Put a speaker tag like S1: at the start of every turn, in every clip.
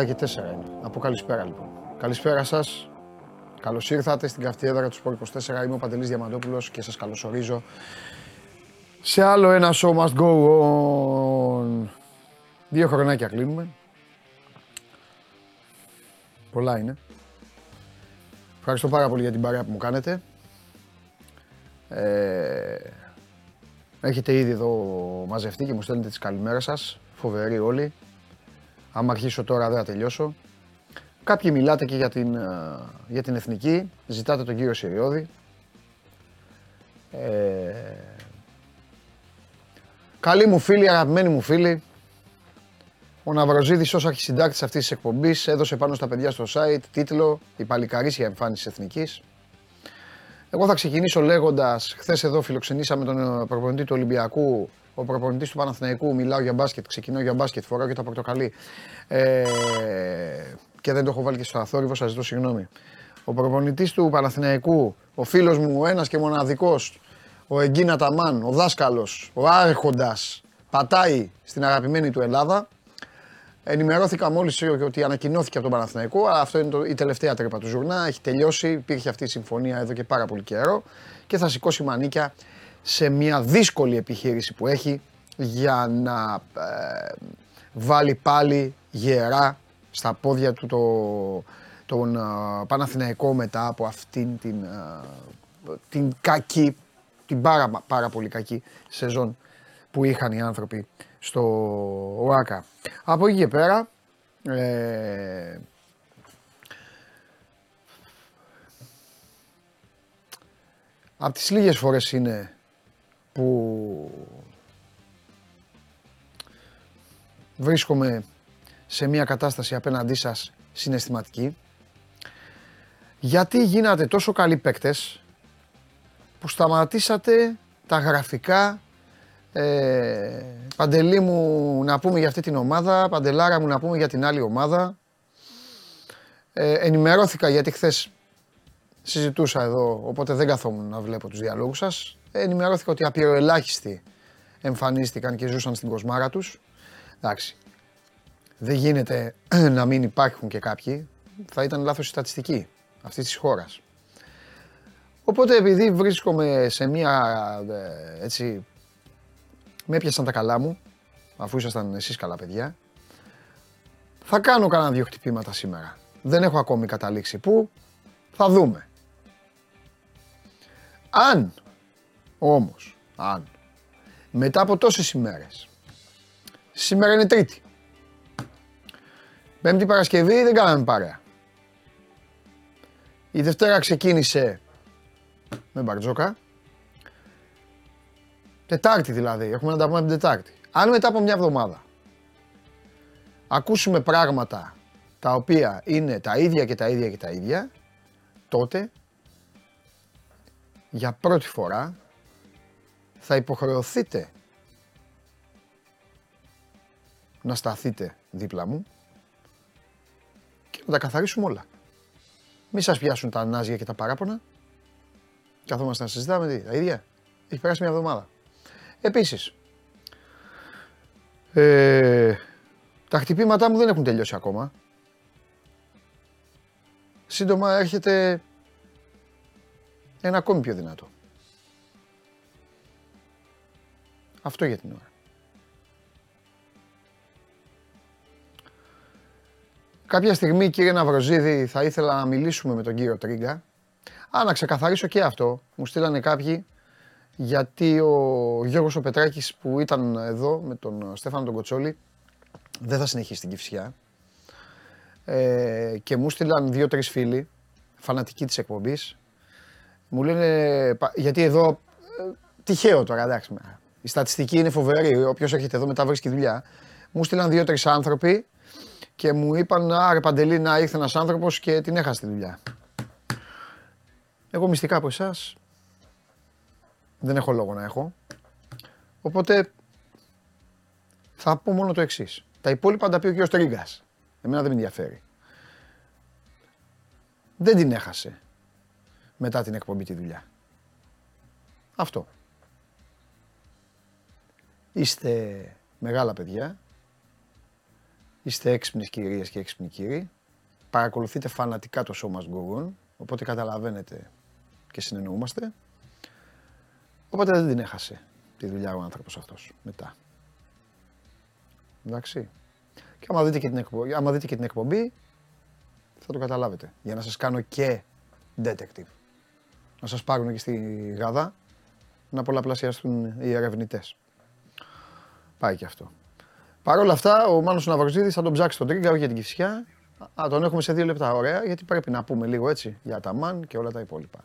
S1: 12 και 4 είναι. Από καλησπέρα λοιπόν. Καλησπέρα σας. Καλώς ήρθατε στην καυτή έδρα του Σπορ 24. Είμαι ο Παντελής Διαμαντόπουλος και σας καλωσορίζω σε άλλο ένα show must go on. Δύο χρονάκια κλείνουμε. Πολλά είναι. Ευχαριστώ πάρα πολύ για την παρέα που μου κάνετε. Ε, έχετε ήδη εδώ μαζευτεί και μου στέλνετε τις καλημέρες σας. Φοβεροί όλοι. Άμα αρχίσω τώρα δεν θα τελειώσω. Κάποιοι μιλάτε και για την, ε, για την εθνική. Ζητάτε τον κύριο Σιριώδη. Ε, καλοί μου φίλοι, αγαπημένοι μου φίλοι. Ο Ναυροζίδης ως αρχισυντάκτης αυτής της εκπομπής έδωσε πάνω στα παιδιά στο site τίτλο «Η παλικαρίσια εμφάνιση εθνικής». Εγώ θα ξεκινήσω λέγοντας, χθες εδώ φιλοξενήσαμε τον ε, προπονητή του Ολυμπιακού, ο προπονητής του Παναθηναϊκού, μιλάω για μπάσκετ, ξεκινώ για μπάσκετ, φοράω και τα πορτοκαλί. Ε, και δεν το έχω βάλει και στο αθόρυβο, σας ζητώ συγγνώμη. Ο προπονητής του Παναθηναϊκού, ο φίλος μου, ο ένας και μοναδικός, ο Εγκίνα Ταμάν, ο δάσκαλος, ο άρχοντας, πατάει στην αγαπημένη του Ελλάδα. Ενημερώθηκα μόλις ότι ανακοινώθηκε από τον Παναθηναϊκό, αλλά αυτό είναι το, η τελευταία τρύπα του ζουρνά. Έχει τελειώσει, υπήρχε αυτή η συμφωνία εδώ και πάρα πολύ καιρό και θα σηκώσει μανίκια σε μια δύσκολη επιχείρηση που έχει για να ε, βάλει πάλι γερά στα πόδια του το, τον uh, Παναθηναϊκό μετά από αυτήν την, uh, την κακή, την πάρα, πάρα πολύ κακή σεζόν που είχαν οι άνθρωποι στο ΟΑΚΑ. Από εκεί και πέρα, ε, από τις λίγες φορές είναι που βρίσκομαι σε μια κατάσταση απέναντί σας συναισθηματική. Γιατί γίνατε τόσο καλοί παίκτες που σταματήσατε τα γραφικά ε, Παντελή μου να πούμε για αυτή την ομάδα, Παντελάρα μου να πούμε για την άλλη ομάδα. Ε, ενημερώθηκα γιατί χθες συζητούσα εδώ, οπότε δεν καθόμουν να βλέπω τους διαλόγους σας. Ε, ενημερώθηκα ότι απειροελάχιστοι εμφανίστηκαν και ζούσαν στην κοσμάρα τους. Εντάξει, δεν γίνεται να μην υπάρχουν και κάποιοι. Θα ήταν λάθος η στατιστική αυτής της χώρας. Οπότε επειδή βρίσκομαι σε μια ε, έτσι με έπιασαν τα καλά μου, αφού ήσασταν εσείς καλά παιδιά. Θα κάνω κανένα δύο χτυπήματα σήμερα. Δεν έχω ακόμη καταλήξει πού, θα δούμε. Αν, όμως, αν, μετά από τόσες ημέρες, σήμερα είναι Τρίτη, Πέμπτη Παρασκευή δεν κάναμε παρέα. Η Δευτέρα ξεκίνησε με Μπαρτζόκα, Τετάρτη δηλαδή, έχουμε να τα πούμε την Τετάρτη. Αν μετά από μια εβδομάδα ακούσουμε πράγματα τα οποία είναι τα ίδια και τα ίδια και τα ίδια, τότε για πρώτη φορά θα υποχρεωθείτε να σταθείτε δίπλα μου και να τα καθαρίσουμε όλα. Μη σας πιάσουν τα νάζια και τα παράπονα. Καθόμαστε να συζητάμε τι, τα ίδια. Έχει περάσει μια εβδομάδα. Επίσης, ε, τα χτυπήματά μου δεν έχουν τελειώσει ακόμα. Σύντομα έρχεται ένα ακόμη πιο δυνατό. Αυτό για την ώρα. Κάποια στιγμή, κύριε Ναυροζίδη, θα ήθελα να μιλήσουμε με τον κύριο Τρίγκα. Α, να ξεκαθαρίσω και αυτό. Μου στείλανε κάποιοι γιατί ο Γιώργος ο Πετράκης που ήταν εδώ με τον Στέφανο τον Κοτσόλη δεν θα συνεχίσει την Κυφσιά ε, και μου στείλαν δύο-τρεις φίλοι φανατικοί της εκπομπής μου λένε, γιατί εδώ ε, τυχαίο τώρα εντάξει η στατιστική είναι φοβερή, όποιος έρχεται εδώ μετά βρίσκει δουλειά μου στείλαν δύο-τρεις άνθρωποι και μου είπαν άρε Παντελή να ήρθε ένας άνθρωπος και την έχασε τη δουλειά. Εγώ μυστικά από εσάς δεν έχω λόγο να έχω. Οπότε θα πω μόνο το εξής. Τα υπόλοιπα τα πει ο κ. Τρίγκας. Εμένα δεν με ενδιαφέρει. Δεν την έχασε μετά την εκπομπή τη δουλειά. Αυτό. Είστε μεγάλα παιδιά. Είστε έξυπνες κυρίες και έξυπνοι κύριοι. Παρακολουθείτε φανατικά το show must go on, οπότε καταλαβαίνετε και συνεννοούμαστε. Οπότε δεν την έχασε τη δουλειά ο άνθρωπος αυτός μετά. Εντάξει. Και άμα δείτε και την εκπομπή, άμα δείτε και την εκπομπή θα το καταλάβετε. Για να σας κάνω και detective. Να σας πάρουν και στη Γαδά να πολλαπλασιαστούν οι ερευνητές. Πάει και αυτό. Παρ' όλα αυτά, ο Μάνος Ναυροζίδης θα τον ψάξει τον Τρίγκαρο για την Κυφσιά. Α, τον έχουμε σε δύο λεπτά, ωραία, γιατί πρέπει να πούμε λίγο έτσι για τα μαν και όλα τα υπόλοιπα.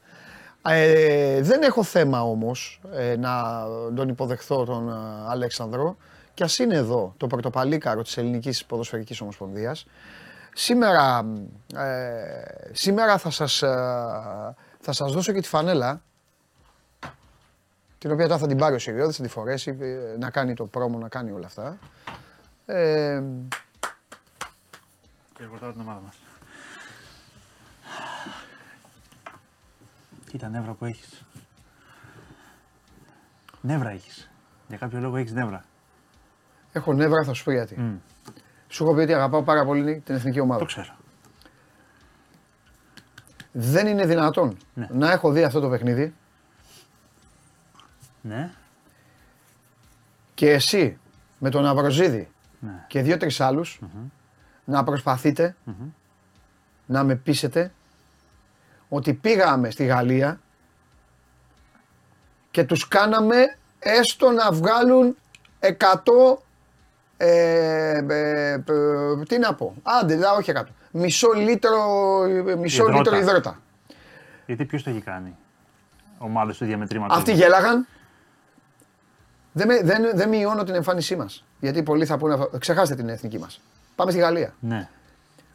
S1: Ε, δεν έχω θέμα όμως ε, να τον υποδεχθώ τον ε, Αλέξανδρο και ας είναι εδώ το πρωτοπαλίκαρο της Ελληνικής Ποδοσφαιρικής Ομοσπονδίας. Σήμερα, ε, σήμερα θα, σας, ε, θα σας δώσω και τη φανέλα την οποία τώρα θα την πάρει ο Σιριώδης, θα τη φορέσει, ε, να κάνει το πρόμο, να κάνει όλα αυτά. Ε,
S2: και εγώ την ομάδα μας. Κοίτα νεύρα που έχεις; Νεύρα έχεις. Για κάποιο λόγο έχεις νεύρα.
S1: Έχω νεύρα, θα σου πω γιατί. Mm. Σου έχω πει ότι αγαπάω πάρα πολύ την εθνική ομάδα.
S2: Το ξέρω.
S1: Δεν είναι δυνατόν ναι. να έχω δει αυτό το παιχνίδι.
S2: Ναι.
S1: Και εσύ με τον Αβροζίδη ναι. και δύο-τρεις να προσπαθειτε να με πείσετε ότι πήγαμε στη Γαλλία και τους κάναμε έστω να βγάλουν 100 ε, ε, ε, τι να πω, άντε, δα, όχι 100, μισό λίτρο, μισό λίτρο υδρότα.
S2: Γιατί ποιος το έχει κάνει, ομάδες του διαμετρήματος;
S1: Αυτοί γέλαγαν, δεν, δεν, δεν μειώνω την εμφάνισή μας, γιατί πολλοί θα πούνε, ξεχάστε την εθνική μας. Πάμε στη Γαλλία.
S2: Ναι.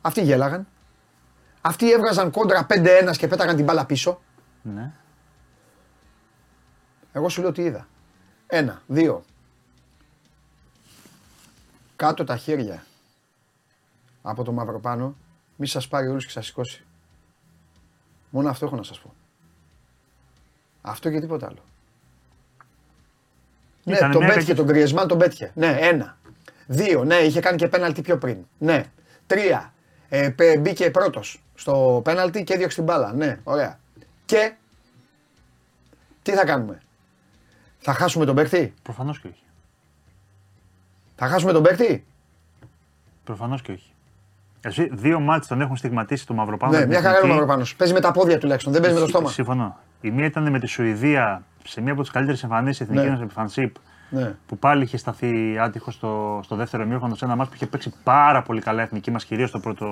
S1: Αυτοί γέλαγαν. Αυτοί έβγαζαν κόντρα 5-1 και πέταγαν την μπάλα πίσω.
S2: Ναι.
S1: Εγώ σου λέω τι είδα. Ένα, δύο. Κάτω τα χέρια από το μαυροπάνω, μη σας πάρει όλους και σας σηκώσει. Μόνο αυτό έχω να σας πω. Αυτό και τίποτα άλλο. Ναι, τον πέτυχε τον Κριεσμάν, τον πέτυχε. Ναι, ένα. Δύο, ναι, είχε κάνει και πέναλτι πιο πριν. Ναι. Τρία. Ε, μπήκε πρώτος στο πέναλτι και έδιωξε την μπάλα. Ναι, ωραία. Και τι θα κάνουμε; Θα χάσουμε τον παίκτη;
S2: Προφανώς και όχι.
S1: Θα χάσουμε τον παίκτη;
S2: Προφανώς και όχι. Εσύ, δύο μάτς τον έχουν στιγματίσει το Μαυροπάνο.
S1: Ναι, μια χαρά είναι ο Μαυροπάνος. Παίζει με τα πόδια τουλάχιστον, δεν παίζει με το στόμα.
S2: Συμφωνώ. Η μία ήταν με τη Σουηδία σε μία από τις καλύτερες εμφανίσεις εθνικής ναι. επιφανσίπ
S1: ναι.
S2: που πάλι είχε σταθεί άτυχο στο, στο δεύτερο ημίχρονο σε ένα μάτι που είχε παίξει πάρα πολύ καλά εθνική μας, κυρίως στο πρώτο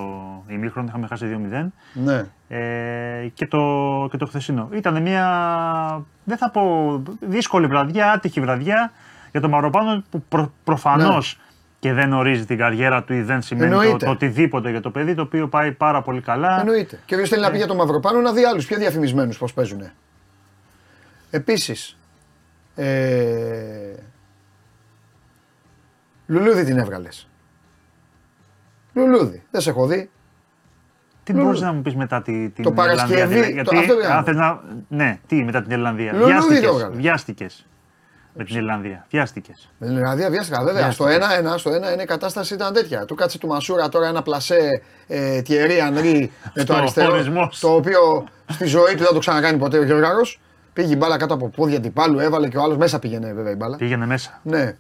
S2: ημίχρονο. Είχαμε χάσει 2-0.
S1: Ναι.
S2: Ε, και, το, και το χθεσινό. Ήταν μια, δεν θα πω, δύσκολη βραδιά, άτυχη βραδιά για τον Μαροπάνο που προ, προφανώς ναι. και δεν ορίζει την καριέρα του ή δεν σημαίνει το, το, οτιδήποτε για το παιδί, το οποίο πάει πάρα πολύ καλά.
S1: Εννοείται. Και όποιο θέλει να πει για τον Μαυροπάνο να δει άλλους πιο διαφημισμένους πώς παίζουν. Επίσης, ε... Λουλούδι την έβγαλες. Λουλούδι. Δεν σε έχω δει.
S2: Τι μπορούσε να μου πεις μετά τη, την
S1: το Παρασκευή. Δηλαδή,
S2: γιατί, αν να... Ναι, τι μετά την Ιρλανδία. Βιάστηκες. Με την Ιρλανδία. Βιάστηκες.
S1: Με την Ιρλανδία βιάστηκα, βέβαια. Στο 1-1 στο 1 η κατάσταση ήταν τέτοια. Του κάτσε του Μασούρα τώρα ένα πλασέ ε, Τιερή Ανρή με το αριστερό. Το οποίο στη ζωή του δεν το ξανακάνει ποτέ ο Γιώργος. Πήγε η μπάλα κάτω από πόδια αντιπάλου, έβαλε και ο άλλος μέσα πήγαινε βέβαια η μπάλα.
S2: Πήγαινε μέσα.
S1: Ναι.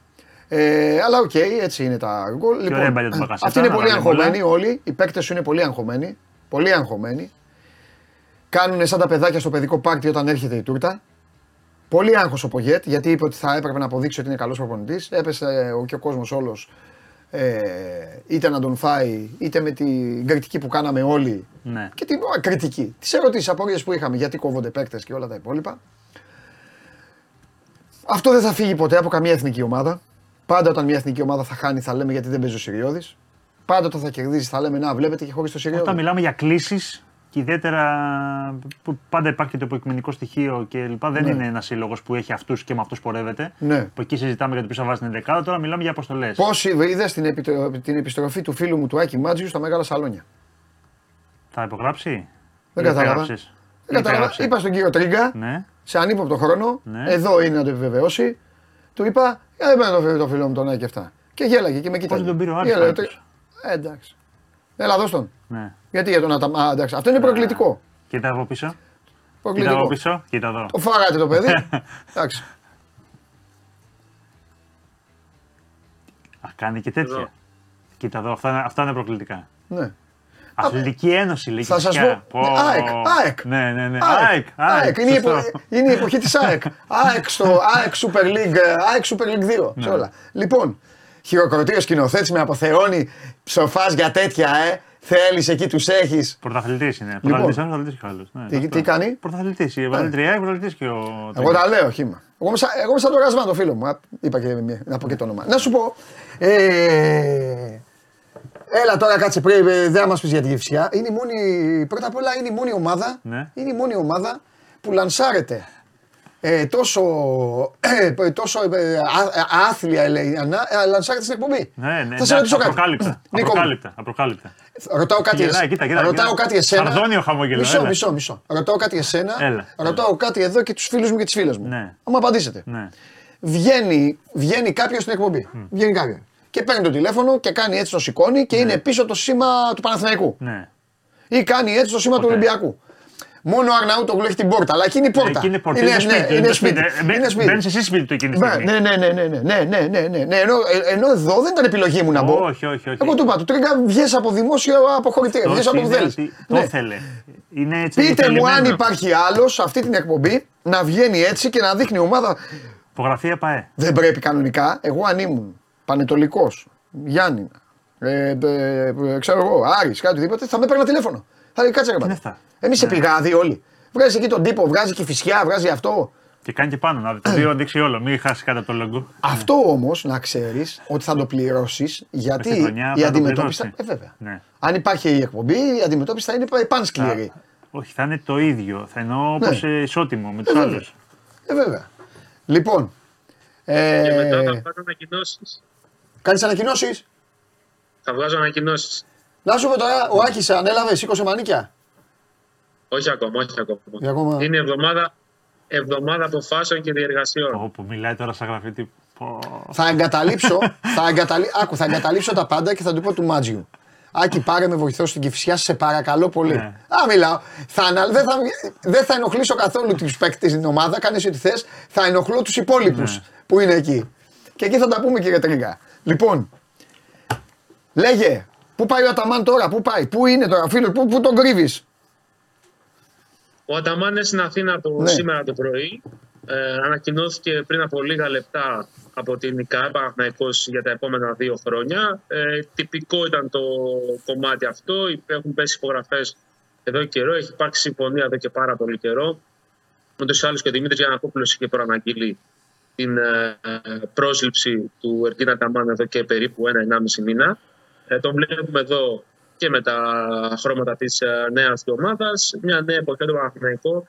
S1: Ε, αλλά οκ, οκέι, έτσι είναι τα γκολ. Λοιπόν, αυτοί είναι πολύ αγχωμένοι όλοι. Οι παίκτες σου είναι πολύ αγχωμένοι. Πολύ αγχωμένοι. Κάνουν σαν τα παιδάκια στο παιδικό πάρτι όταν έρχεται η τούρτα. Πολύ άγχος ο Πογέτ γιατί είπε ότι θα έπρεπε να αποδείξει ότι είναι καλός προπονητής. Έπεσε και ο κόσμος όλος ε, είτε να τον φάει είτε με την κριτική που κάναμε όλοι.
S2: Ναι.
S1: Και την κριτική. Τις ερωτήσεις, απορίες που είχαμε γιατί κόβονται παίκτες και όλα τα υπόλοιπα. Αυτό δεν θα φύγει ποτέ από καμία εθνική ομάδα. Πάντα όταν μια εθνική ομάδα θα χάνει θα λέμε γιατί δεν παίζει ο Σιριώδη. Πάντα όταν θα κερδίζει θα λέμε να βλέπετε και χωρίς το Σιριώδη.
S2: Όταν μιλάμε για κλήσεις και ιδιαίτερα που πάντα υπάρχει το υποκειμενικό στοιχείο και λοιπά. Δεν ναι. είναι ένας σύλλογος που έχει αυτούς και με αυτούς πορεύεται.
S1: Ναι.
S2: Που εκεί συζητάμε για το ποιο θα βάζει την δεκάδα. Τώρα μιλάμε για αποστολές.
S1: Πώ είδες την, την επιστροφή του φίλου μου του Άκη Μάτζιου στα μεγάλα σαλόνια;
S2: Θα υπογράψει;
S1: Δεν κατάλαβα. Δεν κατάλαβα. Είπα στον κύριο Τρίγκα,
S2: ναι.
S1: σε ανύποπτο χρόνο, ναι. εδώ είναι να το επιβεβαιώσει. Του είπα, «Ε, δεν πρέπει να το φίλο μου τον Άκη αυτά. Και γέλαγε και με κοίταγε.
S2: Πώς τον πήρε ο
S1: Ε, εντάξει. Έλα, δώσ' τον.
S2: Ναι.
S1: Γιατί για τον Αταμάν. Α, εντάξει. Αυτό είναι προκλητικό.
S2: Κοίτα από πίσω. Κοίτα
S1: προκλητικό.
S2: από πίσω. Κοίτα εδώ.
S1: Το φάγατε το παιδί. εντάξει.
S2: Α, κάνει και τέτοια.
S3: Εδώ.
S2: Κοίτα εδώ, αυτά, είναι- αυτά είναι προκλητικά.
S1: Ναι.
S2: Αθλητική Ένωση λέει
S1: Θα
S2: και
S1: σας
S2: φυσικά.
S1: πω, ναι, ΑΕΚ, ΑΕΚ.
S2: Ναι, ναι, ναι.
S1: ΑΕΚ,
S2: ΑΕΚ, ΑΕΚ,
S1: Είναι, η επο-
S2: σωστό.
S1: είναι η εποχή της ΑΕΚ. ΑΕΚ στο ΑΕΚ Super League, ε, ΑΕΚ Super League 2.
S2: Ναι.
S1: Σε όλα. Λοιπόν, χειροκροτεί ο σκηνοθέτης με αποθεώνει, ψοφάς για τέτοια, ε. Θέλεις εκεί, τους έχεις.
S2: Πρωταθλητής είναι. Πρωταθλητής, ένας πρωταθλητής και ο άλλος. Ναι,
S1: Τι-
S2: αυτό.
S1: τι κάνει;
S2: Πρωταθλητής. Η πρωταθλήτρια ΑΕΚ, πρωταθλητής και ο...
S1: Εγώ τα λέω, χήμα. Εγώ είμαι σαν, εγώ είμαι σαν το Ρασμάν, το φίλο μου. Α, Είπα και μία- να πω και το όνομα. Να σου πω. Ε, έλα τώρα κάτσε πριν, ε, δεν θα μας πεις για τη Γευσιά. Είναι η μόνη, πρώτα απ' όλα είναι η μόνη ομάδα,
S2: Ναι.
S1: είναι η μόνη ομάδα που λανσάρεται ε, τόσο, ε, τόσο ε, α- άθλια λέει, ανά, ε, λανσάρεται στην εκπομπή.
S2: Ναι, ναι,
S1: Θα σε
S2: εντάξει,
S1: ρωτήσω κάτι.
S2: απροκάλυπτα.
S1: Νίκο, μου,
S2: Απροκάλυπτα, απροκάλυπτα.
S1: ρωτάω κάτι,
S2: Γελάει,
S1: εσ-
S2: κοίτα, κοίτα,
S1: ρωτάω
S2: κοίτα.
S1: κάτι εσένα.
S2: Σαρδόνιο χαμόγελο,
S1: Μισό,
S2: έλα.
S1: μισό, μισό. Ρωτάω κάτι εσένα.
S2: Έλα,
S1: Ρωτάω κάτι εδώ και τους φίλους μου και τις φίλες μου.
S2: Ναι.
S1: Θα μου απαντήσετε
S2: Ναι.
S1: βγαίνει, βγαίνει κάποιος στην εκπομπή. Βγαίνει κάποιος. Και παίρνει το τηλέφωνο και κάνει έτσι το σηκώνει και είναι πίσω το σήμα του Παναθηναϊκού.
S2: Ναι.
S1: Ή κάνει έτσι το σήμα του
S2: Ποτέ.
S1: Ολυμπιακού. Μόνο ο Αρναούτογλου έχει την πόρτα, αλλά εκείνη η πόρτα.
S2: Είναι
S1: ναι,
S2: πόρτα.
S1: Είναι, σπίτι.
S2: Ε,
S1: είναι σπίτι.
S2: Μπαίνει εσύ σπίτι του εκείνη τη στιγμή.
S1: Ναι, ναι, ναι. ναι, ναι, ναι, ναι, ναι. Ενώ, ε, ενώ εδώ δεν ήταν επιλογή μου να μπω.
S2: Όχι, όχι, όχι.
S1: Εγώ του είπα, του τρίγκα βγες από δημόσιο αποχωρητήριο. Βγες από που.
S2: Το
S1: ναι.
S2: θέλε. Είναι έτσι
S1: Πείτε μου αν υπάρχει άλλος σε αυτή την εκπομπή να βγαίνει έτσι και να δείχνει ομάδα.
S2: Υπογραφία ΠΑΕ.
S1: Δεν πρέπει κανονικά. Εγώ αν ήμουν πανετολικός, Γιάννη, ε, ε, ε, ξέρω εγώ, Άρης, κάτι οτιδήποτε, θα με παίρνα τηλέφωνο. Θα λέει κάτσε ρε
S2: είναι
S1: πατέρα.
S2: αυτά.
S1: Εμείς σε πηγάδι όλοι. Βγάζει εκεί τον τύπο, βγάζει και φυσιά, βγάζει αυτό.
S2: Και κάνει και πάνω να δει. Το δύο δείξει όλο. Μην χάσει κάτι από το λόγο.
S1: Αυτό όμως να ξέρεις ότι θα το πληρώσεις γιατί
S2: Μες στη χρονιά
S1: η
S2: θα το
S1: αντιμετώπιση. Θα...
S2: πληρώσει.
S1: Ε, βέβαια.
S2: Ναι.
S1: Αν υπάρχει η εκπομπή, η αντιμετώπιση θα είναι πανσκληρή.
S2: Όχι, θα είναι το ίδιο. Θα εννοώ όπως ισότιμο με τους
S1: Ναι. Ε,
S2: άλλους.
S1: βέβαια. Ε, βέβαια. Λοιπόν.
S3: Και μετά
S1: Ε,
S3: θα βγάζω ανακοινώσεις.
S1: Κάνεις ανακοινώσεις;
S3: Θα βγάζω ανακοινώσεις.
S1: Να σου πω τώρα, ο Άκης ανέλαβε, σήκωσε μανίκια.
S3: Όχι ακόμα, όχι ακόμα.
S1: Για ακόμα.
S3: Είναι εβδομάδα, εβδομάδα αποφάσεων και διεργασιών.
S2: Όπου μιλάει τώρα σαν γραφτή. Πω.
S1: Θα εγκαταλείψω, θα, εγκαταλεί... Άκου, θα εγκαταλείψω τα πάντα και θα του πω του Μάτζιου. Άκη, πάρε με βοηθό στην Κυφσιά, σε παρακαλώ πολύ.
S2: Ναι.
S1: Α, μιλάω. Θα, ανα- δεν, θα... δεν θα ενοχλήσω καθόλου τους παίκτες στην ομάδα, κάνε ό,τι θες. Θα ενοχλώ τους υπόλοιπους
S2: Ναι.
S1: που είναι εκεί. Και εκεί θα τα πούμε κύριε Τρίγκα. Λοιπόν, λέγε, πού πάει ο Αταμάν τώρα, πού πάει, πού είναι τώρα, φίλος, πού, πού τον κρύβεις;
S3: Ο Αταμάν είναι στην Αθήνα το,
S1: Ναι.
S3: σήμερα το πρωί. Ε, ανακοινώθηκε πριν από λίγα λεπτά από την ΙΚΑ Παναθηναϊκός για τα επόμενα δύο χρόνια. Ε, τυπικό ήταν το κομμάτι αυτό. Έχουν πέσει υπογραφές εδώ και καιρό. Έχει υπάρξει συμφωνία εδώ και πάρα πολύ καιρό. Ούτως ή άλλως και ο Δημήτρης Γιανακόπουλος είχε προαναγγείλει την ε, ε, πρόσληψη του Ερκίνα Ταμάν εδώ και περίπου ένα-ενάμιση μήνα. Ε, τον βλέπουμε εδώ και με τα χρώματα της ε, νέας του ομάδας. Μια νέα εποχή του Παναθηναϊκό,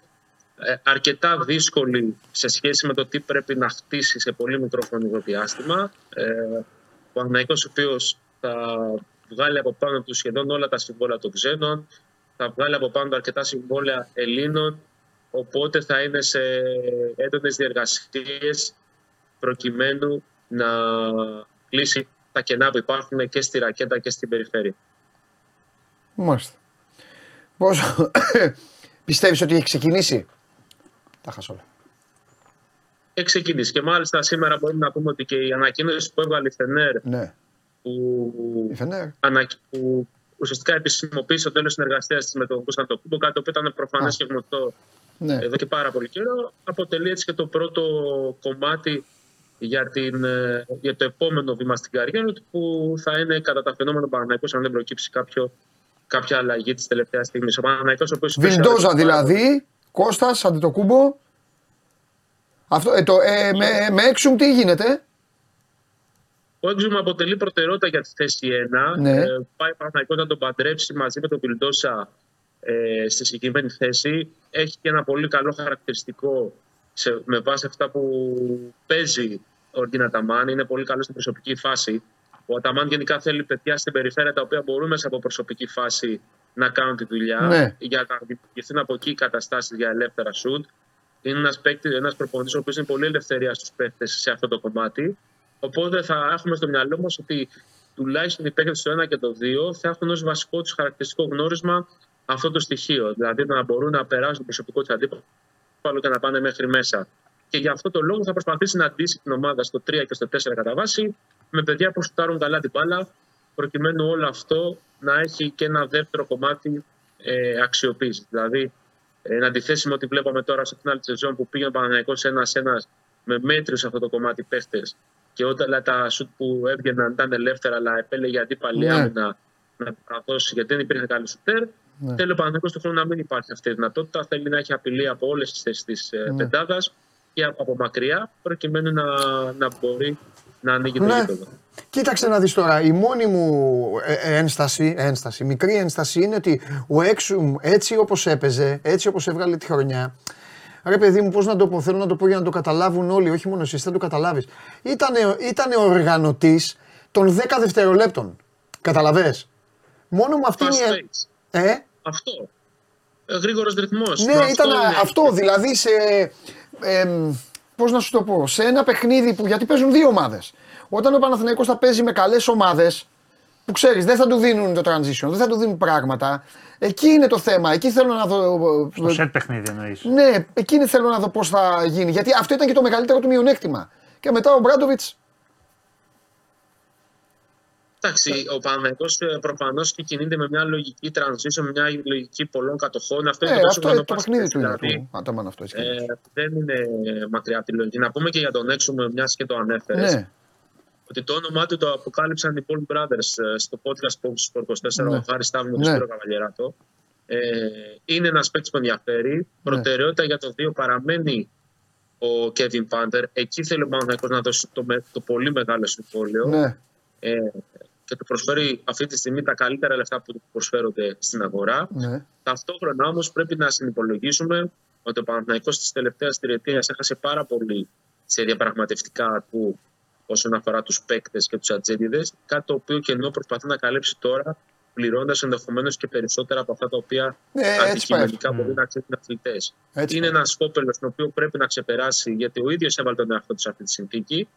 S3: ε, αρκετά δύσκολη σε σχέση με το τι πρέπει να χτίσει σε πολύ μικρό χρονικό διάστημα. Ε, ο Παναθηναϊκός ο οποίος θα βγάλει από πάνω του σχεδόν όλα τα συμβόλαια των ξένων, θα βγάλει από πάνω του αρκετά συμβόλαια Ελλήνων, οπότε θα είναι σε έντονες διεργασίες προκειμένου να κλείσει τα κενά που υπάρχουν και στη ρακέτα και στην περιφέρεια.
S1: Μάλιστα. Πόσο πιστεύεις ότι έχει ξεκινήσει; Τα χάσω όλα.
S3: Έχει ξεκινήσει και μάλιστα σήμερα μπορούμε να πούμε ότι και η ανακοίνωση που έβγαλε η Φενέρ
S1: Ναι.
S3: που,
S1: Η Φενέρ.
S3: ανα, που ουσιαστικά επισημοποίησε το τέλος συνεργασίας της με τον Κωνσταντοπούλο, κάτι το οποίο ήταν προφανές
S1: Α.
S3: και γνωστό
S1: Ναι.
S3: εδώ και πάρα πολύ καιρό, αποτελεί έτσι και το πρώτο κομμάτι για, την, ε, για το επόμενο βήμα στην καριέρα του, που θα είναι κατά τα φαινόμενα Παναναϊκός αν δεν προκύψει κάποιο, κάποια αλλαγή της τελευταίας στιγμής. Ο Παναναϊκός, ο οποίος
S1: Βιλντόζα δηλαδή, Κώστας, Αντιτοκούμπο. Αυτό, ε, το, ε, με, με έξουμ τι γίνεται;
S3: Ο Έξουμ αποτελεί προτεραιότητα για τη θέση 1.
S1: Ναι.
S3: Ε, πάει Παναθηναϊκός να τον παντρέψει μαζί με τον Βιλντόσα ε, στη συγκεκριμένη θέση. Έχει και ένα πολύ καλό χαρακτηριστικό σε, με βάση αυτά που παίζει ο Οργκίνα Ταμάν. Είναι πολύ καλός στην προσωπική φάση. Ο Αταμάν γενικά θέλει παιδιά στην περιφέρεια τα οποία μπορούν μέσα από προσωπική φάση να κάνουν τη δουλειά
S1: Ναι.
S3: για να δημιουργηθούν από εκεί καταστάσεις για ελεύθερα σουτ. Είναι ένας παίκτης, ένας προπονητής ο οποίος είναι πολύ ελευθερίας στους παίκτες σε αυτό το κομμάτι. Οπότε θα έχουμε στο μυαλό μας ότι τουλάχιστον οι παίκτες του 1 και το 2 θα έχουν ως βασικό τους χαρακτηριστικό γνώρισμα αυτό το στοιχείο. Δηλαδή να μπορούν να περάσουν το προσωπικό τους αντίπαλο και να πάνε μέχρι μέσα. Και για αυτό το λόγο θα προσπαθήσει να αντίσει την ομάδα στο 3 και στο 4 κατά βάση με παιδιά που σουτάρουν καλά την μπάλα, προκειμένου όλο αυτό να έχει και ένα δεύτερο κομμάτι ε, αξιοποίηση. Δηλαδή, εν αντιθέσει με ό,τι βλέπαμε τώρα στο φινάλ τη σεζόν που πήγαινε Παναγιακό ένα-ένας με μέτρου σε αυτό το κομμάτι παίχτες και όταν τα σουτ που έβγαιναν ήταν ελεύθερα, αλλά επέλεγε αντίπαλη ναι. άμυνα να τα δώσει γιατί δεν υπήρχε καλή σουτέρ. Ναι. Θέλει ο Παναγιακό του χρόνου να μην υπάρχει αυτή η δυνατότητα. Θέλει να έχει απειλή από όλες τις θέσεις της ε, ναι. πεντάδας και από μακριά, προκειμένου να, να μπορεί να ανοίγει το ναι. γήπεδο.
S1: Κοίταξε να δεις τώρα, η μόνη μου ε, ε, ένσταση, ένσταση, μικρή ένσταση είναι ότι ο Έξουμ έτσι όπως έπαιζε, έτσι όπως έβγαλε τη χρονιά, Ρε παιδί μου, πώς να το πω, θέλω να το πω για να το καταλάβουν όλοι, όχι μόνο εσύ, δεν το καταλάβεις. Ήταν ήτανε οργανωτής των 10 δευτερολέπτων. Καταλαβέ. Μόνο με αυτήν
S3: η. Ε; Αυτό. Ε, Γρήγορος ρυθμός.
S1: Ναι, ήταν αυτό. Δηλαδή σε. Ε, Πώς να σου το πω, σε ένα παιχνίδι που. Γιατί παίζουν δύο ομάδες. Όταν ο Παναθηναϊκός θα παίζει με καλές ομάδες, που ξέρεις, δεν θα του δίνουν το transition, δεν θα του δίνουν πράγματα. Εκεί είναι το θέμα. Εκεί θέλω να δω.
S2: Το σετ παιχνίδι εννοείς.
S1: Ναι, εκεί θέλω να δω πώς θα γίνει. Γιατί αυτό ήταν και το μεγαλύτερο του μειονέκτημα. Και μετά ο Μπράντοβιτς
S3: Εντάξει, ο Παναγενικό ε, προφανώς και κινείται με μια λογική transition, με μια λογική πολλών κατοχών.
S1: Αυτό είναι ε, το, αυτό, το παιχνίδι του. Δηλαδή, αυτό,
S3: ε, δεν είναι μακριά από τη λογική. Να πούμε και για τον έξω, μιας και το ανέφερες. Ναι. Ότι το όνομά του το αποκάλυψαν οι Paul Brothers ε, στο podcast Post 24, ναι. ο Χάρης Σταύρου με τον Σπύρο Καβαλιεράτο. Ε, είναι ένας παίκτης που ενδιαφέρει. Ναι. Προτεραιότητα για το 2 παραμένει ο Kevin Πάντερ. Εκεί θέλει ο Παναγενικό να δώσει το, το πολύ μεγάλο συμβόλαιο. Ναι. Ε, και του προσφέρει αυτή τη στιγμή τα καλύτερα λεφτά που του προσφέρονται στην αγορά. Ναι. Ταυτόχρονα όμως πρέπει να συνυπολογίσουμε ότι ο Παναθηναϊκός της τελευταίας τριετίας έχασε πάρα πολύ σε διαπραγματευτικά του όσον αφορά τους παίκτες και τους ατζέντιδες. Κάτι το οποίο και ενώ προσπαθεί να καλύψει τώρα, πληρώνοντας ενδεχομένως και περισσότερα από αυτά τα οποία ναι, αντικειμενικά μπορεί να ξέρουν οι αθλητές. Είναι ένα σκόπελος τον οποίο πρέπει να ξεπεράσει, γιατί ο ίδιος έβαλε τον εαυτό του σε αυτή τη συνθήκη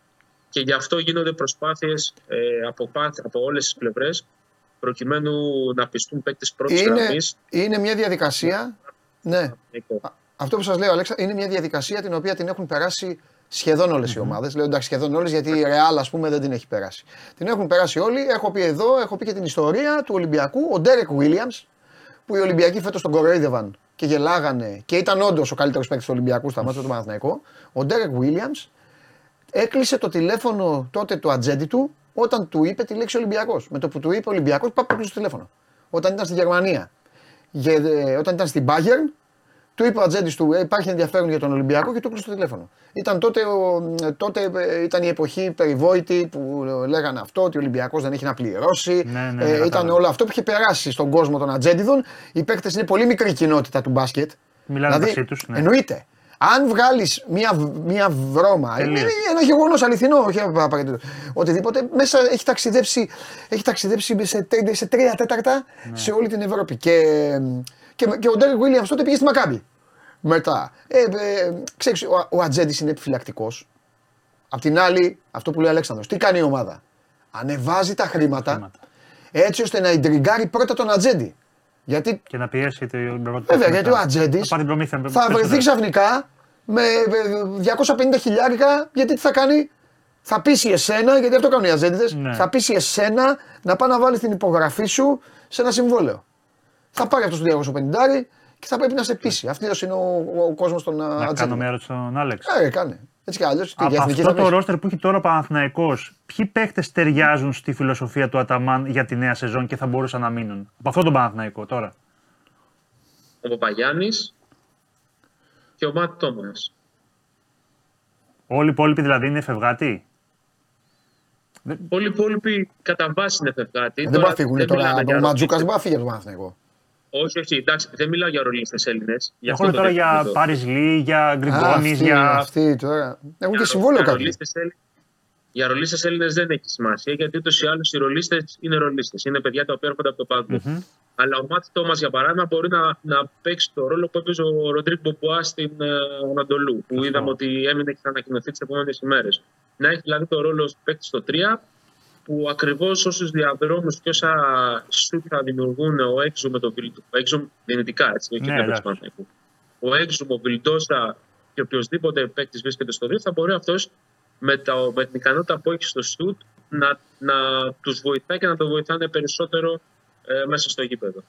S3: και γι' αυτό γίνονται προσπάθειες ε, από, από όλες τις πλευρές προκειμένου να πιστούν παίκτες πρώτης
S1: είναι, γραμμής. Είναι μια διαδικασία, ναι, αυτό που σας λέω Αλέξα, είναι μια διαδικασία την οποία την έχουν περάσει σχεδόν όλες οι ομάδες. Λέω εντάξει, σχεδόν όλες, γιατί η Ρεάλ, ας πούμε, δεν την έχει περάσει. Την έχουν περάσει όλοι. Έχω πει εδώ, έχω πει και την ιστορία του Ολυμπιακού. Ο Ντέρεκ Βίλιαμ, που οι Ολυμπιακοί φέτος τον κοροϊδεύαν και γελάγανε και ήταν όντως ο καλύτερος παίκτης του Ολυμπιακού στα μάτια του Παναθηναϊκού. Ο Ντέρεκ Βίλιαμ έκλεισε το τηλέφωνο τότε του ατζέντη του όταν του είπε τη λέξη Ολυμπιακός. Με το που του είπε Ολυμπιακός, πάει έκλεισε το τηλέφωνο. Όταν ήταν στη Γερμανία, ε, όταν ήταν στην Bayern, του είπε ο ατζέντης του: «Ε, Υπάρχει ενδιαφέρον για τον Ολυμπιακό και του έκλεισε το τηλέφωνο. Ήταν τότε, ε, τότε ήταν η εποχή περιβόητη που λέγανε αυτό, ότι ο Ολυμπιακός δεν έχει να πληρώσει. Ναι, ναι, ναι, ήταν όλο αυτό που είχε περάσει στον κόσμο των ατζέντιδων. Οι παίκτες είναι πολύ μικρή κοινότητα του μπάσκετ.
S2: Μιλάνε δηλαδή, τους,
S1: ναι. Εννοείται. Αν βγάλεις μία, μία βρώμα, είναι ένα γεγονός αληθινό, όχι απαραίτητο. Οτιδήποτε μέσα έχει ταξιδέψει, έχει ταξιδέψει σε, σε τρία τέταρτα ναι. σε όλη την Ευρώπη. Και, και, και ο Ντέρι Βίλιαμ τότε πήγε στη Μακάμπη. Μετά. Ε, ε, ξέρεις, ο, ο Ατζέντης είναι επιφυλακτικός. Απ' την άλλη, αυτό που λέει ο Αλέξανδρος, τι κάνει η ομάδα; Ανεβάζει τα χρήματα, έτσι ώστε να ιντριγκάρει πρώτα τον Ατζέντη. Γιατί...
S2: Και να πιέσει το
S1: Βέβαια, γιατί ο Ατζέντης θα βρεθεί ξαφνικά με 250 χιλιάρικα, γιατί τι θα κάνει, θα πείσει εσένα, γιατί αυτό κάνουν οι Ατζέντιδες, ναι. θα πείσει εσένα να πάει να βάλει την υπογραφή σου σε ένα συμβόλαιο. Θα πάρει αυτός το 250 και θα πρέπει να σε πείσει. Αυτός είναι ο, ο, ο κόσμος των Ατζέντιδων.
S2: Να κάνω μια ερώτηση στον Άλεξ.
S1: Ε, κάνε. Έτσι κι αλλιώς.
S2: Από αυτό το ρόστερ που έχει τώρα ο Παναθυναϊκό, ποιοι παίχτες ταιριάζουν στη φιλοσοφία του Αταμάν για τη νέα σεζόν και θα μπορούσαν να μείνουν; Από αυτό τον Παναθυναϊκό τώρα.
S3: Ο Παπαγιάννης και ο Μάτ Τόμας.
S2: Όλοι οι υπόλοιποι δηλαδή είναι φευγάτοι.
S3: Όλοι οι υπόλοιποι κατά βάση είναι φευγάτοι.
S1: Δεν πάθηγουν τώρα. Ο Ματζούκας δεν για τον Παναθυναϊκό.
S3: Όχι, όχι, εντάξει, δεν μιλάω για ρολίστε Έλληνες.
S2: Έχω τώρα για Παρισλή, για Γκριγκόνης, για.
S1: Αυτοί τώρα. Έχουν και συμβόλαιο κάποιοι.
S3: Για ρολίστες Έλληνες δεν έχει σημασία γιατί ούτως ή άλλως οι ρολίστες είναι ρολίστες. Είναι παιδιά τα οποία έρχονται από το παγκο Αλλά ο Μάτς Τόμας, για παράδειγμα, μπορεί να, να παίξει το ρόλο που έπαιζε ο Ροντρίκ Μποπουά στην uh, Ανατολού, που είδαμε ότι έμεινε και θα ανακοινωθεί τις επόμενες ημέρες. Να έχει δηλαδή το ρόλο παίκτης στο 3 που ακριβώς όσους διαδρόμους και όσα σου θα δημιουργούν ο έξω με το Βιλντόσα. Ο έξω δυνητικά έτσι, όχι
S2: Ναι,
S3: ναι,
S2: εντάξει.
S3: Ο έξω, ο Βιλντόσα και οποιοδήποτε παίκτης βρίσκεται στο 2, θα μπορεί αυτός με, τα- με την ικανότητα που έχει στο σουτ να, να τους βοηθάει και να το βοηθάνε περισσότερο ε, μέσα στο γήπεδο.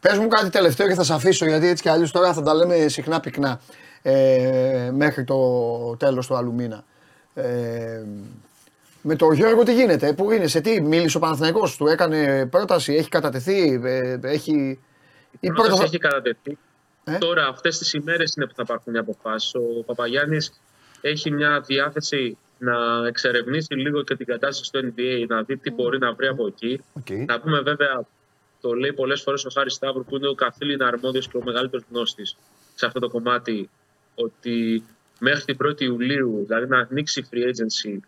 S1: Πες μου κάτι τελευταίο και θα σε αφήσω γιατί έτσι κι αλλιώς τώρα θα τα λέμε συχνά πυκνά ε, μέχρι το τέλος του άλλου μήνα. Ε, με τον Γιώργο τι γίνεται, πού είναι, σε τι, μίλησε ο Παναθηναϊκός, του έκανε πρόταση, έχει κατατεθεί, ε, έχει... Η
S3: Η πρόταση
S1: πρώτα...
S3: έχει κατατεθεί.
S1: Ε;
S3: Τώρα, αυτές τις ημέρες είναι που θα πάρθουν οι αποφάσεις. Ο Παπαγιάννης έχει μια διάθεση να εξερευνήσει λίγο και την κατάσταση στο NBA, να δει τι μπορεί να βρει από εκεί.
S1: Οκ.
S3: Να πούμε βέβαια, το λέει πολλές φορές ο Χάρης Σταύρου, που είναι ο καθ' ύλην αρμόδιος και ο μεγαλύτερος γνώστης σε αυτό το κομμάτι, ότι μέχρι την 1η Ιουλίου, δηλαδή να ανοίξει η free agency,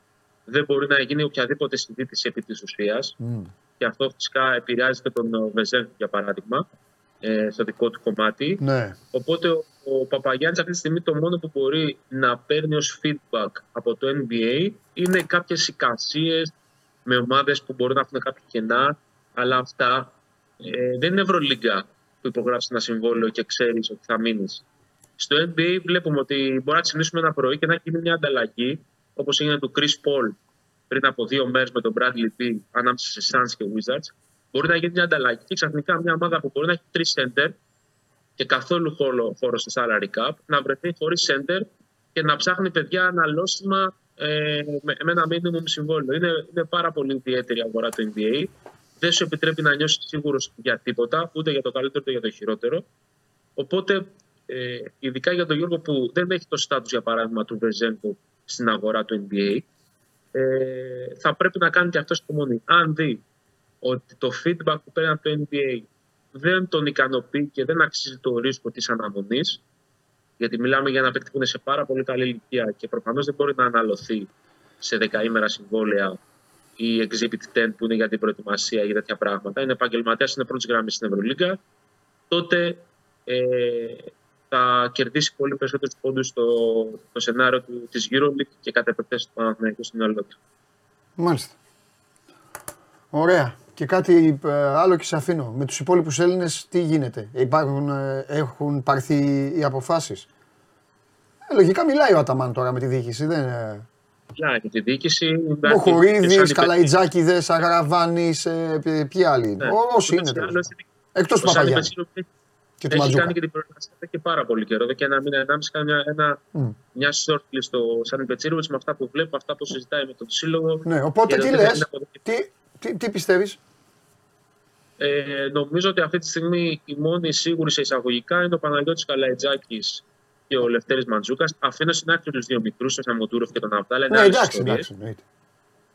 S3: δεν μπορεί να γίνει οποιαδήποτε συζήτηση επί της ουσίας.
S1: Μμ.
S3: Και αυτό φυσικά επηρεάζει και τον Βεζένκοφ, για παράδειγμα, ε, στο δικό του κομμάτι.
S1: Ναι,
S3: Οπότε ο, ο Παπαγιάννης αυτή τη στιγμή το μόνο που μπορεί να παίρνει ως feedback από το NBA είναι κάποιες εικασίες με ομάδες που μπορεί να έχουν κάποια κενά, αλλά αυτά ε, δεν είναι Ευρωλίγκα που υπογράψεις ένα συμβόλαιο και ξέρεις ότι θα μείνεις. Στο NBA βλέπουμε ότι μπορεί να ξυπνήσουμε ένα πρωί και να γίνει μια ανταλλαγή, όπως έγινε του Chris Paul πριν από δύο μέρες με τον Bradley Beal ανάμεσα σε Suns και Wizards. Μπορεί να γίνει μια ανταλλαγή και ξαφνικά μια ομάδα που μπορεί να έχει τρεις center και καθόλου χώρο, χώρο σε salary cap, να βρεθεί χωρίς center και να ψάχνει παιδιά αναλώσιμα ε, με, με ένα minimum συμβόλαιο. Είναι, είναι πάρα πολύ ιδιαίτερη η αγορά του NBA. Δεν σου επιτρέπει να νιώσεις σίγουρος για τίποτα, ούτε για το καλύτερο ούτε για το χειρότερο. Οπότε, ε, ειδικά για τον Γιώργο που δεν έχει το στάτους για παράδειγμα του Βεζέγκο στην αγορά του NBA, ε, θα πρέπει να κάνει και αυτό υπομονή. Αν δει ότι το feedback που παίρνει από το NBA δεν τον ικανοποιεί και δεν αξίζει το ρίσκο της αναμονής, γιατί μιλάμε για ένα παίκτη που είναι σε πάρα πολύ καλή ηλικία και προφανώς δεν μπορεί να αναλωθεί σε δεκαήμερα συμβόλαια ή Exhibit 10 που είναι για την προετοιμασία για τέτοια πράγματα. Είναι επαγγελματίας, είναι πρώτης γραμμής στην Ευρωλίγκα. Τότε ε, θα κερδίσει πολύ περισσότερους πόντους στο, στο σενάριο του, της EuroLeague και κατά επεκτέρωση του Παναθηναϊκού στην μυαλό του.
S1: μάλιστα. Ωραία. Και κάτι ε, άλλο και σε αφήνω. Με τους υπόλοιπους Έλληνες τι γίνεται; Υπάρχουν, ε, έχουν πάρθει οι αποφάσεις; Ε, λογικά μιλάει ο Αταμάν τώρα με τη διοίκηση. Δεν, ε,
S3: Για και τη διοίκηση. υπάρχει και
S1: Μποχορίδης,
S3: σαν
S1: Καλαϊτζάκηδες, Αγραβάνης, ε, ποι- ποιοι άλλοι είναι;
S3: Ναι.
S1: Ό- Όσοι είναι.
S3: Ούτως ή
S1: τέλος
S3: άλλως,
S1: πάντων. Εκτός τους
S3: ο Σάνι
S1: Παπαγιάννη
S3: Πετσίλο έχει-
S1: και του
S3: Έχει
S1: Ματζούκα.
S3: κάνει και την προετοιμασία εδώ και πάρα πολύ καιρό. Εδώ και ένα μήνα, ενάμιση, κάνει μια, ένα,
S1: Μμ.
S3: μια shortlist στο Σάνι Πετσίροβιτς με αυτά που βλέπω, αυτά που συζητάει με τον σύλλογο.
S1: Ναι, οπότε
S3: Και
S1: τι
S3: δεν είναι
S1: λες,
S3: αποδεκτή.
S1: τι, τι, τι πιστεύεις;
S3: Ε, νομίζω ότι αυτή τη στιγμή η μόνη σίγουρη σε εισαγωγικά είναι ο Παναγιώτης Καλαϊτζάκης και ο Λευτέρης Μαντζούκας. Αφήνω στην άκρη τους δύο μικρούς, τον Σαμοτούροφ και τον Αβδάλα. είναι
S1: Ναι,
S3: άλλες
S1: εντάξει,
S3: ιστορίες.
S1: εντάξει. εννοείται.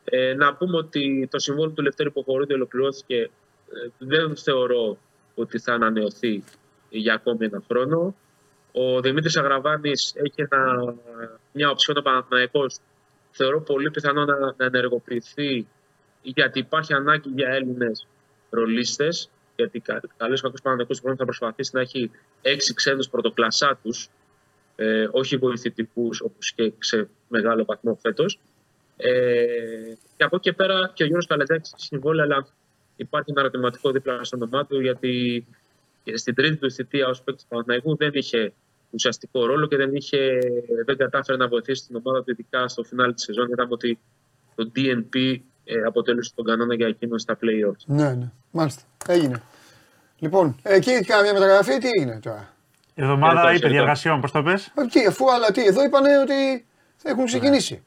S3: Ε, να πούμε ότι το συμβόλαιο του Λευτέρη Ποχορίδη ολοκληρώθηκε. Ε, δεν θεωρώ ότι θα ανανεωθεί για ακόμη ένα χρόνο. Ο Δημήτρης Αγραβάνης έχει ένα, μια οψιόν ο Παναθηναϊκός. Θεωρώ πολύ πιθανό να, να ενεργοποιηθεί γιατί υπάρχει ανάγκη για Έλληνες ρολίστες. Γιατί κα- καλός ή κακός Παναθηναϊκός του χρόνου θα προσπαθήσει να έχει έξι ξένους πρωτοκλασσάτους, ε, όχι βοηθητικούς όπως και σε μεγάλο βαθμό φέτος. Ε, και από εκεί και πέρα και ο Γιώργος Καλετζάκης έχει συμβόλαιο, αλλά υπάρχει ένα ερωτηματικό δίπλα στο όνομά του, γιατί στην τρίτη του θητεία ως παίκτης του Παναθηναϊκού δεν είχε ουσιαστικό ρόλο και δεν, είχε, δεν κατάφερε να βοηθήσει την ομάδα του ειδικά στο φινάλι της σεζόν. Είδαμε ότι το DNP ε, αποτέλεσε τον κανόνα για εκείνο στα play-offs.
S1: Ναι, ναι, μάλιστα. Έγινε. Λοιπόν, εκεί καμία μεταγραφή, τι έγινε τώρα;
S2: Εβδομάδα
S3: Εντάξει,
S2: είπε
S3: εντάξει.
S2: διαργασιών, πώς το πες;
S1: Ε, Τι, αφού αλλά τι, εδώ είπανε ότι έχουν ξεκινήσει.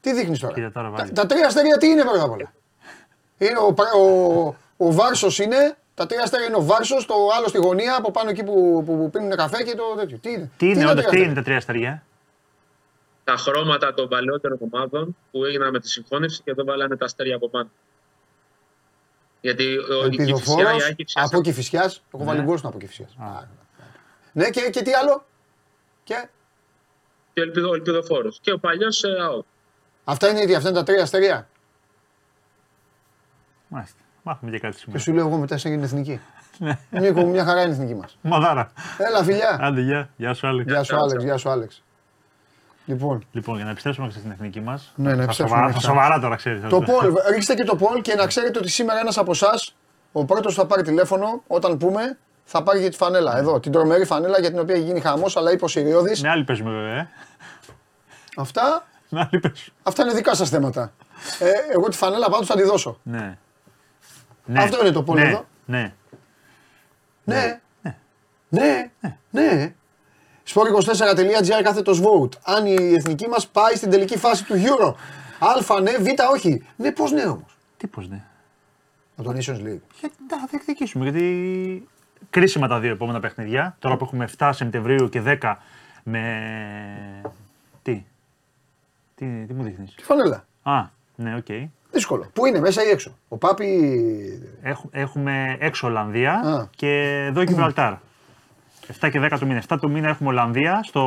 S1: Τι δείχνεις τώρα;
S2: Κοίτα τώρα,
S1: τα,
S2: βάλει.
S1: τα τρία αστέρια τι είναι πρώτα απ' όλα; Είναι ο, πρα- ο, ο Βάρσος είναι, τα τρία αστέρια είναι ο Βάρσος, το άλλο στη γωνία από πάνω εκεί που, που, που πίνουν καφέ και το τέτοιο. Τι είναι,
S2: Τι είναι,
S1: τα
S2: όντως,
S1: τρία
S2: τι
S1: αστέρια;
S2: είναι τα τρία αστέρια;
S3: Τα χρώματα των παλαιότερων ομάδων που έγιναν με τη συγχώνευση και δεν βάλανε τα αστέρια από πάνω. Γιατί ο- η Κηφισιά,
S1: Ελπιδοφόρο
S3: η Άκη Φυσιά,
S1: από Κηφισιά. Έχω βάλει
S2: Ναι.
S1: γκολ στην από Κηφισιάς. Ναι, και, και τι άλλο; Και;
S3: Και ο Ελπιδο- ο Ελπιδοφόρος. Και ο παλιός ε, ΑΟΚ.
S1: αυτά είναι, οι- αυτά είναι τα τρία αστέρια.
S2: Μάλιστα. Μάθαμε και κάτι
S1: Και
S2: σήμερα.
S1: σου λέω εγώ μετά σε έγινε εθνική. Νίκο μου, μια χαρά είναι η εθνική μας.
S2: Μαδάρα.
S1: Έλα, φιλιά.
S2: Άντε, γεια. Γεια σου, Άλεξ.
S1: Γεια σου, Άλεξ. Γεια σου, Άλεξ. Λοιπόν,
S2: Λοιπόν, για να επιστρέψουμε και στην εθνική μας.
S1: Ναι, να επιστρέψουμε
S2: Σοβαρά,
S1: μετά.
S2: σοβαρά τώρα ξέρεις.
S1: το poll, ρίξτε και το poll και να ξέρετε ότι σήμερα ένας από εσάς, ο πρώτος θα πάρει τηλέφωνο όταν πούμε, θα πάρει και τη φανέλα. Εδώ, την τρομερή φανέλα για την οποία έχει γίνει χαμός, αλλά είπε ο Σιριώδης,
S2: Με άλλη παίζουμε βέβαια. ε.
S1: Αυτά,
S2: Με άλλη παίζουμε.
S1: αυτά είναι δικά σας θέματα. Ε, εγώ τη φανέλα πάντως θα τη δώσω.
S2: Ναι. Ναι.
S1: Αυτό είναι το poll
S2: ναι.
S1: εδώ.
S2: Ναι.
S1: Ναι. Ναι. Ναι. Sport24.gr κάθετος vote. Αν η εθνική μας πάει στην τελική φάση του Euro. Α ναι, Β όχι. Ναι, πώς ναι όμως.
S2: Τι πώς ναι.
S1: Από το Nations League.
S2: Για, να θα διεκδικήσουμε γιατί κρίσιμα τα δύο επόμενα παιχνίδια. Τώρα που έχουμε 7 Σεπτεμβρίου και 10 με. Τι. Τι, τι μου δείχνεις;
S1: Τη φανέλα.
S2: Α, ναι, οκ.
S1: Δύσκολο. Πού είναι, μέσα ή έξω. Ωπα, πει.
S2: Έχ- έχουμε έξω Ολλανδία
S1: Α.
S2: και εδώ Γιβραλτάρ. 7 και 10 του μήνα. 7 του μήνα έχουμε Ολλανδία στο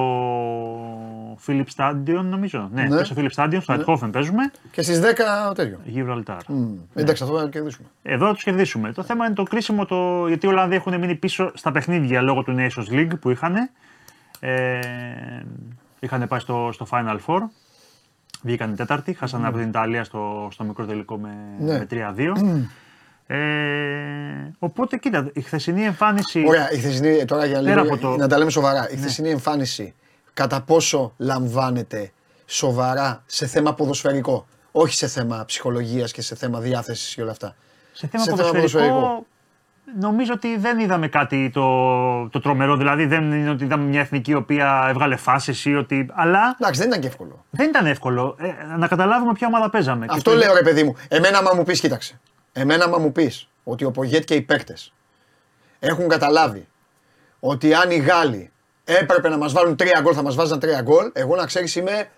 S2: Philip Stadion, νομίζω. Ναι,
S1: Ναι.
S2: στο Philip Stadion, στο Eindhoven παίζουμε.
S1: Και στις 10 τέτοιο.
S2: Γιβραλτάρ.
S1: Μμ. Εντάξει, αυτό θα κερδίσουμε.
S2: Εδώ θα του κερδίσουμε. Το θέμα είναι το κρίσιμο, το... γιατί οι Ολλανδοί έχουν μείνει πίσω στα παιχνίδια λόγω του Nations League που είχαν. Ε, είχαν πάει στο, στο Final Four. Βγήκαν τέταρτη, χάσανε από την Ιταλία στο, στο μικρό τελικό με,
S1: Ναι.
S2: με 3-2. Ε, οπότε κοίτα, η χθεσινή εμφάνιση.
S1: Ωραία, η χθεσινή, τώρα για
S2: Πέρα
S1: λίγο,
S2: από το- Ναι.
S1: να τα λέμε σοβαρά. Η χθεσινή εμφάνιση κατά πόσο λαμβάνεται σοβαρά σε θέμα ποδοσφαιρικό. Όχι σε θέμα ψυχολογίας και σε θέμα διάθεσης και όλα αυτά.
S2: Σε θέμα
S1: σε θέμα
S2: ποδοσφαιρικό,
S1: ποδοσφαιρικό.
S2: Νομίζω ότι δεν είδαμε κάτι το, το τρομερό. Δηλαδή δεν είναι ότι είδαμε μια εθνική η οποία έβγαλε φάσεις ή ότι. Αλλά
S1: Εντάξει, δεν ήταν και εύκολο.
S2: δεν ήταν εύκολο ε, να καταλάβουμε ποια ομάδα παίζαμε. Και
S1: Αυτό
S2: το-
S1: λέω ρε παιδί μου. Εμένα μα μου πεις, κοίταξε. Εμένα μα μου πεις ότι ο Πογέτ και οι παίκτες έχουν καταλάβει ότι αν οι Γάλλοι έπρεπε να μας βάλουν τρία γκολ θα μας βάζαν τρία γκολ, εγώ να ξέρεις είμαι,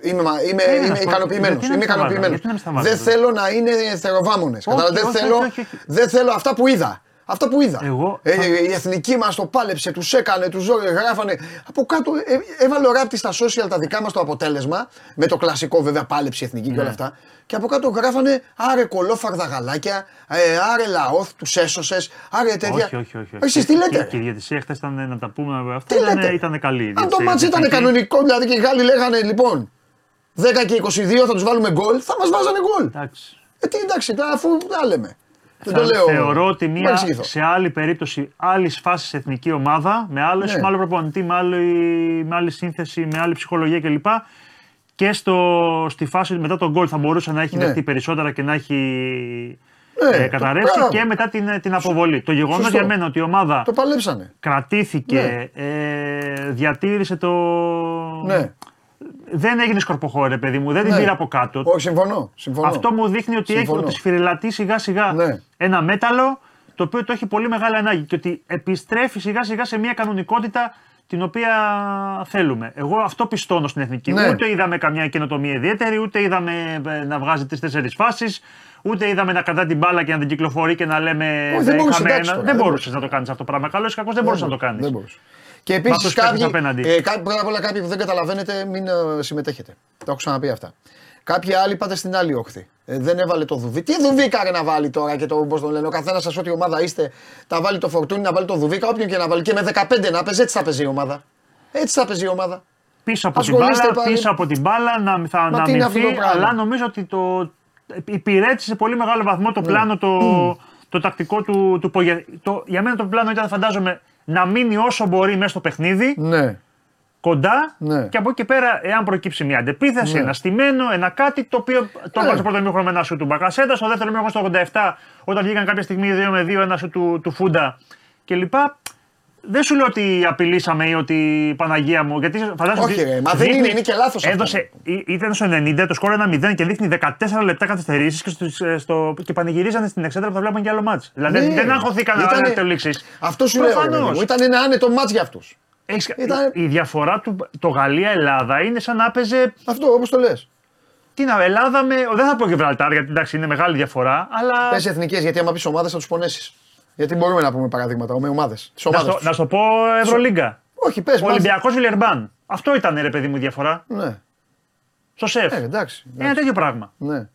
S1: είμαι, μα- είμαι,
S2: είναι
S1: είμαι
S2: αυτό.
S1: ικανοποιημένος.
S2: Γιατί να
S1: Είμαι
S2: μην στα βάζανε,
S1: ικανοποιημένος.
S2: γιατί να μην στα βάζανε.
S1: Δεν θέλω να είναι θεροβάμονες.
S2: Όχι,
S1: Κατάλαβες,
S2: όχι,
S1: δεν, θέλω,
S2: όχι, όχι.
S1: δεν θέλω αυτά που είδα. Αυτά που είδα.
S2: Εγώ
S1: Ε,
S2: θα-
S1: η εθνική μας το πάλεψε, τους έκανε, τους ζόρε, γράφανε. Από κάτω ε, έβαλε ο ράπτης στα social τα δικά μας το αποτέλεσμα. Με το κλασικό βέβαια πάλεψε η εθνική και
S2: Ναι.
S1: όλα αυτά. Και από κάτω γράφανε άρε κολόφαρδα γαλάκια, ε, άρε λαόθ, τους έσωσες, άρε τέτοια.
S2: Όχι, όχι, όχι. όχι.
S1: Εσείς τι λέτε;
S2: Και,
S1: ρε;
S2: και η διαιτησία χθε ήταν να τα πούμε. Αυτό
S1: Τι
S2: ήταν,
S1: λέτε;
S2: ήταν καλή. η
S1: Αν το
S2: διαιτησία,
S1: μάτς ήταν
S2: τεχνική.
S1: κανονικό, δηλαδή και οι Γάλλοι λέγανε λοιπόν 10 και 22 θα τους βάλουμε γκολ, θα μας βάζανε γκολ.
S2: Εντάξει.
S1: Ε, τι εντάξει, τα, αφού τα λέμε. Δεν
S2: Θα-
S1: το λέω.
S2: Θεωρώ ότι
S1: Μην
S2: μια,
S1: εξηγηθώ.
S2: σε άλλη περίπτωση, άλλης φάσης εθνική ομάδα, με, άλλες,
S1: Ναι.
S2: με άλλο προπονητή, με άλλη, με άλλη σύνθεση, με άλλη ψυχολογία κλπ. Και στο, στη φάση μετά τον γκολ θα μπορούσε να έχει
S1: Ναι.
S2: δεχτεί περισσότερα και να έχει
S1: Ναι,
S2: ε,
S1: το-
S2: καταρρεύσει
S1: μπράβο.
S2: και μετά την, την αποβολή. Το γεγονός
S1: Σωστό.
S2: για μένα ότι η ομάδα
S1: Το παλέψανε.
S2: κρατήθηκε, ε, διατήρησε το.
S1: Ναι.
S2: Δεν έγινε σκορποχώρε, παιδί μου, δεν την
S1: Ναι.
S2: πήρε από κάτω.
S1: Όχι, συμφωνώ. συμφωνώ.
S2: Αυτό μου δείχνει ότι, έχει,
S1: Συμφωνώ.
S2: ότι σφυριλατεί σιγά σιγά
S1: Ναι.
S2: ένα μέταλλο το οποίο το έχει πολύ μεγάλη ανάγκη και ότι επιστρέφει σιγά σιγά σε μια κανονικότητα την οποία θέλουμε. Εγώ αυτό πιστώνω στην εθνική.
S1: Ναι.
S2: Ούτε είδαμε καμιά καινοτομία ιδιαίτερη, ούτε είδαμε ε, να βγάζει τρει-τέσσερι φάσεις, ούτε είδαμε να κρατά την μπάλα και να την κυκλοφορεί και να λέμε.
S1: Όχι, δεν μπορούσε,
S2: είχαμε
S1: εντάξει,
S2: ένα-
S1: τώρα,
S2: Δεν
S1: δεν
S2: μπορούσες να το κάνεις αυτό το πράγμα. Καλό ή κακό δεν μπορούσες να το κάνεις.
S1: Δεν μπορούσε. Και
S2: Με
S1: επίσης
S2: αυτούς τους παίκτες
S1: κάποιοι.
S2: απέναντι.
S1: Ε, κά- πρώτα απ' όλα κάποιοι που δεν καταλαβαίνετε, μην ε, συμμετέχετε. Το έχω ξαναπεί αυτά. Κάποιοι άλλοι πάτε στην άλλη όχθη. Ε, δεν έβαλε το δουβί. Τι δουβίκα ρε να βάλει τώρα και το πώς τον λένε. Ο καθένας σα, ό,τι ομάδα είστε, τα βάλει το φορτούνι να βάλει το δουβίκα. Όποιον και να βάλει. Και με 15 να παίζει, έτσι θα παίζει η ομάδα. Έτσι θα παίζει η ομάδα.
S2: πίσω από την
S1: Ασχολείστε
S2: μπάλα,
S1: πάλι.
S2: πίσω από την μπάλα να, θα
S1: Μα τι είναι αυτό
S2: αναμειχθεί,
S1: το πράγμα;
S2: αλλά νομίζω ότι το υπηρέτησε σε πολύ μεγάλο βαθμό
S1: Ναι.
S2: το πλάνο το, το τακτικό του, του Πογε- το, Για μένα το πλάνο ήταν φαντάζομαι να μείνει όσο μπορεί μέσα στο παιχνίδι,
S1: Ναι.
S2: κοντά
S1: Ναι.
S2: και από εκεί και πέρα εάν προκύψει μια αντεπίθεση,
S1: Ναι.
S2: ένα στημένο, ένα κάτι το οποίο το
S1: Ναι.
S2: έβαλε στο πρώτο μήχρονο με ένα σου του Μπακασέτα, στο δεύτερο μήχρονο στο 87 όταν βγήκαν κάποια στιγμή 2 με 2 ένα σου του, του Φούντα κλπ. Δεν σου λέω ότι απειλήσαμε ή ότι Παναγία μου. Γιατί φαντάζομαι
S1: Όχι,
S2: ότι
S1: ρε, μα δεν είναι, είναι και λάθος αυτό.
S2: Έδωσε, ή- ήταν στο 90, το σκόρ 1-0 και δείχνει 14 λεπτά καθυστερήσεις και, στους- ε, στο, και πανηγυρίζανε στην εξέδρα που θα βλέπαν και άλλο μάτς. Δηλαδή
S1: Ναι.
S2: δεν αγχωθήκαν να
S1: Ήτανε-
S2: να το λήξει.
S1: Αυτό σου λέω. ρε παιδί μου. Ήταν ένα άνετο μάτς για αυτούς. Ήταν-
S2: Η διαφορά του το Γαλλία-Ελλάδα είναι σαν να έπαιζε.
S1: Αυτό όπως το λες.
S2: Τι να, Ελλάδα με. Δεν θα πω Γιβραλτάρ γιατί εντάξει είναι μεγάλη διαφορά, αλλά.
S1: Πες εθνικές, γιατί άμα πεις ομάδες θα τους πονέσεις. Γιατί μπορούμε να πούμε παραδείγματα με ομάδες. Τι
S2: Να
S1: ομάδες.
S2: στο, να στο πω Ευρωλίγκα.
S1: Όχι, πες.
S2: Ολυμπιακός Βιλερμπάν. Αυτό ήταν ρε παιδί μου η διαφορά.
S1: Ναι,
S2: Στο σεφ.
S1: ε, εντάξει.
S2: Ένα
S1: εντάξει.
S2: τέτοιο πράγμα.
S1: Ναι.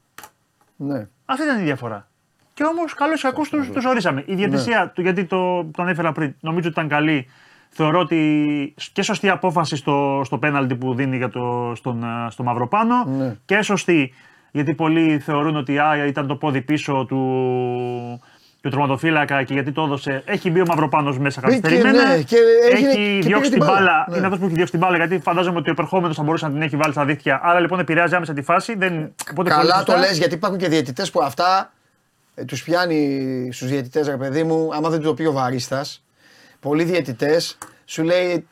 S1: Ναι.
S2: Αυτή ήταν η διαφορά. Και όμως, καλώς ή κακό του τους ορίσαμε. Η διαιτησία, του, γιατί το, τον έφερα πριν, νομίζω ότι ήταν καλή Θεωρώ ότι και σωστή απόφαση στο, στο πέναλτι που δίνει για το, στον, ε, στο Μαυροπάνο
S1: Ναι.
S2: και σωστή γιατί πολλοί θεωρούν ότι α, ήταν το πόδι πίσω του, του τροματοφύλακα και γιατί το έδωσε. Έχει μπει ο Μαυροπάνος μέσα
S1: Μπήκε,
S2: καθυστερημένα.
S1: ναι, και έγινε-
S2: έχει
S1: και πήρε
S2: διώξει
S1: την
S2: την
S1: μπάλα.
S2: μπάλα.
S1: Ναι.
S2: Είναι αυτός που έχει διώξει την μπάλα γιατί φαντάζομαι ότι ο επερχόμενος θα μπορούσε να την έχει βάλει στα δίχτυα. Άρα λοιπόν επηρεάζει άμεσα τη φάση. Δεν, οπότε πολύ
S1: Καλά
S2: σωστά.
S1: το λες γιατί υπάρχουν και διαιτητές που αυτά ε, τους πιάνει στους διαιτητές, ρε παιδί μου, άμα δεν τους το πει ο βαρίστα. Πολλοί διαιτητές σου λέει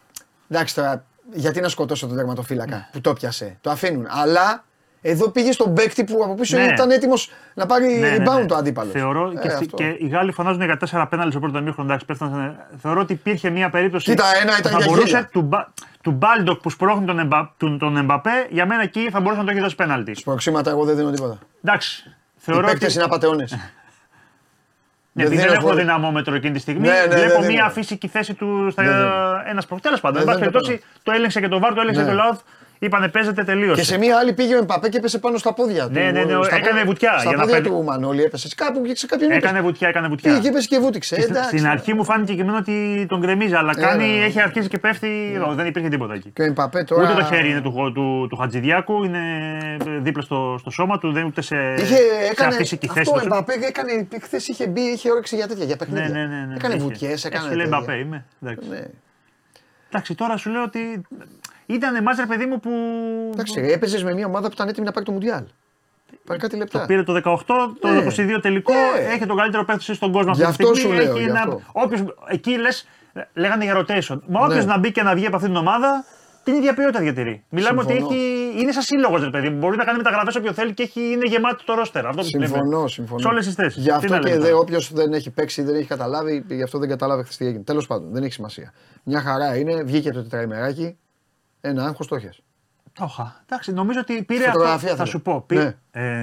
S1: εντάξει τώρα, γιατί να σκοτώσω τον τερματοφύλακα που το πιάσε. Το αφήνουν. Αλλά εδώ πήγε στον παίκτη που από πίσω
S2: Ναι.
S1: ήταν έτοιμος να πάρει
S2: Ναι, ναι,
S1: rebound
S2: ναι.
S1: το αντίπαλος.
S2: Θεωρώ και, στη- και οι Γάλλοι φωνάζουν για 4 πέναλτι στο πρώτο ημίχρονο. Εντάξει, πέφτανε. Θεωρώ ότι υπήρχε μια περίπτωση.
S1: Κοίτα, ένα ήταν
S2: που θα
S1: για
S2: μπορούσε
S1: γέλια.
S2: του, Μπα- του Μπάλντοκ που σπρώχνει τον, Εμπα, τον, τον Εμπαπέ, για μένα εκεί θα μπορούσε να το έχει δώσει πέναλτι.
S1: Σποξίματα εγώ δεν δίνω τίποτα.
S2: Εντάξει.
S1: Οι
S2: Θεωρώ
S1: παίκτες
S2: ότι.
S1: είναι απαταιώνε.
S2: Ναι,
S1: δεν
S2: επειδή δεν
S1: δίνω
S2: έχω
S1: πολύ.
S2: δυναμόμετρο εκείνη τη στιγμή.
S1: Ναι, ναι,
S2: βλέπω
S1: ναι,
S2: μια
S1: ναι.
S2: φυσική θέση του στα
S1: Ναι, ναι.
S2: ένας σπρο. Τέλος πάντων,
S1: Ναι,
S2: εν πάση
S1: δεν το
S2: περιπτώσει το έλεγξε και το βάρ, το έλεγξε
S1: Ναι.
S2: και το λαό. Είπανε παίζεται τελείω.
S1: και σε μία άλλη πήγε ο Εμπαπέ και έπεσε πάνω στα πόδια του.
S2: Ναι, ναι, ναι,
S1: στα
S2: έκανε
S1: πόδια-
S2: βουτιά
S1: Στα
S2: για να
S1: πόδια
S2: φέρει-
S1: του Μανώλη έπεσε. Κάπου και σε κάποιον έπεσε.
S2: Έκανε βουτιά, έκανε βουτιά.
S1: Πήγε και έπεσε και βούτυξε.
S2: Και στην-
S1: Εντάξει.
S2: στην αρχή μου φάνηκε και εμένα ότι τον γκρεμίζει, αλλά
S1: Ε,
S2: κάνει,
S1: ναι, ναι.
S2: έχει αρχίσει και πέφτει. εδώ, δεν υπήρχε τίποτα εκεί.
S1: Και ο Εμπαπέ τώρα.
S2: Ούτε το χέρι είναι του, του, του, του Χατζηδιάκου, είναι δίπλα στο, στο σώμα του, δεν ούτε σε,
S1: Είχε,
S2: σε
S1: έκανε,
S2: αφύσικη θέση.
S1: αυτό ο
S2: του.
S1: Εμπαπέ έκανε, χθες είχε μπει, είχε όρεξη για τέτοια, για
S2: Ναι,
S1: παιχνίδια.
S2: ναι, ναι, ναι,
S1: έκανε
S2: είχε.
S1: βουτιές, έκανε
S2: Έτσι λέει
S1: τέτοια.
S2: Μπαπέ, είμαι. Εντάξει.
S1: Ναι.
S2: Εντάξει, τώρα σου λέω ότι ήταν μάτς ρε παιδί μου που
S1: Εντάξει, έπαιζες με μια ομάδα που ήταν έτοιμη να πάρει το Μουντιάλ. Πάρει κάτι λεπτά.
S2: πήρε το 18, το
S1: Ναι.
S2: 22 τελικό,
S1: Ναι.
S2: έχει τον καλύτερο παίκτη στον κόσμο
S1: Γι'
S2: αυτή τη
S1: αυτό
S2: στιγμή.
S1: σου λέω,
S2: έχει
S1: γι'
S2: ένα-
S1: αυτό.
S2: όποιος, εκεί λες, λέγανε για rotation. Μα όποιος
S1: Ναι.
S2: να μπει και να βγει από αυτή την ομάδα, την ίδια ποιότητα διατηρεί. Μιλάμε
S1: Συμφωνώ.
S2: ότι έχει, είναι σαν σύλλογος, ρε παιδί μου. Μπορεί να κάνει μεταγραφές όποιο θέλει και έχει, είναι γεμάτο το ρόστερ. Αυτό που
S1: Συμφωνώ,
S2: λέμε.
S1: συμφωνώ.
S2: Σε όλες τις θέσεις.
S1: Γι' αυτό και δε, όποιος δεν έχει παίξει, δεν έχει καταλάβει, γι' αυτό δεν κατάλαβε χθες τι έγινε. Τέλος πάντων, δεν έχει σημασία. Μια χαρά είναι, βγήκε το τετραημεράκι, ένα άγχος το έχεις.
S2: Το είχα. Εντάξει, νομίζω ότι πήρε
S1: Φωτογραφία
S2: αυτό. Θα
S1: θέλω.
S2: σου πω. Πήρε,
S1: Ναι.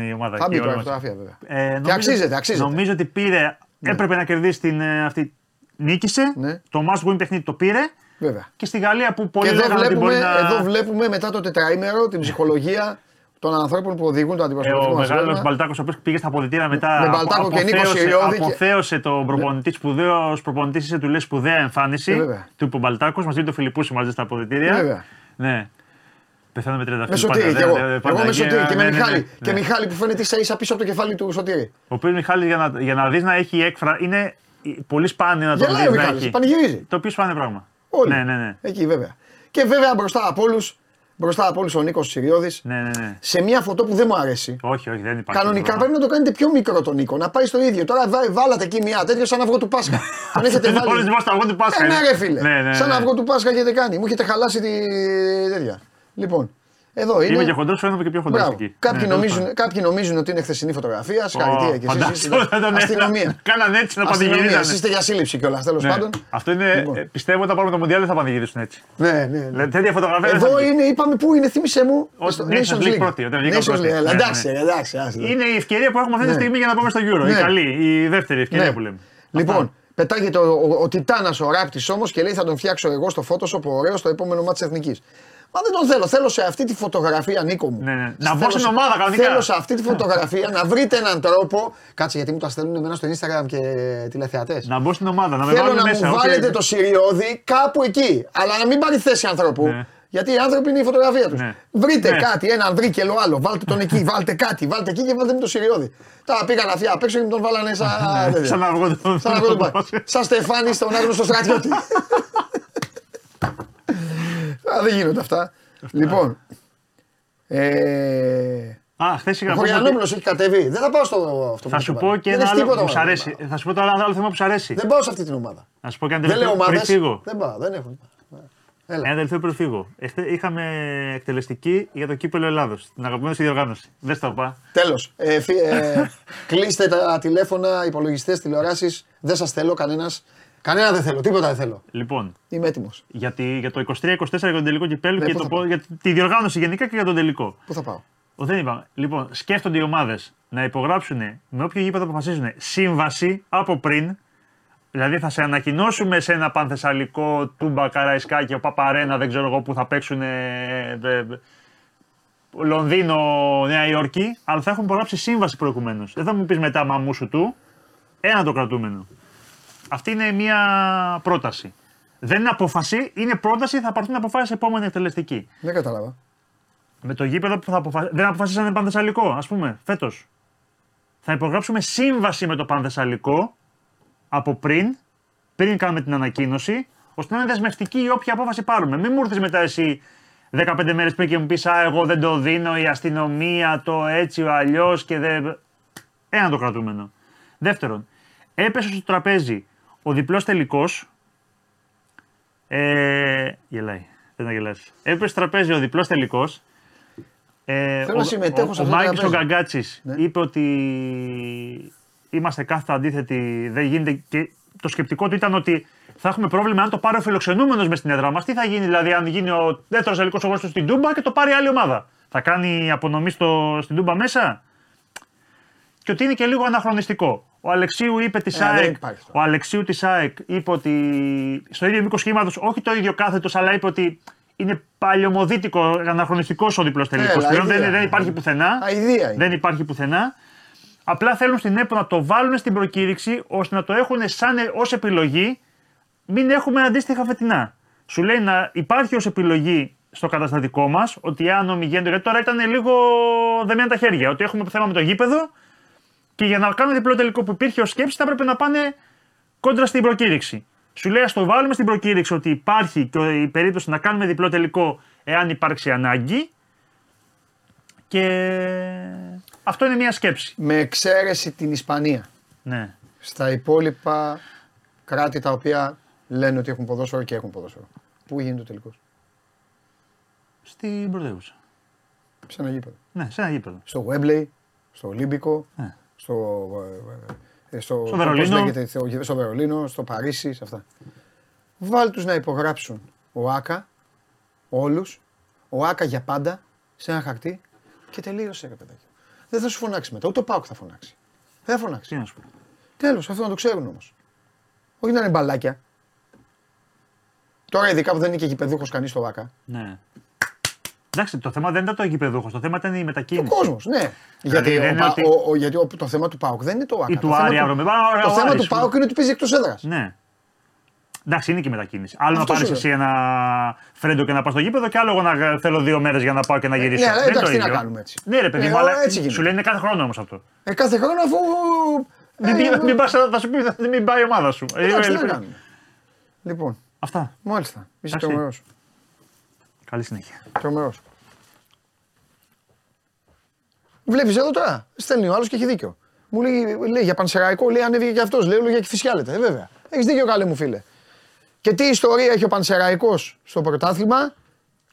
S2: ε, η ομάδα
S1: Θα
S2: εκεί,
S1: μπει τώρα
S2: όλα
S1: φωτογραφία
S2: μαζί.
S1: βέβαια.
S2: Ε,
S1: Και
S2: νομίζω-
S1: αξίζεται, αξίζεται.
S2: Νομίζω ότι πήρε. Έπρεπε να κερδίσει την ε, αυτή. Νίκησε.
S1: Ναι.
S2: Το must win παιχνίδι το πήρε.
S1: Βέβαια.
S2: Και στη Γαλλία που πολλοί
S1: Και εδώ
S2: λέγανε ότι
S1: βλέπουμε,
S2: μπορεί να.
S1: εδώ βλέπουμε μετά το τετραήμερο την ψυχολογία των ανθρώπων που οδηγούν το
S2: Ε,
S1: αντιπροσωπευτικό
S2: ο
S1: μας
S2: μεγάλος
S1: ρεύμα.
S2: Μπαλτάκος, ο οποίος πήγε στα αποδητήρια μετά.
S1: με
S2: απο-
S1: Μπαλτάκο και Νίκος
S2: αποθέωσε-
S1: Σιριώδη και-
S2: Αποθέωσε τον προπονητή, σπουδαίος προπονητής, είσαι του λες σπουδαία εμφάνιση.
S1: Ε, βέβαια.
S2: του είπε ο Μπαλτάκος, μαζί με τον Φιλιππούση μαζί στα αποδητήρια.
S1: Βέβαια.
S2: Ναι. Πεθαίνω με 30
S1: Με σωτήρι κι εγώ. Εγώ με σωτήρι και με Μιχάλη. Και Μιχάλη που φαίνεται ίσα ίσα πίσω από το κεφάλι του σωτήρι.
S2: Ο οποίος Μιχάλη για να, για να δεις να έχει έκφρα είναι πολύ σπάνιο να τον
S1: Γελάει ο
S2: δει να
S1: Μιχάλης,
S2: έχει.
S1: πανηγυρίζει.
S2: Το οποίο σπάνιο πράγμα.
S1: Όλοι.
S2: Ναι, ναι, ναι.
S1: Εκεί βέβαια. Και βέβαια μπροστά από όλους, μπροστά από όλους ο Νίκος Σιριώδη,
S2: ναι, ναι, ναι.
S1: σε μια φωτό που δεν μου αρέσει.
S2: Όχι, όχι, δεν υπάρχει.
S1: Κανονικά
S2: πρόβλημα.
S1: πρέπει να το κάνετε πιο μικρό τον Νίκο, να πάει στο ίδιο. Τώρα βά- βάλατε εκεί μια τέτοια σαν αυγό του Πάσχα. Αν έχετε
S2: Όλες
S1: βάλει.
S2: μας το αυγό του Πάσχα
S1: Ε, ναι,
S2: είναι.
S1: ρε φίλε.
S2: Ναι, ναι,
S1: Σαν
S2: ναι.
S1: αυγό του Πάσχα έχετε κάνει. Μου έχετε χαλάσει τη τέτοια. Λοιπόν, εδώ είναι.
S2: Είμαι και χοντρός, φαίνομαι και πιο χοντρός
S1: Μπράβο.
S2: εκεί.
S1: Κάποιοι,
S2: Ναι, τέλος
S1: νομίζουν,
S2: πάντων.
S1: κάποιοι νομίζουν ότι είναι χθεσινή φωτογραφία. Συγχαρητήρια
S2: Ω,
S1: και εσείς.
S2: φαντάζομαι,
S1: είστε-
S2: θα τον
S1: Αστυνομία.
S2: Κάνανε έτσι να
S1: Αστυνομία.
S2: πανηγυρίζανε.
S1: Εσείς είστε για σύλληψη κιόλας τέλος
S2: Ναι.
S1: πάντων.
S2: Αυτό είναι.
S1: Λοιπόν.
S2: ε, Πιστεύω ότι θα πάρουμε το Μουντιάλ δεν θα πανηγυρίσουν έτσι.
S1: Ναι, ναι. ναι.
S2: Δηλαδή, τέτοια φωτογραφία δεν θα
S1: Εδώ
S2: βγει.
S1: είναι, είπαμε πού είναι, θύμισε μου.
S2: Ως
S1: Στο
S2: Nations League πρώτη, όταν βγήκαν
S1: Nations
S2: πρώτη.
S1: League, έλα,
S2: Ναι,
S1: εντάξει,
S2: ναι.
S1: εντάξει. άσε το.
S2: Είναι η ευκαιρία που έχουμε αυτή τη
S1: Ναι.
S2: στιγμή για να πάμε στο Euro. Η
S1: Ναι.
S2: καλή, η δεύτερη ευκαιρία
S1: Ναι.
S2: που λέμε.
S1: Λοιπόν, πετάγεται ο, ο, ο Τιτάνας ο ράπτης όμως και λέει θα τον φτιάξω εγώ στο Photoshop ωραίος στο επόμενο μάτι εθνικής. Μα δεν τον θέλω. Θέλω σε αυτή τη φωτογραφία, Νίκο μου.
S2: Ναι, ναι. Να
S1: Θέλω
S2: μπω στην
S1: σε-
S2: ομάδα κανονικά.
S1: Θέλω σε αυτή τη φωτογραφία να βρείτε έναν τρόπο. Κάτσε γιατί μου τα στέλνουν εμένα στο Instagram και τηλεθεατές.
S2: Να μπω στην ομάδα, να με
S1: Θέλω
S2: βάλουν
S1: να
S2: μέσα.
S1: μου
S2: οκ.
S1: βάλετε το Συριώδη κάπου εκεί. Αλλά να μην πάρει θέση ανθρώπου.
S2: Ναι.
S1: Γιατί οι άνθρωποι είναι η φωτογραφία τους.
S2: Ναι.
S1: Βρείτε
S2: Ναι.
S1: κάτι, έναν βρήκελο άλλο. Βάλτε τον εκεί, βάλτε κάτι, βάλτε εκεί και βάλτε με το Συριώδη. Τα πήγαν αυτοί απ' έξω και μου τον βάλανε σαν. τέτοια.
S2: Ναι, Σαν να βγω το-
S1: Σαν να βγω το πα- Σαν Στεφάνι στον άγνωστο στρατιώτη. Α, δεν γίνονται αυτά. Λοιπόν. Ε,
S2: Α, χθες είχα
S1: ο
S2: πω. ότι-
S1: Χωριανόπουλος έχει κατεβεί. Δεν θα πάω στο αυτό.
S2: Θα
S1: που
S2: σου
S1: είπα.
S2: πω και
S1: Δεν
S2: ένα
S1: έχει
S2: άλλο
S1: τίποτα
S2: που σου
S1: άλλο.
S2: αρέσει. Θα σου πω τώρα ένα άλλο θέμα που σου αρέσει.
S1: Δεν πάω σε αυτή την ομάδα.
S2: Να σου πω και ένα
S1: Δεν λέω
S2: τελευταίο πριν
S1: ομάδες.
S2: φύγω.
S1: Δεν πάω, δεν έχω. Έλα.
S2: Ένα τελευταίο πριν φύγω. Εχθέ είχαμε εκτελεστική για το κύπελο Ελλάδος. Την αγαπημένη σου διοργάνωση. Δεν στο είπα.
S1: Τέλος. Ε, φι- ε, κλείστε τα τηλέφωνα, υπολογιστές, τηλεοράσεις. Δεν σας θέλω κανένας. Κανένα δεν θέλω, τίποτα δεν θέλω.
S2: Λοιπόν,
S1: Είμαι έτοιμος.
S2: για, τη- για το 23-24 για τον τελικό κυπέλου
S1: Ναι,
S2: και
S1: πού
S2: το,
S1: θα
S2: πω-
S1: πάω;
S2: για τη διοργάνωση γενικά και για τον τελικό.
S1: Πού θα πάω;
S2: Ο, δεν είπαμε. Λοιπόν, σκέφτονται οι ομάδες να υπογράψουν με όποιο γήπεδο αποφασίζουν σύμβαση από πριν. Δηλαδή θα σε ανακοινώσουμε σε ένα πανθεσσαλικό Τούμπα Καραϊσκάκη, ο Παπαρένα, δεν ξέρω εγώ που θα παίξουν ε, ε, ε, Λονδίνο, Νέα Υόρκη, αλλά θα έχουν υπογράψει σύμβαση προηγουμένως. Δεν θα μου πεις μετά μαμούσου του, ένα το κρατούμενο. Αυτή είναι μια πρόταση. Δεν είναι απόφαση, είναι πρόταση, θα πάρθουν αποφάσεις επόμενη εκτελεστική.
S1: Δεν κατάλαβα.
S2: Με το γήπεδο που θα αποφασίσουν. Δεν αποφασίσανε Πανθεσσαλικό, ας πούμε, φέτος. Θα υπογράψουμε σύμβαση με το Πανθεσσαλικό από πριν, πριν κάνουμε την ανακοίνωση, ώστε να είναι δεσμευτική η όποια απόφαση πάρουμε. Μην μου έρθεις μετά εσύ 15 μέρες πριν και μου πεις Α, εγώ δεν το δίνω, η αστυνομία, το έτσι, ο αλλιώς και δεν. Ένα το κρατούμενο. Δεύτερον, έπεσε στο τραπέζι ο διπλός τελικός. Ε, γελάει. Δεν να γελάσει. Έπεσε στο τραπέζι ο διπλός τελικός. Ε,
S1: Θέλω να συμμετέχω σε
S2: ο, ο,
S1: αυτό το
S2: Μάκης ο
S1: τραπέζι.
S2: Γκαγκάτσης
S1: Ναι.
S2: είπε ότι είμαστε κάθετα αντίθετοι, δεν γίνεται και το σκεπτικό του ήταν ότι θα έχουμε πρόβλημα αν το πάρει ο φιλοξενούμενος μες στην έδρα μας. Τι θα γίνει, δηλαδή, αν γίνει ο δεύτερο ελληνικό αγώνα στην Τούμπα και το πάρει άλλη ομάδα. Θα κάνει απονομή στο, στην Τούμπα μέσα. Και ότι είναι και λίγο αναχρονιστικό. Ο Αλεξίου είπε τη
S1: Ε, δεν
S2: ΑΕΚ,
S1: υπάρχει αυτό.
S2: ο Αλεξίου τη ΑΕΚ είπε ότι στο ίδιο μήκος κύματος, όχι το ίδιο κάθετος, αλλά είπε ότι είναι παλιωμοδίτικο, αναχρονιστικός ο διπλός τελικός.
S1: Έλα,
S2: Πλέον δεν,
S1: αηδία.
S2: δεν υπάρχει πουθενά.
S1: Αηδία είναι.
S2: Δεν υπάρχει πουθενά. Απλά θέλουν στην ΕΠΟ να το βάλουν στην προκήρυξη ώστε να το έχουν σαν ως επιλογή. Μην έχουμε αντίστοιχα φετινά. Σου λέει να υπάρχει ως επιλογή στο καταστατικό μας ότι αν ομιγένεται. Γιατί τώρα ήταν λίγο δεμένα τα χέρια. Ότι έχουμε θέμα με το γήπεδο και για να κάνουν διπλό τελικό που υπήρχε ως σκέψη θα έπρεπε να πάνε κόντρα στην προκήρυξη. Σου λέει ας το βάλουμε στην προκήρυξη ότι υπάρχει και η περίπτωση να κάνουμε διπλό τελικό εάν υπάρξει ανάγκη. Και αυτό είναι μια σκέψη.
S1: Με εξαίρεση την Ισπανία.
S2: Ναι.
S1: Στα υπόλοιπα κράτη τα οποία λένε ότι έχουν ποδόσφαιρο και έχουν ποδόσφαιρο. Πού γίνεται ο τελικός;
S2: Στην πρωτεύουσα.
S1: Σε ένα γήπεδο.
S2: Ναι, σε ένα γήπεδο.
S1: Στο Wembley, στο Ολύμπικο,
S2: Ναι.
S1: Στο, ε, ε, στο,
S2: Στο Βερολίνο.
S1: πώς λέγεται, στο, στο Βερολίνο, στο Παρίσι, σε αυτά. Βάλ τους να υπογράψουν ο Άκα, όλους, ο Άκα για πάντα, σε ένα χαρτί και τελείωσε ρε παιδάκι. Δεν θα σου φωνάξει μετά, ούτε ο Πάουκ θα φωνάξει. Δεν θα φωνάξει.
S2: Τι να σου πω.
S1: Τέλος, αυτό να το ξέρουν όμως. Όχι να είναι μπαλάκια. Τώρα ειδικά που δεν είναι και γηπεδούχος κανείς στο Άκα.
S2: Ναι. Εντάξει, το θέμα δεν ήταν το γηπεδούχος, το θέμα ήταν η
S1: Ο
S2: μετακίνηση.
S1: κόσμος, ναι. γιατί,
S2: δεν
S1: ο,
S2: είναι
S1: Πα-
S2: ότι-
S1: ο- ο- γιατί ο- το θέμα του Πάουκ δεν είναι το Άκα.
S2: Ή
S1: το
S2: του
S1: θέμα
S2: Άρη αύριο με πάρα
S1: Το
S2: ο
S1: θέμα
S2: Άρης,
S1: του Πάουκ είναι ότι παίζει εκτός έδρας.
S2: Ναι. Εντάξει, είναι και η μετακίνηση. Άλλο
S1: Αυτό
S2: να πάρεις
S1: σου
S2: εσύ ένα φρέντο και να πας στο γήπεδο, και άλλο εγώ να θέλω δύο μέρες για να πάω και να γυρίσω.
S1: ναι, αλλά
S2: Δεν είναι
S1: εντάξει,
S2: το
S1: τι να
S2: ίδιο.
S1: κάνουμε έτσι.
S2: Ναι, ρε παιδί
S1: Ε,
S2: μου, αλλά
S1: έτσι γίνεται.
S2: σου λένε κάθε χρόνο όμως αυτό.
S1: Ε, κάθε χρόνο αφού.
S2: Μην,
S1: ε,
S2: μην, μην πας, θα σου πει, θα- μην πάει η ομάδα σου. Ε,
S1: εντάξει, τι
S2: ε,
S1: να κάνουμε. Λοιπόν,
S2: Αυτά.
S1: μάλιστα. Είσαι
S2: Εντάξει.
S1: Τρομερό.
S2: Καλή συνέχεια.
S1: Τρομερός. Βλέπεις εδώ τώρα. Στέλνει ο άλλος και έχει δίκιο. Μου λέει, λέει για πανσεραϊκό, λέει ανέβηκε και αυτός. Λέει όλο για κυφισιά λέτε. Ε, βέβαια. Έχεις δίκιο, καλέ μου φίλε. Και τι ιστορία έχει ο Πανσεραϊκός στο πρωτάθλημα,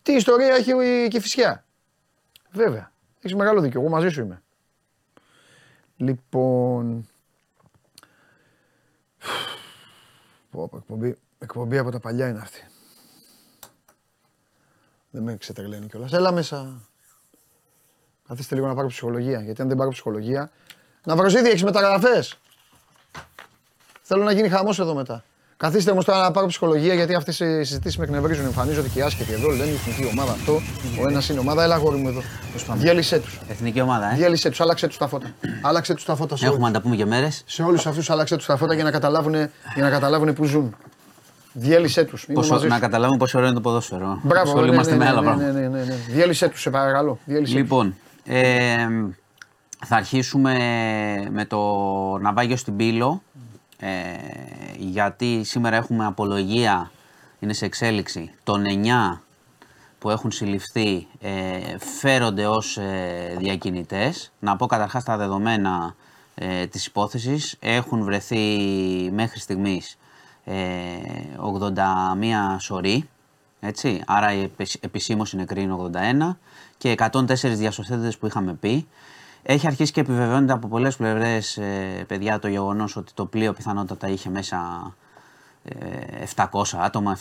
S1: τι ιστορία έχει η Κηφισιά. Βέβαια. Έχεις μεγάλο δίκιο. Εγώ μαζί σου είμαι. Λοιπόν. Πω, πω, εκπομπή, εκπομπή από τα παλιά είναι αυτή. Δεν με ξετρελαίνει κιόλας. Έλα μέσα. Καθίστε λίγο να πάρω ψυχολογία. Γιατί αν δεν πάρω ψυχολογία. Να βρω έχεις μεταγραφές. Θέλω να γίνει χαμός εδώ μετά. Καθίστε όμως τώρα να πάρω ψυχολογία γιατί αυτές οι συζητήσεις με εκνευρίζουν. Εμφανίζονται και οι άσχετοι εδώ. Λένε η εθνική ομάδα αυτό. Ο ένας είναι ομάδα. Έλα αγόρι μου εδώ. Διέλυσέ τους.
S4: Εθνική ομάδα, ε.
S1: Διέλυσέ τους. Άλλαξε τους τα φώτα. Άλλαξε τους τα φώτα σε
S4: Έχουμε
S1: όλους.
S4: να τα πούμε και μέρες.
S1: Σε όλους αυτούς άλλαξε τους τα φώτα για να καταλάβουν, για να καταλάβουν που ζουν. Διέλυσέ τους.
S4: Να καταλάβουμε πόσο ωραίο είναι το ποδόσφαιρο.
S1: Μπράβο, ναι,
S4: Ασχολούμαστε
S1: ναι,
S4: με
S1: ναι,
S4: άλλα
S1: ναι,
S4: πράγματα.
S1: ναι, ναι, ναι. Διέλυσέ τους, σε παρακαλώ. Διέλυσέ τους.
S4: Λοιπόν, ε, θα αρχίσουμε με το ναυάγιο στην Πύλο. Ε, γιατί σήμερα έχουμε απολογία, είναι σε εξέλιξη, των 9 που έχουν συλληφθεί ε, φέρονται ως ε, διακινητές. Να πω καταρχάς τα δεδομένα ε, της υπόθεσης. Έχουν βρεθεί μέχρι στιγμής ε, 81 σωροί, έτσι, άρα η επισ- επισήμως η νεκρή είναι 81 και 104 διασωθέντες που είχαμε πει. Έχει αρχίσει και επιβεβαιώνεται από πολλές πλευρές, ε, παιδιά, το γεγονός ότι το πλοίο πιθανότατα είχε μέσα ε, 700 άτομα,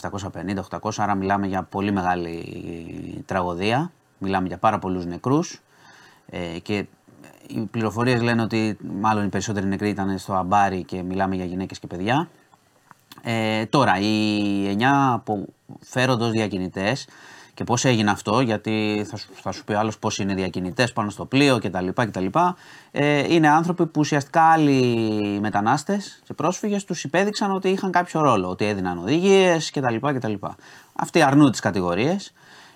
S4: 750-800, άρα μιλάμε για πολύ μεγάλη τραγωδία. Μιλάμε για πάρα πολλούς νεκρούς ε, και οι πληροφορίες λένε ότι μάλλον οι περισσότεροι νεκροί ήταν στο αμπάρι και μιλάμε για γυναίκες και παιδιά. Ε, τώρα, οι 9 που φέρονται ως διακινητές Και πώς έγινε αυτό, γιατί θα σου, θα σου πει άλλος πώς είναι διακινητές πάνω στο πλοίο κτλ. κτλ. Ε, είναι άνθρωποι που ουσιαστικά άλλοι μετανάστες και πρόσφυγες τους υπέδειξαν ότι είχαν κάποιο ρόλο, ότι έδιναν οδηγίες κτλ. κτλ. Αυτοί αρνούν τις κατηγορίες.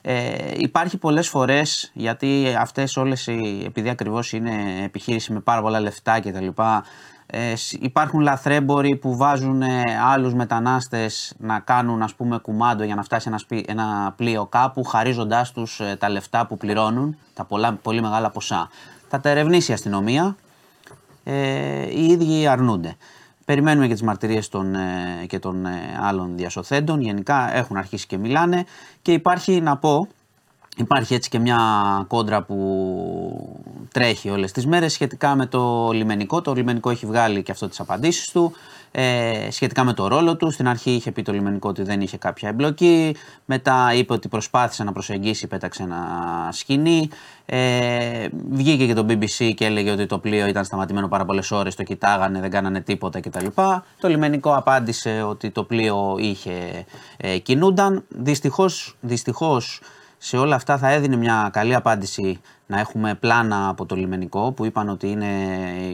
S4: Ε, υπάρχει πολλές φορές, γιατί αυτές όλες, οι, επειδή ακριβώς είναι επιχείρηση με πάρα πολλά λεφτά και τα λοιπά, ε, υπάρχουν λαθρέμποροι που βάζουν ε, άλλους μετανάστες να κάνουν ας πούμε κουμάντο για να φτάσει ένα, σπί, ένα πλοίο κάπου χαρίζοντάς τους ε, τα λεφτά που πληρώνουν, τα πολλά, πολύ μεγάλα ποσά. Θα τα ερευνήσει η αστυνομία, ε, οι ίδιοι αρνούνται. Περιμένουμε και τις μαρτυρίες των, ε, και των ε, άλλων διασωθέντων. Γενικά έχουν αρχίσει και μιλάνε και υπάρχει να πω, υπάρχει έτσι και μια κόντρα που τρέχει όλες τις μέρες σχετικά με το λιμενικό. Το λιμενικό έχει βγάλει και αυτό τις απαντήσεις του ε, σχετικά με το ρόλο του. Στην αρχή είχε πει το λιμενικό ότι δεν είχε κάποια εμπλοκή. Μετά είπε ότι προσπάθησε να προσεγγίσει, πέταξε ένα σκηνή. Ε, βγήκε και το BBC και έλεγε ότι το πλοίο ήταν σταματημένο πάρα πολλές ώρες, το κοιτάγανε, δεν κάνανε τίποτα κτλ. Το λιμενικό απάντησε ότι το πλοίο είχε ε, κινούνταν. Δυστυχώς δυστυχώς, σε όλα αυτά θα έδινε μια καλή απάντηση να έχουμε πλάνα από το λιμενικό που είπαν ότι είναι,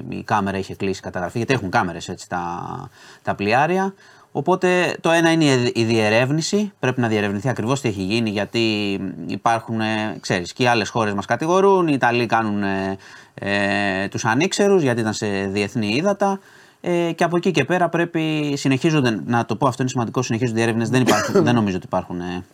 S4: η κάμερα είχε κλείσει καταγραφή, γιατί έχουν κάμερες έτσι τα, τα πλοιάρια. Οπότε το ένα είναι η διερεύνηση, πρέπει να διερευνηθεί ακριβώς τι έχει γίνει γιατί υπάρχουν, ε, ξέρεις, και οι άλλες χώρες μας κατηγορούν, οι Ιταλοί κάνουν ε, ε, τους ανήξερους γιατί ήταν σε διεθνή ύδατα. Ε, και από εκεί και πέρα πρέπει, συνεχίζονται, να το πω αυτό είναι σημαντικό, συνεχίζονται οι έρευνες, δεν, υπάρχουν, δεν νομίζω ότι υπάρχουν ε,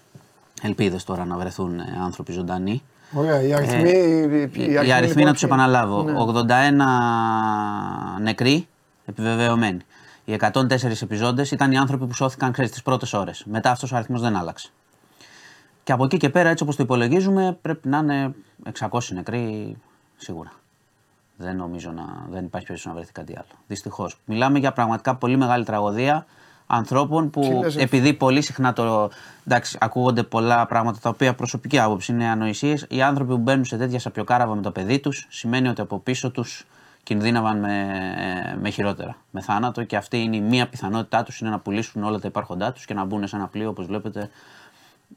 S4: ελπίδες τώρα να βρεθούν ε, άνθρωποι ζωντανοί.
S1: Ωραία, οι αριθμοί,
S4: Ε,
S1: οι
S4: οι αριθμοί
S1: λοιπόν
S4: να τους
S1: και-
S4: επαναλάβω.
S1: Ναι.
S4: 81 νεκροί, επιβεβαιωμένοι. Οι 104 επιζώντες ήταν οι άνθρωποι που σώθηκαν ξέρεις, τις πρώτες ώρες. Μετά αυτός ο αριθμός δεν άλλαξε. Και από εκεί και πέρα, έτσι όπως το υπολογίζουμε, πρέπει να είναι 600 νεκροί σίγουρα. Δεν νομίζω να δεν υπάρχει περίπτωση να βρεθεί κάτι άλλο. Δυστυχώς. Μιλάμε για πραγματικά πολύ μεγάλη τραγωδία ανθρώπων
S1: Τι
S4: που
S1: λες, ρε.
S4: επειδή πολύ συχνά το. Εντάξει, ακούγονται πολλά πράγματα τα οποία προσωπική άποψη είναι ανοησίες. Οι άνθρωποι που μπαίνουν σε τέτοια σαπιοκάραβα με το παιδί τους σημαίνει ότι από πίσω τους κινδύναβαν με, με χειρότερα, με θάνατο και αυτή είναι η μία πιθανότητά τους είναι να πουλήσουν όλα τα υπάρχοντά τους και να μπουν σε ένα πλοίο όπως βλέπετε.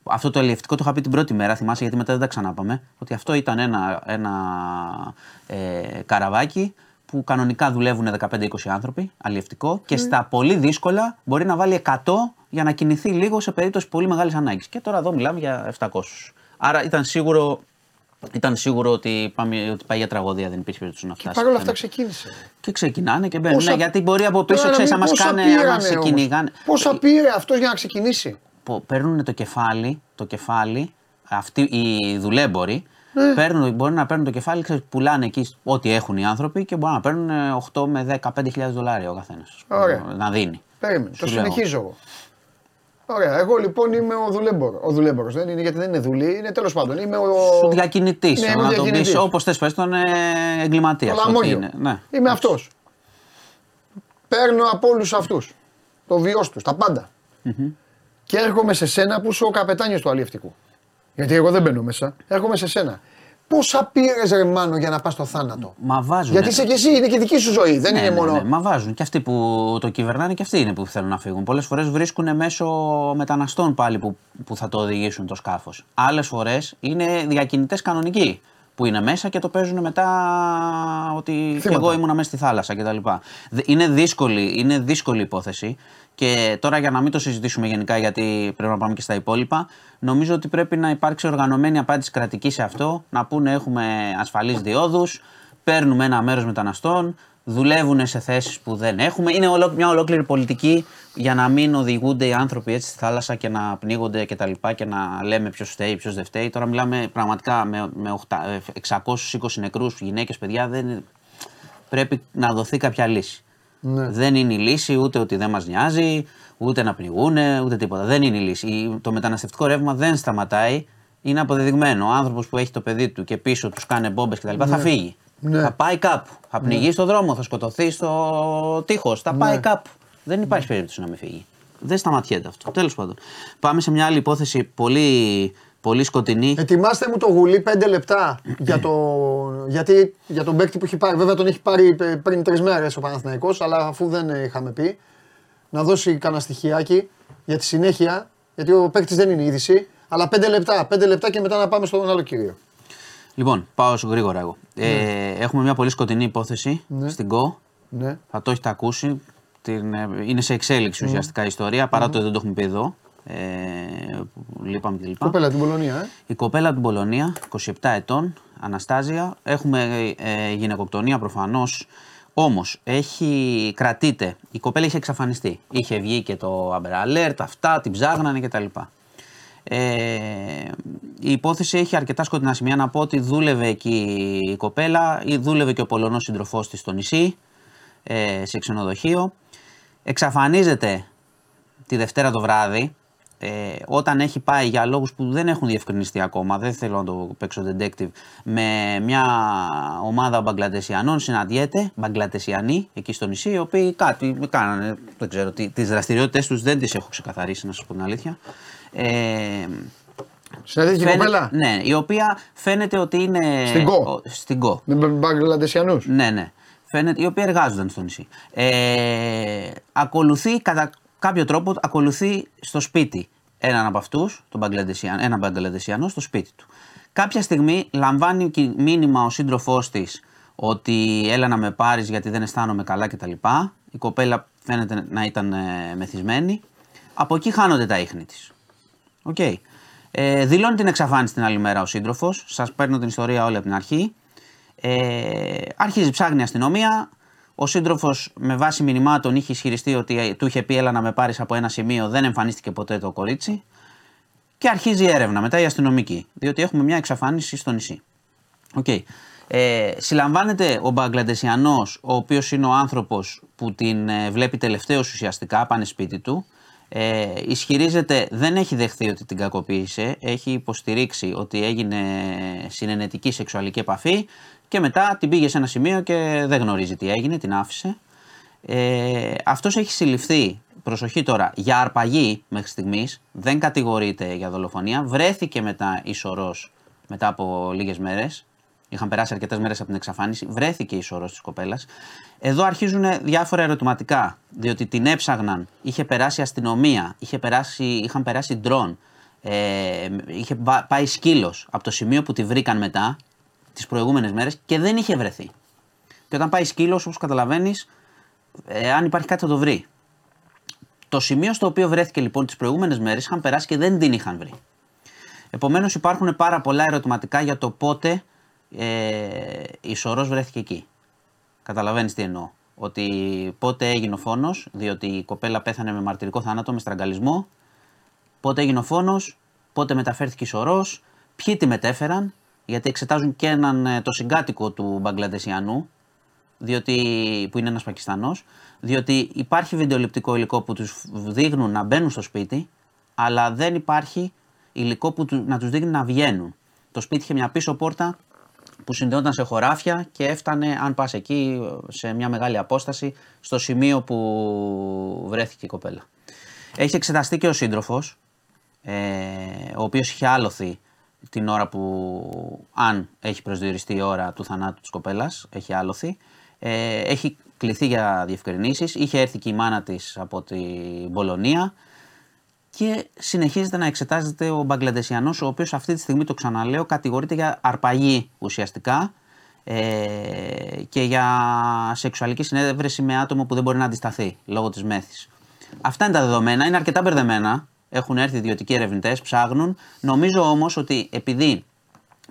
S4: Αυτό το αλλιευτικό το είχα πει την πρώτη μέρα, θυμάσαι γιατί μετά δεν τα ξανάπαμε. Ότι αυτό ήταν ένα, ένα ε, καραβάκι που κανονικά δουλεύουν 15-20 άνθρωποι, αλλιευτικό, και στα πολύ δύσκολα μπορεί να βάλει 100 για να κινηθεί λίγο σε περίπτωση πολύ μεγάλης ανάγκης. Και τώρα εδώ μιλάμε για 700. Άρα ήταν σίγουρο, ήταν σίγουρο ότι, πάμε, ότι πάει για τραγωδία, δεν υπήρχε περίπτωση να φτάσει.
S1: Παρ' όλα αυτά
S4: Δεν-
S1: ξεκίνησε.
S4: Και ξεκινάνε και μπαίνουν.
S1: Πόσα-
S4: Ναι, γιατί μπορεί από πίσω,
S1: Τώρα,
S4: ξέρει,
S1: να
S4: να μα
S1: μην- πόσα
S4: κάνε, να
S1: πήρανε
S4: μας σε
S1: όμως;
S4: κυνηγάνε.
S1: Πόσα πήρε αυτός για να ξεκινήσει;
S4: Παίρνουν το κεφάλι, το κεφάλι, αυτοί οι δουλέμποροι,
S1: Ναι.
S4: Παίρνουν, μπορεί να παίρνουν το κεφάλι, ξέρεις, πουλάνε εκεί ό,τι έχουν οι άνθρωποι και μπορεί να παίρνουν ε, 8 με 15.000 δολάρια ο καθένας.
S1: Ωραία.
S4: Να δίνει.
S1: Περίμενε, το
S4: Σου λέω.
S1: συνεχίζω εγώ. Ωραία, εγώ λοιπόν είμαι ο δουλέμπορος. Ο δουλέμπορος δεν είναι γιατί δεν είναι δουλή, είναι τέλος πάντων. Είμαι ο.
S4: Ο διακινητής,
S1: Ναι, είμαι ο
S4: να τον
S1: διακινητής.
S4: πει όπως θες, πες τον ε, εγκληματίας.
S1: Το λαμόγιο.
S4: Ναι.
S1: Είμαι αυτός. Παίρνω από όλους αυτούς. Το βιός τους, τα παντα Και έρχομαι σε σένα που είσαι ο καπετάνιος του αλλιευτικού. Γιατί εγώ δεν μπαίνω μέσα. Έρχομαι σε σένα. Πόσα πήρες ρε Μάνο για να πας στο θάνατο;
S4: Μα βάζουν.
S1: Γιατί είσαι και εσύ, είναι και δική σου ζωή. Δεν
S4: Ναι,
S1: είναι
S4: ναι,
S1: μόνο.
S4: ναι. Μα βάζουν. Και αυτοί που το κυβερνάνε και αυτοί είναι που θέλουν να φύγουν. Πολλές φορές βρίσκουν μέσω μεταναστών πάλι που, που θα το οδηγήσουν το σκάφος. Άλλες φορές είναι διακινητές κανονικοί που είναι μέσα και το παίζουν μετά ότι και
S1: Θύματα.
S4: εγώ ήμουνα μέσα στη θάλασσα κτλ. Δε- Είναι δύσκολη, είναι δύσκολη υπόθεση. Και τώρα για να μην το συζητήσουμε γενικά, γιατί πρέπει να πάμε και στα υπόλοιπα, νομίζω ότι πρέπει να υπάρξει οργανωμένη απάντηση κρατική σε αυτό. Να πούνε έχουμε ασφαλείς διόδους, παίρνουμε ένα μέρος μεταναστών, δουλεύουν σε θέσεις που δεν έχουμε. Είναι ολό- μια ολόκληρη πολιτική για να μην οδηγούνται οι άνθρωποι έτσι στη θάλασσα και να πνίγονται και τα λοιπά και να λέμε ποιος φταίει, ποιος δεν φταίει. Τώρα μιλάμε πραγματικά με, με 8, ε, 620 νεκρούς, γυναίκες, παιδιά. Δεν, είναι- πρέπει να δοθεί κάποια λύση. Δεν είναι η λύση ούτε ότι δεν μας νοιάζει, ούτε να πνιγούν, ούτε τίποτα. Δεν είναι η λύση. Η- Το μεταναστευτικό ρεύμα δεν σταματάει. Είναι αποδεδειγμένο. Ο άνθρωπος που έχει το παιδί του και πίσω τους κάνει μπόμπες κτλ. θα φύγει.
S1: Ναι.
S4: Θα πάει κάπου. Θα πνιγεί στο δρόμο, θα σκοτωθεί στο τείχος. Θα πάει κάπου. Δεν υπάρχει περίπτωση να μην φύγει. Δεν σταματιέται αυτό. Τέλος πάντων. Πάμε σε μια άλλη υπόθεση πολύ, πολύ σκοτεινή.
S1: Ετοιμάστε μου το γουλί 5 λεπτά για, το, γιατί, για τον παίκτη που έχει πάρει. Βέβαια τον έχει πάρει πε- πριν τρεις μέρες ο Παναθηναϊκός, αλλά αφού δεν ε, είχαμε πει, να δώσει κανένα στοιχειάκι για τη συνέχεια. Γιατί ο παίκτης δεν είναι είδηση. Αλλά πέντε λεπτά, πέντε λεπτά και μετά να πάμε στον άλλο κύριο.
S4: Λοιπόν, πάω σου γρήγορα εγώ. Ε, έχουμε μια πολύ σκοτεινή υπόθεση στην ΚΟ.
S1: Ναι.
S4: Θα το έχετε ακούσει. Την, ε, είναι σε εξέλιξη ουσιαστικά η ιστορία, παρά το ότι δεν το έχουμε πει εδώ. Ε, που λείπαμε κλπ.
S1: Κοπέλα την Πολωνία, ε.
S4: Η κοπέλα από την Πολωνία, 27 ετών, Αναστάζια. Έχουμε ε, γυναικοκτονία προφανώς. Όμως έχει κρατείται. Η κοπέλα είχε εξαφανιστεί. Είχε βγει και το Amber Alert, αυτά, την ψάγνανε κτλ. Ε, η υπόθεση έχει αρκετά σκοτεινά σημεία. Να πω ότι δούλευε εκεί η κοπέλα ή δούλευε και ο Πολωνός σύντροφός της στο νησί, ε, σε ξενοδοχείο. Εξαφανίζεται τη Δευτέρα το βράδυ, ε, όταν έχει πάει για λόγους που δεν έχουν διευκρινιστεί ακόμα, δεν θέλω να το παίξω detective, με μια ομάδα Μπαγκλαντεσιανών συναντιέται, Μπαγκλαντεσιανοί εκεί στο νησί, οι οποίοι κάτι κάνανε, δεν ξέρω, τι- τις δραστηριότητες τους δεν τις έχω ξεκαθαρίσει να σας πω την αλήθεια. Ε,
S1: Συναντήθηκε η
S4: φαίνεται-
S1: κοπέλα;
S4: Ναι, η οποία φαίνεται ότι είναι...
S1: Στην Go.
S4: ο- Στην Go.
S1: Με Μπαγκλαντεσιανούς;
S4: Ναι, ναι. Φαίνεται, οι οποίοι εργάζονταν στο νησί. Ε, ακολουθεί, κατά κάποιο τρόπο, ακολουθεί στο σπίτι έναν από αυτούς, τον Μπαγκλαντεσιανό, έναν Μπαγκλαντεσιανό, στο σπίτι του. Κάποια στιγμή λαμβάνει κι- μήνυμα ο σύντροφός της ότι έλα να με πάρεις γιατί δεν αισθάνομαι καλά κτλ. Η κοπέλα φαίνεται να ήταν ε, μεθυσμένη. Από εκεί χάνονται τα ίχνη της. Οκ. Ε, δηλώνει την εξαφάνιση την άλλη μέρα ο σύντροφος. Σας παίρνω την ιστορία όλη από την αρχή. Ε, αρχίζει ψάχνει η αστυνομία. Ο σύντροφος με βάση μηνυμάτων είχε ισχυριστεί ότι ε, του είχε πει: Έλα να με πάρεις από ένα σημείο. Δεν εμφανίστηκε ποτέ το κορίτσι. Και αρχίζει η έρευνα μετά η αστυνομική. Διότι έχουμε μια εξαφάνιση στο νησί. Οκ. Ε, συλλαμβάνεται ο Μπαγκλαντεσιανός, ο οποίος είναι ο άνθρωπος που την ε, βλέπει τελευταίο ουσιαστικά, πάνε σπίτι του. Ε, ισχυρίζεται, δεν έχει δεχθεί ότι την κακοποίησε, έχει υποστηρίξει ότι έγινε συνενετική σεξουαλική επαφή και μετά την πήγε σε ένα σημείο και δεν γνωρίζει τι έγινε, την άφησε. Ε, αυτός έχει συλληφθεί, προσοχή τώρα, για αρπαγή μέχρι στιγμής, δεν κατηγορείται για δολοφονία, βρέθηκε μετά ισορρός μετά από λίγες μέρες, είχαν περάσει αρκετές μέρες από την εξαφάνιση, βρέθηκε ισορρός της κοπέλας. Εδώ αρχίζουν διάφορα ερωτηματικά, διότι την έψαγναν, είχε περάσει αστυνομία, είχε περάσει, είχαν περάσει ντρόν, ε, είχε πα- πάει σκύλος. Από το σημείο που τη βρήκαν μετά, τις προηγούμενες μέρες και δεν είχε βρεθεί. Και όταν πάει σκύλος, όπως καταλαβαίνεις, ε, αν υπάρχει κάτι θα το βρει. Το σημείο στο οποίο βρέθηκε λοιπόν τις προηγούμενες μέρες είχαν περάσει και δεν την είχαν βρει. Επομένως υπάρχουν πάρα πολλά ερωτηματικά για το πότε ε, η Σωρός βρέθηκε εκεί. Καταλαβαίνεις τι εννοώ. Ότι πότε έγινε ο φόνος, διότι η κοπέλα πέθανε με μαρτυρικό θάνατο, με στραγγαλισμό. Πότε έγινε ο φόνος, πότε μεταφέρθηκε η Σωρός, ποιοι τη μετέφεραν, γιατί εξετάζουν και έναν, ε, το συγκάτοικο του Μπαγκλαντεσιανού, διότι, που είναι ένας Πακιστανός, διότι υπάρχει βιντεοληπτικό υλικό που τους δείχνουν να μπαίνουν στο σπίτι, αλλά δεν υπάρχει υλικό που του- να τους δείχνει να βγαίνουν. Το σπίτι είχε μια πίσω πόρτα που συνδεόταν σε χωράφια και έφτανε, αν πας εκεί, σε μια μεγάλη απόσταση, στο σημείο που βρέθηκε η κοπέλα. Έχει εξεταστεί και ο σύντροφος, ε, ο οποίος είχε άλοθη την ώρα που, αν έχει προσδιοριστεί η ώρα του θανάτου της κοπέλας, έχει άλοθη. Ε, έχει κληθεί για διευκρινήσεις, είχε έρθει και η μάνα της από την Πολωνία και συνεχίζεται να εξετάζεται ο Μπαγκλαντεσιανός, ο οποίος αυτή τη στιγμή, το ξαναλέω, κατηγορείται για αρπαγή ουσιαστικά ε, και για σεξουαλική συνέβρεση με άτομο που δεν μπορεί να αντισταθεί λόγω της μέθης. Αυτά είναι τα δεδομένα, είναι αρκετά μπερδεμένα. Έχουν έρθει ιδιωτικοί ερευνητές, ψάχνουν. Νομίζω όμως ότι επειδή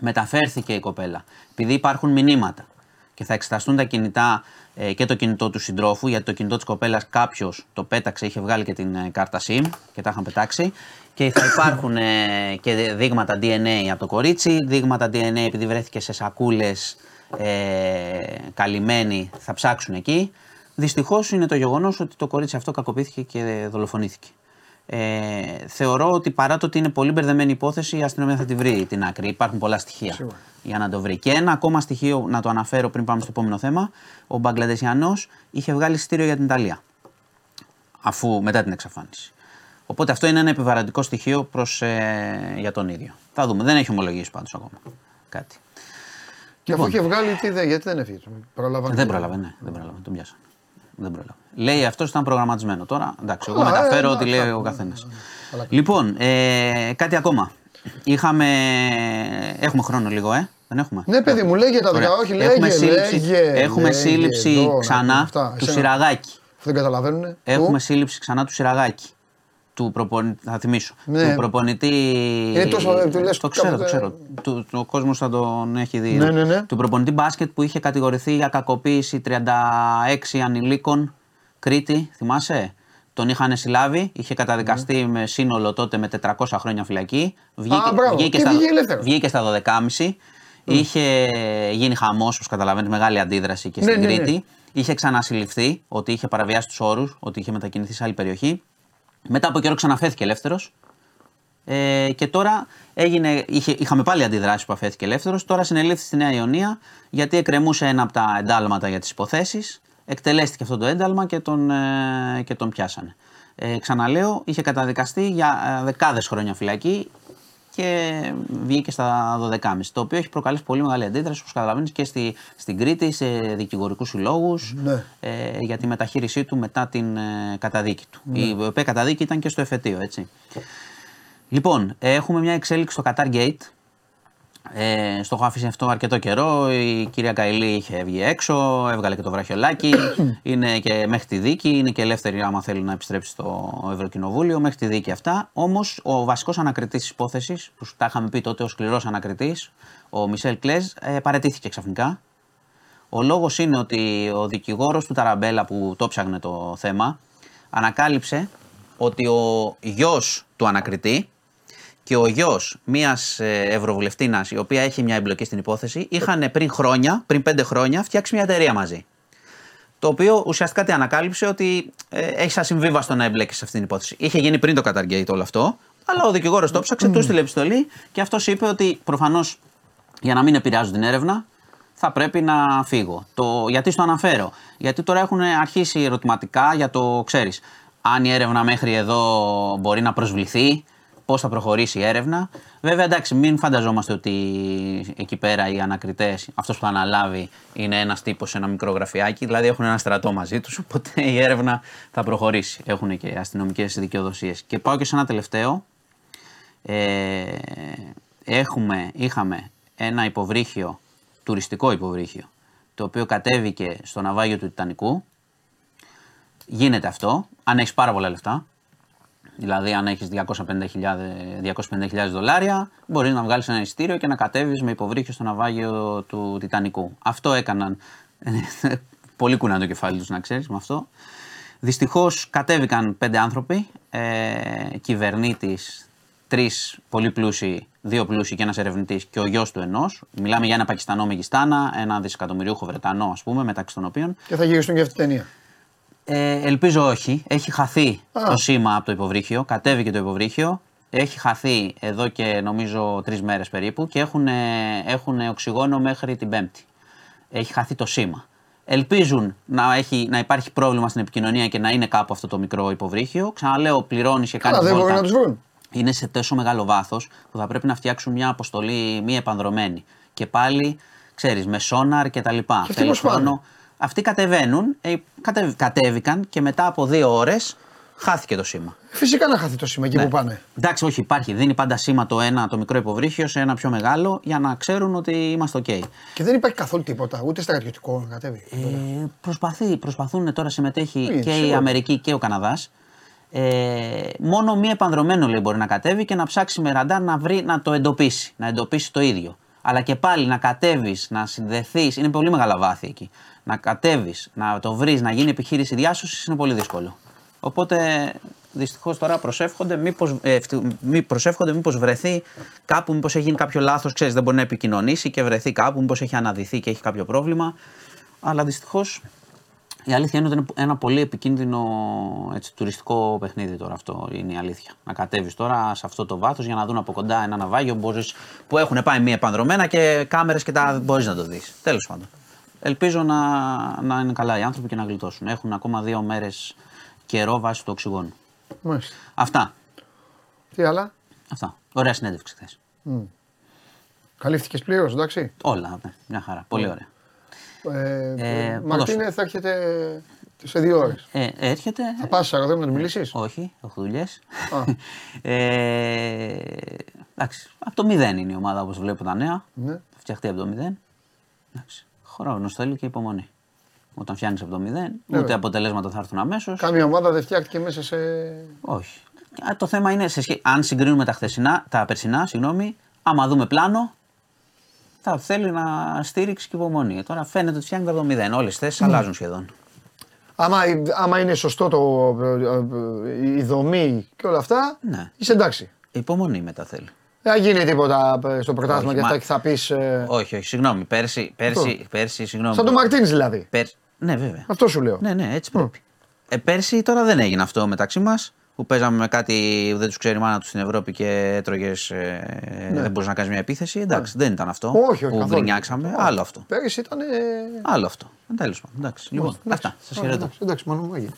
S4: μεταφέρθηκε η κοπέλα, επειδή υπάρχουν μηνύματα και θα εξεταστούν τα κινητά ε, και το κινητό του συντρόφου, γιατί το κινητό της κοπέλας κάποιος το πέταξε, είχε βγάλει και την ε, κάρτα SIM και τα είχαν πετάξει. Και θα υπάρχουν ε, και δείγματα DNA από το κορίτσι, δείγματα DNA επειδή βρέθηκε σε σακούλες ε, καλυμμένη, θα ψάξουν εκεί. Δυστυχώς είναι το γεγονός ότι το κορίτσι αυτό κακοποιήθηκε και δολοφονήθηκε. Ε, θεωρώ ότι παρά το ότι είναι πολύ μπερδεμένη υπόθεση, η αστυνομία θα τη βρει την άκρη. Υπάρχουν πολλά στοιχεία για να το βρει. Και ένα ακόμα στοιχείο να το αναφέρω πριν πάμε στο επόμενο θέμα. Ο Μπαγκλαντεσιανός είχε βγάλει εισιτήριο για την Ιταλία. Αφού μετά την εξαφάνιση. Οπότε αυτό είναι ένα επιβαρυντικό στοιχείο προς, ε, για τον ίδιο. Θα δούμε. Δεν έχει ομολογήσει πάντως ακόμα κάτι.
S1: Και αφού είχε βγάλει, τι, δεν- γιατί δεν έφυγε; Προλάβανε.
S4: Δεν πρόλαβε, ναι, δεν πρόλαβε. Τον πιάσανε. Δεν πρόλαβε. Λέει αυτός ήταν προγραμματισμένο. Τώρα εντάξει, εγώ
S1: Α,
S4: μεταφέρω
S1: ε,
S4: ό,τι
S1: εντάξει,
S4: λέει ο
S1: ναι,
S4: καθένα.
S1: ναι, ναι.
S4: Λοιπόν, ε, κάτι ακόμα. Είχαμε. Έχουμε χρόνο λίγο, ε. Δεν έχουμε;
S1: Ναι, παιδί μου, λέγε τα
S4: Ωραία.
S1: δικά, όχι, λέγε,
S4: έχουμε σύλληψη,
S1: λέγε,
S4: έχουμε
S1: λέγε,
S4: σύλληψη
S1: εδώ, να
S4: ξανά
S1: πούμε αυτά.
S4: του
S1: Εσένα,
S4: Σιραγάκη.
S1: Αφού δεν καταλαβαίνουν.
S4: Έχουμε σύλληψη ξανά του Σιραγάκη. Του προπονητή, θα θυμίσω.
S1: Ναι.
S4: Του προπονητή.
S1: Είναι τόσο, ε, του λες,
S4: το ξέρω, το
S1: κάποτε-
S4: ξέρω. Του, ο κόσμος θα τον έχει δει.
S1: Ναι, ναι, ναι.
S4: Του προπονητή μπάσκετ που είχε κατηγορηθεί για κακοποίηση 36 ανηλίκων Κρήτη, θυμάσαι; Τον είχαν συλλάβει, είχε καταδικαστεί με σύνολο τότε με 400 χρόνια φυλακή. Βγήκε,
S1: μπράβο.
S4: βγήκε,
S1: Και
S4: στα,
S1: βγήκε ελεύθερος.
S4: βγήκε στα 12.30. Είχε γίνει χαμός, όπως καταλαβαίνεις, μεγάλη αντίδραση και
S1: Ναι,
S4: στην
S1: ναι, ναι.
S4: Κρήτη. Είχε ξανασυλληφθεί ότι είχε παραβιάσει τους όρους, ότι είχε μετακινηθεί σε άλλη περιοχή. Μετά από καιρό ξαναφέθηκε ελεύθερος. Ε, και τώρα έγινε, είχε, είχαμε πάλι αντιδράσεις που αφέθηκε ελεύθερος. Τώρα συνελήφθη στη Νέα Ιωνία γιατί εκκρεμούσε ένα από τα εντάλματα για τις υποθέσεις. Εκτελέστηκε αυτό το ένταλμα και τον, ε, και τον πιάσανε. Ε, ξαναλέω, είχε καταδικαστεί για ε, δεκάδες χρόνια φυλακή και βγήκε στα 12.30. Το οποίο έχει προκαλέσει πολύ μεγάλη αντίδραση, όπως καταλαβαίνεις, και στη, στην Κρήτη, σε δικηγορικούς συλλόγους,
S1: Ναι.
S4: ε, για τη μεταχείρισή του μετά την ε, καταδίκη του. Η οποία καταδίκη ήταν και στο εφετείο, έτσι. Λοιπόν, ε, έχουμε μια εξέλιξη στο Qatar Gate. Ε, στο έχω αφήσει αυτό αρκετό καιρό. Η κυρία Καηλή είχε βγει έξω, έβγαλε και το βραχιολάκι. είναι και μέχρι τη δίκη, είναι και ελεύθερη άμα θέλει να επιστρέψει στο Ευρωκοινοβούλιο. Μέχρι τη δίκη αυτά. Όμως ο βασικός ανακριτής της υπόθεσης, που σου τα είχαμε πει τότε ο σκληρός ανακριτής, ο Μισελ Κλέζ, ε, παρετήθηκε ξαφνικά. Ο λόγος είναι ότι ο δικηγόρος του Ταραμπέλα που το ψάχνε το θέμα ανακάλυψε ότι ο γιος του ανακριτή και ο γιος μιας Ευρωβουλευτήνα, η οποία έχει μια εμπλοκή στην υπόθεση, είχαν πριν χρόνια, πριν πέντε χρόνια, φτιάξει μια εταιρεία μαζί. Το οποίο ουσιαστικά τι ανακάλυψε ότι ε, έχει ασυμβίβαστο να εμπλέκει σε αυτήν την υπόθεση. Είχε γίνει πριν το Qatargate όλο αυτό, αλλά ο δικηγόρος το ψάξε, του στείλε επιστολή και αυτός είπε ότι προφανώς για να μην επηρεάζουν την έρευνα θα πρέπει να φύγω. Το, γιατί στο αναφέρω. Γιατί τώρα έχουν αρχίσει ερωτηματικά για το ξέρεις. Αν η έρευνα μέχρι εδώ μπορεί να προσβληθεί, πώς θα προχωρήσει η έρευνα. Βέβαια, εντάξει, μην φανταζόμαστε ότι εκεί πέρα οι ανακριτές, αυτός που θα αναλάβει, είναι ένας τύπος σε ένα μικρό γραφιάκι. Δηλαδή, έχουν ένα στρατό μαζί τους, οπότε η έρευνα θα προχωρήσει. Έχουν και αστυνομικές δικαιοδοσίες. Και πάω και σε ένα τελευταίο. Ε, έχουμε, είχαμε ένα υποβρύχιο, τουριστικό υποβρύχιο, το οποίο κατέβηκε στο ναυάγιο του Τιτανικού. Γίνεται αυτό, αν έχεις πάρα πολλά λεφτά. Δηλαδή, αν έχεις 250.000 250.000 δολάρια, μπορείς να βγάλεις ένα εισιτήριο και να κατέβεις με υποβρύχιο στο ναυάγιο του Τιτανικού. Αυτό έκαναν. Πολύ κουνά το κεφάλι τους, να ξέρεις με αυτό. Δυστυχώς κατέβηκαν πέντε άνθρωποι. Ε, Κυβερνήτης, τρεις πολύ πλούσιοι, δύο πλούσιοι και ένας ερευνητής και ο γιος του ενός. Μιλάμε για ένα Πακιστανό Μεγιστάνα, ένα δισεκατομμυριούχο Βρετανό, ας πούμε, μεταξύ των οποίων.
S1: Και θα γυρίσουν και αυτή την ταινία.
S4: Ε, ελπίζω όχι. Έχει χαθεί
S1: Α.
S4: το σήμα από το υποβρύχιο. Κατέβηκε το υποβρύχιο. Έχει χαθεί εδώ και νομίζω τρεις μέρες περίπου και έχουν, έχουν οξυγόνο μέχρι την Πέμπτη. Έχει χαθεί το σήμα. Ελπίζουν να, έχει, να υπάρχει πρόβλημα στην επικοινωνία και να είναι κάπου αυτό το μικρό υποβρύχιο. Ξαναλέω, πληρώνει και κάνει
S1: Καλά, δεν μπορούν να τους βρουν.
S4: είναι σε τόσο μεγάλο βάθος που θα πρέπει να φτιάξουν μια αποστολή μη επανδρομένη. Και πάλι, ξέρεις, με σόναρ και τα λοιπά.
S1: αυτοί
S4: Θέλει
S1: πώς πάνε;
S4: χρόνο. Αυτοί κατεβαίνουν, ε, κατε, κατέβηκαν και μετά από δύο ώρες χάθηκε το σήμα.
S1: Φυσικά να χαθεί το σήμα εκεί
S4: Ναι.
S1: που πάνε.
S4: Εντάξει, όχι, υπάρχει. Δίνει πάντα σήμα το ένα, το μικρό υποβρύχιο, σε ένα πιο μεγάλο για να ξέρουν ότι είμαστε OK.
S1: Και δεν υπάρχει καθόλου τίποτα, ούτε στρατιωτικό να κατέβει.
S4: Ε, προσπαθεί, προσπαθούν τώρα συμμετέχει
S1: Είναι,
S4: και η
S1: σίγουρα.
S4: Αμερική και ο Καναδάς. Ε, μόνο μη επανδρομένο λέει μπορεί να κατέβει και να ψάξει με ραντάρ να, βρει, να το εντοπίσει. Να εντοπίσει το ίδιο. Αλλά και πάλι να κατέβεις, να συνδεθείς, είναι πολύ μεγάλα βάθη εκεί. Να κατέβεις, να το βρεις, να γίνει επιχείρηση διάσωσης είναι πολύ δύσκολο. Οπότε δυστυχώς τώρα προσεύχονται μήπως, ε, ευτυ- μη προσεύχονται μήπως βρεθεί κάπου, μήπως έχει γίνει κάποιο λάθος, ξέρεις δεν μπορεί να επικοινωνήσει και βρεθεί κάπου, μήπως έχει αναδυθεί και έχει κάποιο πρόβλημα. Αλλά δυστυχώς η αλήθεια είναι ότι είναι ένα πολύ επικίνδυνο έτσι, τουριστικό παιχνίδι τώρα αυτό είναι η αλήθεια. Να κατέβεις τώρα σε αυτό το βάθος για να δουν από κοντά ένα ναυάγιο μπορείς, που έχουν πάει μία επανδρομένα και κάμερες και τα μπορείς να το δεις. Τέλος πάντων. Ελπίζω να, να είναι καλά οι άνθρωποι και να γλιτώσουν. Έχουν ακόμα δύο μέρες καιρό βάσει του οξυγόνου.
S1: Μάλιστα.
S4: Αυτά.
S1: Τι άλλα;
S4: Αυτά. Ωραία συνέντευξη χθες.
S1: Καλύφθηκες πλήρως, εντάξει;
S4: Όλα. Ναι, μια χαρά. Πολύ ωραία.
S1: Ε,
S4: Ε,
S1: Μαρτίνε, θα έρχεται σε δύο ώρες.
S4: Ε, έρχεται.
S1: Θα πας σε αεροδρόμιο να του μιλήσεις;
S4: Όχι, έχω δουλειές.
S1: Α.
S4: ε, Εντάξει, από το 0 είναι η ομάδα όπως βλέπω τα νέα.
S1: Ναι.
S4: Θα φτιαχτεί από το 0. Εντάξει. Χρόνο θέλει και υπομονή. Όταν φτιάχνεις από το 0, ούτε
S1: Βέβαια.
S4: αποτελέσματα θα έρθουν αμέσως.
S1: Κάμια ομάδα δεν φτιάχτηκε μέσα σε.
S4: Όχι. Α, Το θέμα είναι, σε σχέ... αν συγκρίνουμε τα, χθεσινά, τα περσινά, συγγνώμη, άμα δούμε πλάνο, θα θέλει να στήριξη και υπομονή. Τώρα φαίνεται ότι φτιάχνει από το 0. Όλες τις θέσεις αλλάζουν σχεδόν.
S1: Άμα, άμα είναι σωστό το, ε, ε, η δομή και όλα αυτά,
S4: Ναι.
S1: είσαι εντάξει.
S4: Υπομονή μετά θέλει.
S1: Δεν θα γίνει τίποτα ε, στο πρωτάθλημα
S4: Όχι,
S1: και αυτά
S4: μα-
S1: και θα πεις. Ε,
S4: Όχι, όχι, συγγνώμη. Πέρσι, πέρσι, πέρσι συγγνώμη.
S1: σαν τον Μαρτίνη δηλαδή.
S4: Πέρσι- Ναι, βέβαια.
S1: Αυτό σου λέω.
S4: Ναι, ναι, έτσι πρέπει. Ε, πέρσι τώρα δεν έγινε αυτό μεταξύ μας. Που παίζαμε με κάτι που δεν τους ξέρει η μάνα τους στην Ευρώπη και έτρωγες. Δεν μπορούσες να κάνεις μια επίθεση. Εντάξει, δεν ήταν αυτό.
S1: Ναι. Όχι, όχι.
S4: Που
S1: καθόλου.
S4: γκρινιάξαμε.
S1: Όχι.
S4: Άλλο αυτό.
S1: Πέρυσι ήταν. Ε...
S4: Άλλο αυτό. Τέλος πάντων. Εντάξει. Λοιπόν,
S1: εντάξει.
S4: αυτά. Σας
S1: Ωραία,
S4: χαιρετώ.
S1: Εντάξει, εντάξει, μόνο μου έγινε.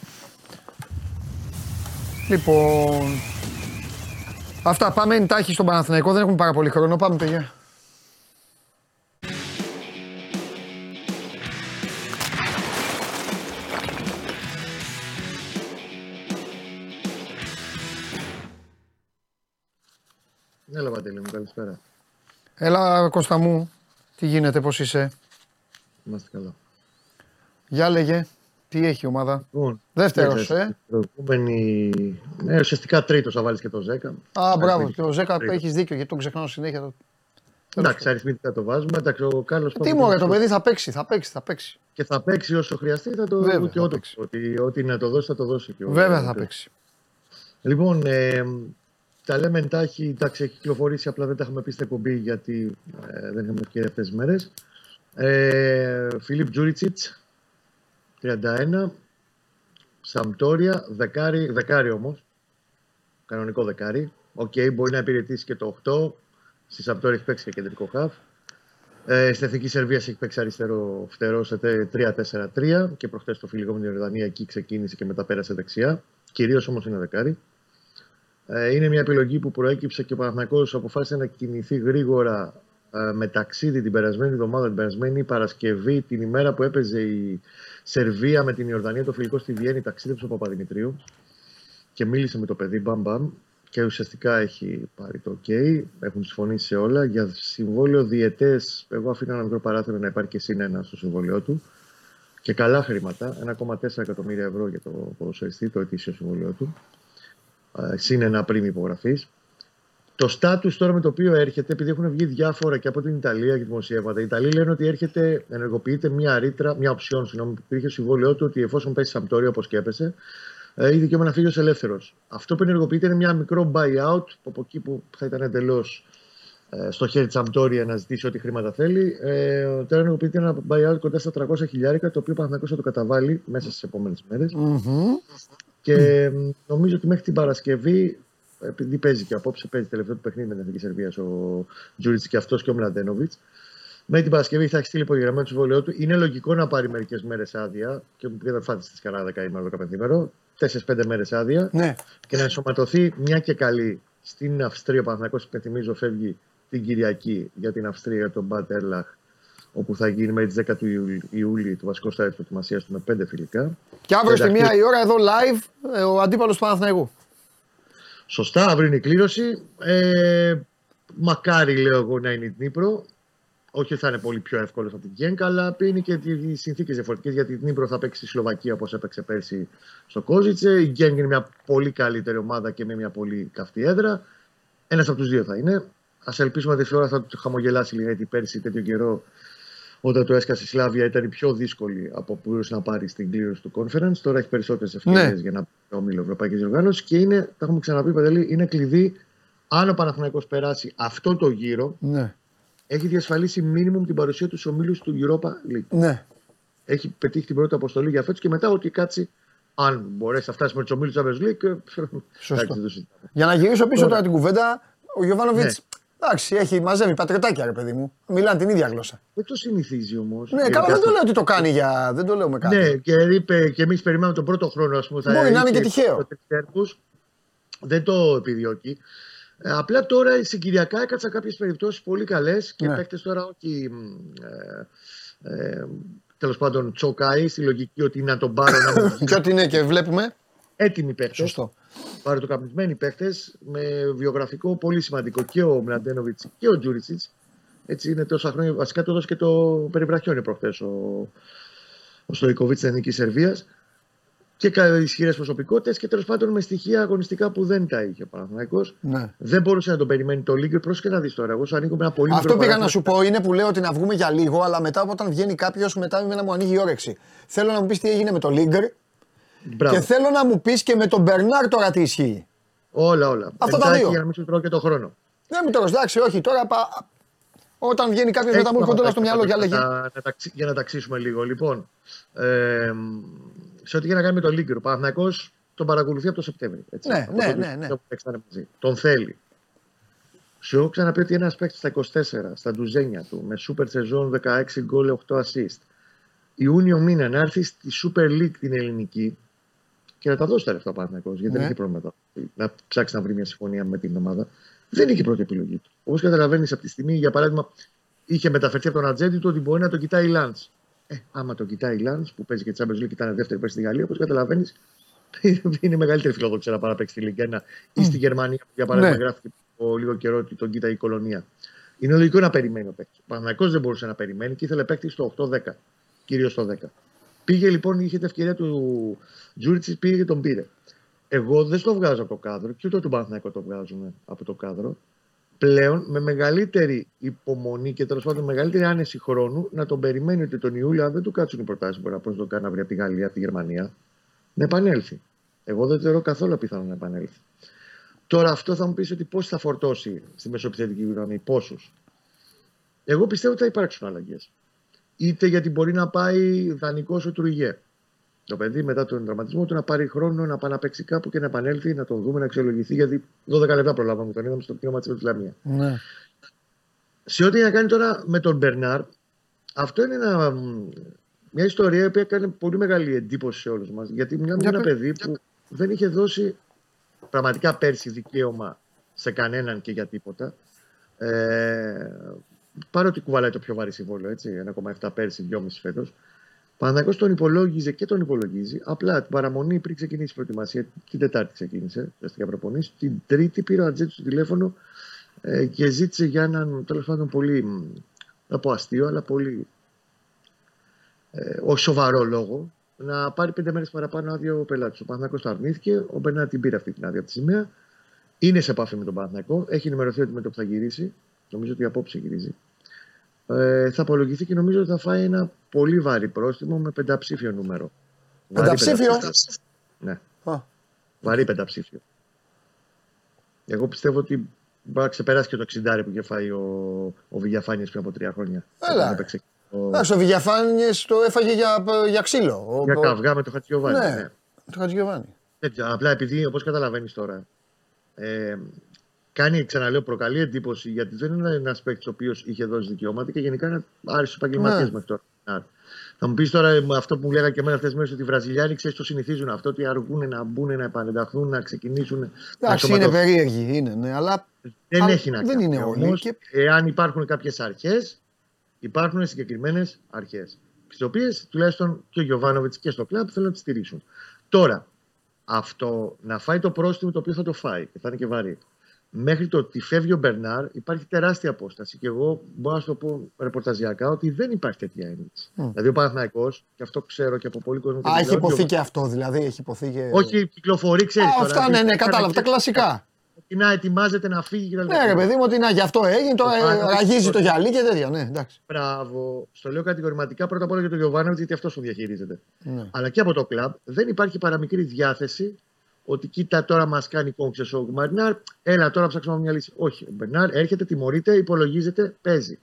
S1: Λοιπόν. Αυτά πάμε εντάχει στον Παναθηναϊκό. Δεν έχουμε πάρα πολύ χρόνο. Πάμε, παιδιά.
S5: Έλα, Βατέλη μου, καλησπέρα.
S1: Έλα, Κώστα μου. Τι γίνεται, πώς είσαι;
S5: Είμαστε καλά.
S1: Για λέγε. Τι έχει η ομάδα;
S5: Λοιπόν,
S1: Δεύτερος,
S5: δεν
S1: ε.
S5: ξέρεις, Προηγούμενη. Ναι, ουσιαστικά τρίτος θα βάλεις και το 10.
S1: Α, μπράβο.
S5: Αριθμητικά
S1: Και ο Ζέκα
S5: τρίτος.
S1: έχεις δίκιο γιατί τον ξεχνάω συνέχεια. Το...
S5: Εντάξει, αριθμητικά το βάζουμε. Εντάξει, ο Κάρλος
S1: Τι μου, το παιδί θα παίξει, θα παίξει, θα παίξει.
S5: Και θα παίξει όσο χρειαστεί, θα το
S1: Βέβαια,
S5: και
S1: θα
S5: ό,τι,
S1: παίξει.
S5: ότι, ό,τι να το δώσει, θα το δώσει. Και ο-
S1: Βέβαια θα
S5: ο-
S1: παίξει.
S5: Λοιπόν, ε, τα λέμε εν τάχει. Εντάξει, έχει κυκλοφορήσει, απλά δεν τα έχουμε πει στην εκπομπή γιατί ε, δεν είχαμε ευκαιρία αυτές τις μέρες. Ε, Φίλιπ Τζούριτσιτς, 31. Σαμπντόρια, δεκάρι, δεκάρι όμως. Κανονικό δεκάρι. Οκ, μπορεί να υπηρετήσει και το 8. Στη Σαμπντόρια έχει παίξει και κεντρικό χαφ. Ε, στην Εθνική Σερβίας έχει παίξει αριστερό φτερό σε τε- 3-4-3 και προχτές το φιλικό με την Ιορδανία εκεί ξεκίνησε και μετά πέρασε δεξιά. Κυρίως όμως είναι δεκάρι. Ε, είναι μια επιλογή που προέκυψε και ο Παναθηναϊκός αποφάσισε να κινηθεί γρήγορα ε, με ταξίδι την περασμένη εβδομάδα, την περασμένη Παρασκευή, την ημέρα που έπαιζε η Σερβία με την Ιορδανία το φιλικό στη Βιέννη, ταξίδεψε ο Παπαδημητρίου και μίλησε με το παιδί μπαμ μπαμ και ουσιαστικά έχει πάρει το OK, έχουν συμφωνήσει σε όλα. Για συμβόλαιο διετέ, εγώ αφήνω ένα μικρό παράθυρο να υπάρχει και συν ένα στο συμβόλαιό του. Και καλά χρήματα, 1,4 εκατομμύρια ευρώ για το ποδοσφαιριστή, το ετήσιο συμβόλαιό του. Ε, Συν ένα πριν υπογραφής. Το στάτου τώρα με το οποίο έρχεται, επειδή έχουν βγει διάφορα και από την Ιταλία και δημοσιεύματα, οι Ιταλοί λένε ότι έρχεται, ενεργοποιείται μια ρήτρα, μια οψιόν, συγγνώμη, που υπήρχε στο συμβόλαιό του ότι εφόσον πέσει Σαμπτόρια όπως και έπεσε, ε, έχει δικαίωμα να φύγει ως ελεύθερος. Αυτό που ενεργοποιείται είναι μια μικρό buyout, από εκεί που θα ήταν εντελώς στο χέρι της Σαμπτόρια να ζητήσει ό,τι χρήματα θέλει. Ε, τώρα ενεργοποιείται ένα buyout κοντά στα 300 χιλιάρικα, το οποίο ο Παναθηναϊκός θα το καταβάλει μέσα στις επόμενες μέρες.
S1: Μμμ.
S5: Και μ, νομίζω ότι μέχρι την Παρασκευή, επειδή παίζει και απόψε, παίζει τελευταίο του παιχνίδι με την Εθνική Σερβίας ο Τζούριτ και αυτός και ο Μλαντένοβιτς. Μέχρι την Παρασκευή θα έχεις στείλει υπογεγραμμένο το συμβόλαιό του. Είναι λογικό να πάρει μερικές μέρες άδεια και δεν φάτε στη κανένα δεκαήμερο, δεκαπενθήμερο. 4-5 μέρες άδεια
S1: Ναι.
S5: και να ενσωματωθεί μια και καλή στην Αυστρία. Ο Παναθηναϊκός, υπενθυμίζω, φεύγει την Κυριακή για την Αυστρία, για τον Μπατ Έρλαχ, όπου θα γίνει μέχρι τις 10 του Ιούλη, Ιούλη το βασικό στάδιο προετοιμασίας του με πέντε φιλικά.
S1: Και αύριο στη
S5: Εντάξει.
S1: μία η ώρα εδώ live ε, ο αντίπαλος του Παναθηναϊκού.
S5: Σωστά, αύριο είναι η κλήρωση. Ε, μακάρι, λέω εγώ, να είναι η Δνήπρο. Όχι ότι θα είναι πολύ πιο εύκολο από την Γκένκα, αλλά είναι και οι συνθήκες διαφορετικές. Γιατί η Δνήπρο θα παίξει στη Σλοβακία όπως έπαιξε πέρσι στο Κόζιτσε. Η Γκένκα είναι μια πολύ καλύτερη ομάδα και με μια πολύ καυτή έδρα. Ένας από τους δύο θα είναι. Α ελπίσουμε ότι η ώρα θα του χαμογελάσει λίγα, γιατί πέρσι τέτοιο καιρό όταν το έσκασε η Σλάβια ήταν η πιο δύσκολη από που μπορούσε να πάρει στην κλήρωση του conference. Τώρα έχει περισσότερες ευκαιρίες
S1: Ναι.
S5: για να πει ο Μήλο Ευρωπαϊκής Διοργάνωση και είναι, τα έχουμε ξαναπεί, Παντελή, είναι κλειδί. Αν ο Παναθηναϊκός περάσει αυτό το γύρο,
S1: Ναι.
S5: έχει διασφαλίσει μίνιμουμ την παρουσία τους στου ομίλους του Europa League.
S1: Ναι.
S5: Έχει πετύχει την πρώτη αποστολή για φέτος και μετά ότι κάτσει. Αν μπορέσει να φτάσει με τους ομίλους Champions League. ε,
S1: Σωστό.
S5: εντάξει, δεν το συζητάμε.
S1: Για να γυρίσω πίσω
S5: Τώρα.
S1: τώρα την κουβέντα, ο Γιωβάνοβιτς.
S5: Ναι.
S1: Εντάξει, έχει μαζεύει πατριωτάκια, ρε παιδί μου. Μιλάνε την ίδια γλώσσα.
S5: Δεν το συνηθίζει όμως.
S1: Ναι, καλά, δεν το λέω ότι το κάνει για. Δεν το λέω με κάτι.
S5: Ναι, και είπε και εμείς περιμέναμε τον πρώτο χρόνο, ας πούμε. θα
S1: Μπορεί να είναι
S5: είχε
S1: και τυχαίο.
S5: το τριχτέρπους. Δεν το επιδιώκει. Ε, απλά τώρα συγκυριακά έκατσα κάποιες περιπτώσεις πολύ καλές και
S1: Ναι.
S5: παίχτε τώρα όχι. μ, Ε, ε, Τέλος πάντων, τσοκάει στη λογική ότι να τον πάρω να μου
S1: Και ό,τι είναι και βλέπουμε.
S5: Έτοιμοι παίχτε.
S1: Σωστό.
S5: παροτοκαπνισμένοι παίχτε με βιογραφικό πολύ σημαντικό και ο Μλαντένοβιτς και ο Τζούριτσιτ. Έτσι είναι τόσα χρόνια. Βασικά το έδωσε και το περιβραχιόνι προχθές ο, ο Στοικοβίτ της Εθνικής Σερβίας. Και ισχυρές προσωπικότητες και τέλος πάντων με στοιχεία αγωνιστικά που δεν τα είχε ο Παναθυναϊκό.
S1: Ναι.
S5: Δεν μπορούσε να τον περιμένει το Λίγκερ. Πρόσεχε να δεις τώρα. Εγώ σου ανήκω με ένα πολύ
S1: Αυτό πήγα να σου πω είναι που λέω ότι να βγούμε για λίγο, αλλά μετά όταν βγαίνει κάποιος, μετά με να μου ανοίγει η όρεξη. Θέλω να μου πεις τι έγινε με το Λίγκερ και θέλω να μου πεις και με τον Μπερνάρ τώρα τι ισχύει.
S5: Όλα, όλα.
S1: Αυτά τα δύο.
S5: Για να μην σου τρώω και το χρόνο.
S1: Δεν μου τώρα, εντάξει, όχι. Τώρα πα... όταν βγαίνει κάποιος μετά μου έρχονται όλα στο μυαλό για λέγε.
S5: Για να ταξίσουμε λίγο. Λοιπόν, ε, σε ό,τι είχε να κάνει με το Λίγκερ, ο Παναθυνακό τον παρακολουθεί από το Σεπτέμβριο. Έτσι.
S1: Ναι, ναι, ναι, ναι.
S5: Μαζί. Τον θέλει. Σου έχω ξαναπεί ότι ένας παίκτης στα 24, στα ντουζένια του, με super σεζόν 16 γκολ, 8 assist, Ιούνιο μήνα να έρθει στη Super League την ελληνική και να τα δώσει τα λεφτά ο Παναθυνακό, γιατί ναι. δεν είχε πρόβλημα να ψάξει να βρει μια συμφωνία με την ομάδα. Δεν είχε πρώτη επιλογή του. Όπως καταλαβαίνεις από τη στιγμή, για παράδειγμα, είχε μεταφερθεί από τον ατζέντη του ότι μπορεί να το κοιτάει η Λάντς. Ε, άμα το κοιτάει η Λάντς που παίζει και τη Champions League και ήταν δεύτερη πέρσι στη Γαλλία, όπως καταλαβαίνεις, είναι μεγαλύτερη φιλοδοξία να πάει να παίξει στη Ligue 1 ή στη Γερμανία, που για παράδειγμα ναι. γράφει λίγο καιρό ότι τον κοίταει η κολονία. Είναι λογικό να περιμένει ο παίκτης. Ο Παναγικό δεν μπορούσε να περιμένει και ήθελε παίκτη στο 8-10, κυρίως στο 10. Πήγε λοιπόν, είχε την ευκαιρία του Τζούριτσι, πήγε και τον πήρε. Εγώ δεν το βγάζω από το κάδρο και ούτε τον Παναθηναϊκό το βγάζουμε από το κάδρο. Πλέον με μεγαλύτερη υπομονή και τέλος πάντων μεγαλύτερη άνεση χρόνου να τον περιμένει ότι τον Ιούλιο, αν δεν του κάτσουν οι προτάσεις μπορεί να το κάνει από τη Γαλλία, από τη Γερμανία, να επανέλθει. Εγώ δεν θεωρώ καθόλου πιθανό να επανέλθει. Τώρα αυτό θα μου πεις ότι πώς θα φορτώσει στη μεσοπιθετική γραμμή, πόσους. Εγώ πιστεύω ότι θα υπάρξουν αλλαγές. Είτε γιατί μπορεί να πάει δανεικός ο Τρουγέ. Το παιδί μετά τον τραυματισμό του να πάρει χρόνο να πάει να παίξει κάπου και να επανέλθει, να τον δούμε, να αξιολογηθεί. Γιατί 12 λεπτά προλάβαμε τον είδαμε στο πτήμα της Ισλαμία. Ναι. Σε ό,τι να κάνει τώρα με τον Μπερνάρ, αυτό είναι ένα, μια ιστορία που έκανε πολύ μεγάλη εντύπωση σε όλους μας. Γιατί μιλάμε για ένα παιδί που δεν είχε δώσει πραγματικά πέρσι δικαίωμα σε κανέναν και για τίποτα. Ε, παρότι κουβαλάει το πιο βαρύ συμβόλαιο, έτσι, 1,7 πέρσι, 2,5 φέτος. Παναγιώ τον υπολόγιζε και τον υπολογίζει. Απλά την παραμονή πριν ξεκινήσει η προετοιμασία, την Τετάρτη ξεκίνησε, ουσιαστικά προπονήσει. Την Τρίτη πήρε ο Ατζέτη στο τηλέφωνο ε, και ζήτησε για έναν τέλος πάντων πολύ, δεν πω αστείο, αλλά πολύ ε, ο σοβαρό λόγο να πάρει πέντε μέρες παραπάνω άδεια ο πελάτης. Ο Παναθυνακό το αρνήθηκε. Ο Μπερνά την πήρε αυτή την άδεια από τη σημαία. Είναι σε επαφή με τον Παναθυνακό. Έχει ενημερωθεί ότι με το που θα γυρίσει, νομίζω ότι απόψε γυρίζει, ε, θα απολογηθεί και νομίζω ότι θα φάει ένα πολύ βαρύ πρόστιμο με πενταψήφιο νούμερο.
S1: Πενταψήφιο;
S5: Ναι. Α. Βαρύ πενταψήφιο. Εγώ πιστεύω ότι μπορεί να ξεπεράσει και το 60 που είχε φάει ο, ο πριν από τρία χρόνια.
S1: Έλα. Ο, ο Βηγιαφάνιες το έφαγε για, για ξύλο.
S5: Για καυγά με το Χατζιωβάνι. Ναι, ναι.
S1: το Χατζιωβάνι.
S5: Απλά επειδή, όπως καταλαβαίνεις τώρα, ε, κάνει, ξαναλέω, προκαλεί εντύπωση γιατί δεν είναι ένας παίκτης ο οποίος είχε δώσει δικαιώματα και γενικά είναι άριστος επαγγελματίας ναι. μέχρι τώρα. Θα μου πεις τώρα αυτό που μου λέγανε και εμένα αυτέ τι μέρε ότι οι Βραζιλιάνοι ξέρεις το συνηθίζουν αυτό, ότι αργούν να μπουν, να επανενταχθούν, να ξεκινήσουν.
S1: Εντάξει, είναι περίεργοι, είναι, ναι, αλλά.
S5: Δεν έχει να
S1: κάνει. Δεν είναι όλοι.
S5: Και... Εάν υπάρχουν κάποιες αρχές, υπάρχουν συγκεκριμένες αρχές. Τις οποίες τουλάχιστον και ο Γιωβάνοβιτς και στο κλαμπ θέλουν να τις στηρίσουν. Τώρα, αυτό να φάει το πρόστιμο το οποίο θα το φάει και θα είναι και βαρύ μέχρι το ότι φεύγει ο Μπερνάρ υπάρχει τεράστια απόσταση. Και εγώ μπορώ να σου το πω ρεπορταζιακά ότι δεν υπάρχει τέτοια ένδειξη. Mm. Δηλαδή ο Παναθναϊκό, και αυτό ξέρω και από πολλοί κόσμο.
S1: Α, έχει υποθεί και αυτό, δηλαδή. Έχει υποθεί και...
S5: Όχι, κυκλοφορεί, ξέρεις.
S1: Αυτά, ναι, ναι, κατάλαβα. Τα κλασικά.
S5: Ότι να ετοιμάζεται να φύγει
S1: κτλ. Ναι, ρε παιδί μου, ότι να γι' αυτό έγινε, τώρα ραγίζει το γυαλί και τέτοια. Ναι, εντάξει.
S5: Μπράβο. Στο λέω κατηγορηματικά πρώτα απ' όλα για τον Γιωβάνοβιτς, γιατί αυτός το διαχειρίζεται. Ναι. Αλλά και από το κλαμπ δεν υπάρχει παραμικρή διάθεση ότι κοίτα τώρα μας κάνει κόνξες ο Μπερνάρ, έλα τώρα ψάξουμε μια λύση. Όχι, ο Μπερνάρ έρχεται, τιμωρείται, υπολογίζεται, παίζει.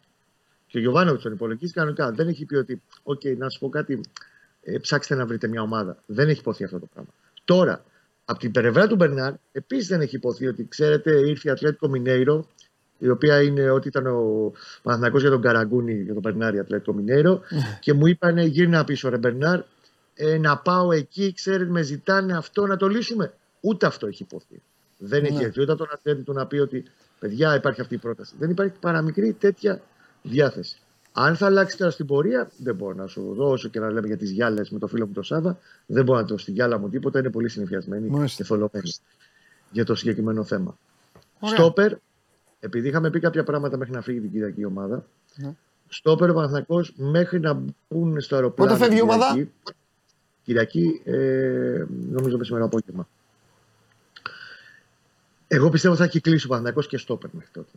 S5: Και ο Γιωβάνοβιτς τον υπολογίζει κανονικά. Δεν έχει πει ότι, οκ, να σου πω κάτι, ε, ψάξτε να βρείτε μια ομάδα. Δεν έχει υποθεί αυτό το πράγμα. Τώρα, από την πλευρά του Μπερνάρ, επίσης δεν έχει υποθεί ότι, ξέρετε, ήρθε η Ατλέτικο Μινέιρο, η οποία είναι ότι ήταν ο Παναθυνακό για τον Καραγκούνι, για τον Μπερνάρ, η Ατλέτικο Μινέιρο, ναι. και μου είπαν γύρνα πίσω, ρε Μπερνάρ, ε, να πάω εκεί, ξέρετε, με ζητάνε αυτό να το λύσουμε. Ούτε αυτό έχει υποθεί. Δεν έχει ναι. έρθει ούτε από τον αθλητή του να πει ότι παιδιά υπάρχει αυτή η πρόταση. Δεν υπάρχει παραμικρή τέτοια διάθεση. Αν θα αλλάξει τώρα στην πορεία, δεν μπορώ να σου δω όσο και να λέμε για τις γυάλες με το φίλο μου τον Σάβα. Δεν μπορώ να το στη γυάλα μου τίποτα. Είναι πολύ συνηθιασμένη
S1: Μάλιστα.
S5: και θολωμένη για το συγκεκριμένο θέμα.
S1: Ωραία.
S5: Στόπερ, επειδή είχαμε πει κάποια πράγματα μέχρι να φύγει την Κυριακή ομάδα.
S1: Ναι.
S5: Στόπερ ο Παναθηναϊκός μέχρι να μπουν στο αεροπλάνο.
S1: Πότε φεύγει η
S5: την
S1: ομάδα;
S5: Κυριακή, Κυριακή, ε, νομίζω μεσημερινό απόγευμα. Εγώ πιστεύω θα έχει κλείσει ο Παναθηναϊκός και στόπερ μέχρι τότε.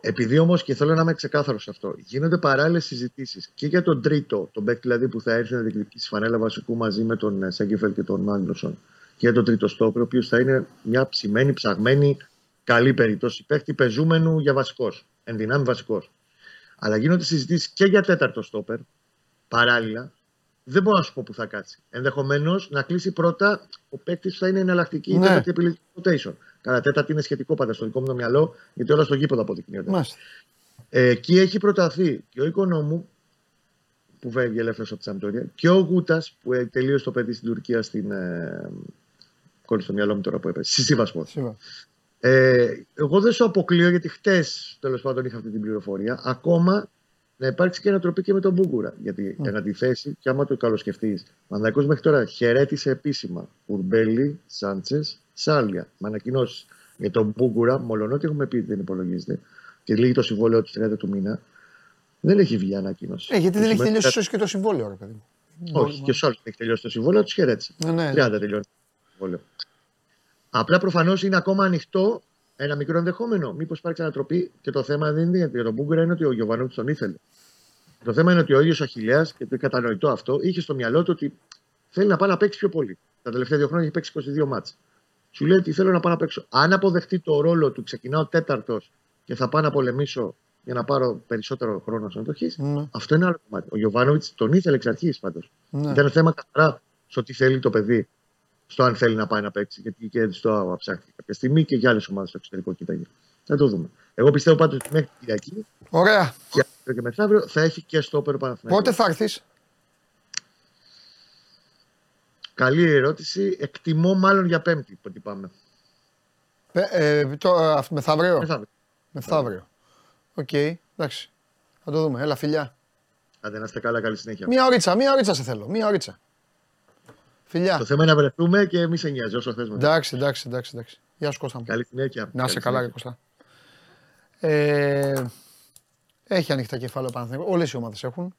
S5: Επειδή όμως και θέλω να είμαι ξεκάθαρο σε αυτό, γίνονται παράλληλες συζητήσεις και για τον τρίτο, τον παίκτη δηλαδή που θα έρθει να διεκδικήσει φανέλα βασικού μαζί με τον ε, Σέγκεφελ και τον Μάγνουσον, και για τον τρίτο στόπερ, ο οποίος θα είναι μια ψημένη, ψαγμένη, καλή περίπτωση παίκτη πεζούμενου για βασικός. Εν δυνάμει βασικός. Αλλά γίνονται συζητήσεις και για τέταρτο στόπερ, παράλληλα. Δεν μπορώ να σου πω που θα κάτσει. Ενδεχομένως να κλείσει πρώτα ο παίκτης που θα είναι εναλλακτική
S1: Ναι.
S5: ναι. τέταρτη επιλογή rotation. Κατά τέταρτη είναι σχετικό πάντα στο δικό μου το μυαλό, γιατί όλα στο γήπεδο αποδεικνύονται.
S1: Μάλιστα.
S5: Ε, εκεί έχει προταθεί και ο Οικονόμου που φεύγει ελεύθερος από τη Σαμπτόρια και ο Γούτας που ε, τελείωσε το παιδί στην Τουρκία στην. Ε, κόλλησε στο μυαλό μου τώρα που έπεσε. Στη Σίβασπορ.
S1: Σίγουρα.
S5: Ε, εγώ δεν σου αποκλείω γιατί χτες τέλος πάντων είχα αυτή την πληροφορία. Ακόμα να υπάρξει και ανατροπή και με τον Μπούγκουρα. Γιατί
S1: Mm.
S5: εν αντιθέσει, και άμα το καλοσκεφτείς, ο Παναγιώ μέχρι τώρα χαιρέτησε επίσημα Ουρμπέλη, Σάντσες, Σάλια. Με ανακοινώσεις για τον Μπούγκουρα, μολονότι έχουμε πει ότι δεν υπολογίζεται και λύγει το συμβόλαιο του 30 του μήνα. Δεν έχει βγει ανακοίνωση.
S1: Ε, γιατί δεν έχει
S5: Σημαίνει
S1: τελειώσει
S5: κάτι-
S1: ίσως και το συμβόλαιο, ρε παιδί μου.
S5: Όχι, και ο Σάλ έχει τελειώσει το συμβόλαιο, τους χαιρέτησε.
S1: Ναι, ναι.
S5: 30 τελειώνει το συμβόλαιο. Απλά προφανώς είναι ακόμα ανοιχτό ένα μικρό ενδεχόμενο. Μήπως υπάρξει ανατροπή και το θέμα δεν είναι για τον Μπούγκουρα, είναι ότι ο Γιωβανότη τον ήθελε. Το θέμα είναι ότι ο ίδιος ο Αχηλέα, και το είναι κατανοητό αυτό, είχε στο μυαλό του ότι θέλει να πάει να παίξει πιο πολύ. Τα τελευταία δύο χρόνια έχει παίξει 22 μάτς. Σου λέει ότι θέλω να πάω να παίξω. Αν αποδεχτεί το ρόλο του, ξεκινάω τέταρτος και θα πάω να πολεμήσω για να πάρω περισσότερο χρόνο συμμετοχής,
S1: Ναι.
S5: αυτό είναι άλλο κομμάτι. Ο Γιωβάνοβιτς τον ήθελε εξ αρχής πάντως.
S1: Ναι.
S5: Ήταν θέμα καθαρά στο τι θέλει το παιδί, στο αν θέλει να πάει να παίξει. Γιατί και στο ψάχτηκε κάποια στιγμή και για άλλες ομάδες στο εξωτερικό κοίταγε. Θα το δούμε. Εγώ πιστεύω πάντως ότι μέχρι την Κυριακή
S1: Ωραία.
S5: και αύριο και μεθαύριο θα έχει και στο όπερο Παναθηναϊκός.
S1: Πότε θα έρθεις;
S5: Καλή ερώτηση. Εκτιμώ μάλλον για Πέμπτη ότι πάμε.
S1: Ε, το, α, μεθαύριο.
S5: Μεθαύριο.
S1: Μεθαύριο. Οκ, εντάξει. Θα το δούμε. Έλα, φιλιά.
S5: Άντε να είστε καλά, καλή συνέχεια.
S1: Μία ωρίτσα, μία ωρίτσα σε θέλω. Μία ωρίτσα. Φιλιά.
S5: Το θέμα είναι να βρεθούμε και μη σε νοιάζει όσο θες μετά.
S1: Εντάξει, εντάξει, εντάξει, εντάξει. Γεια σου Κώστα μου.
S5: Καλή συνέχεια.
S1: Να είσαι
S5: Καλή
S1: καλά, ρε
S5: συνέχεια.
S1: Κώστα. Ε, έχει ανοιχτά κεφάλαια ο Παναθηναϊκός. Όλες οι ομάδες έχουν.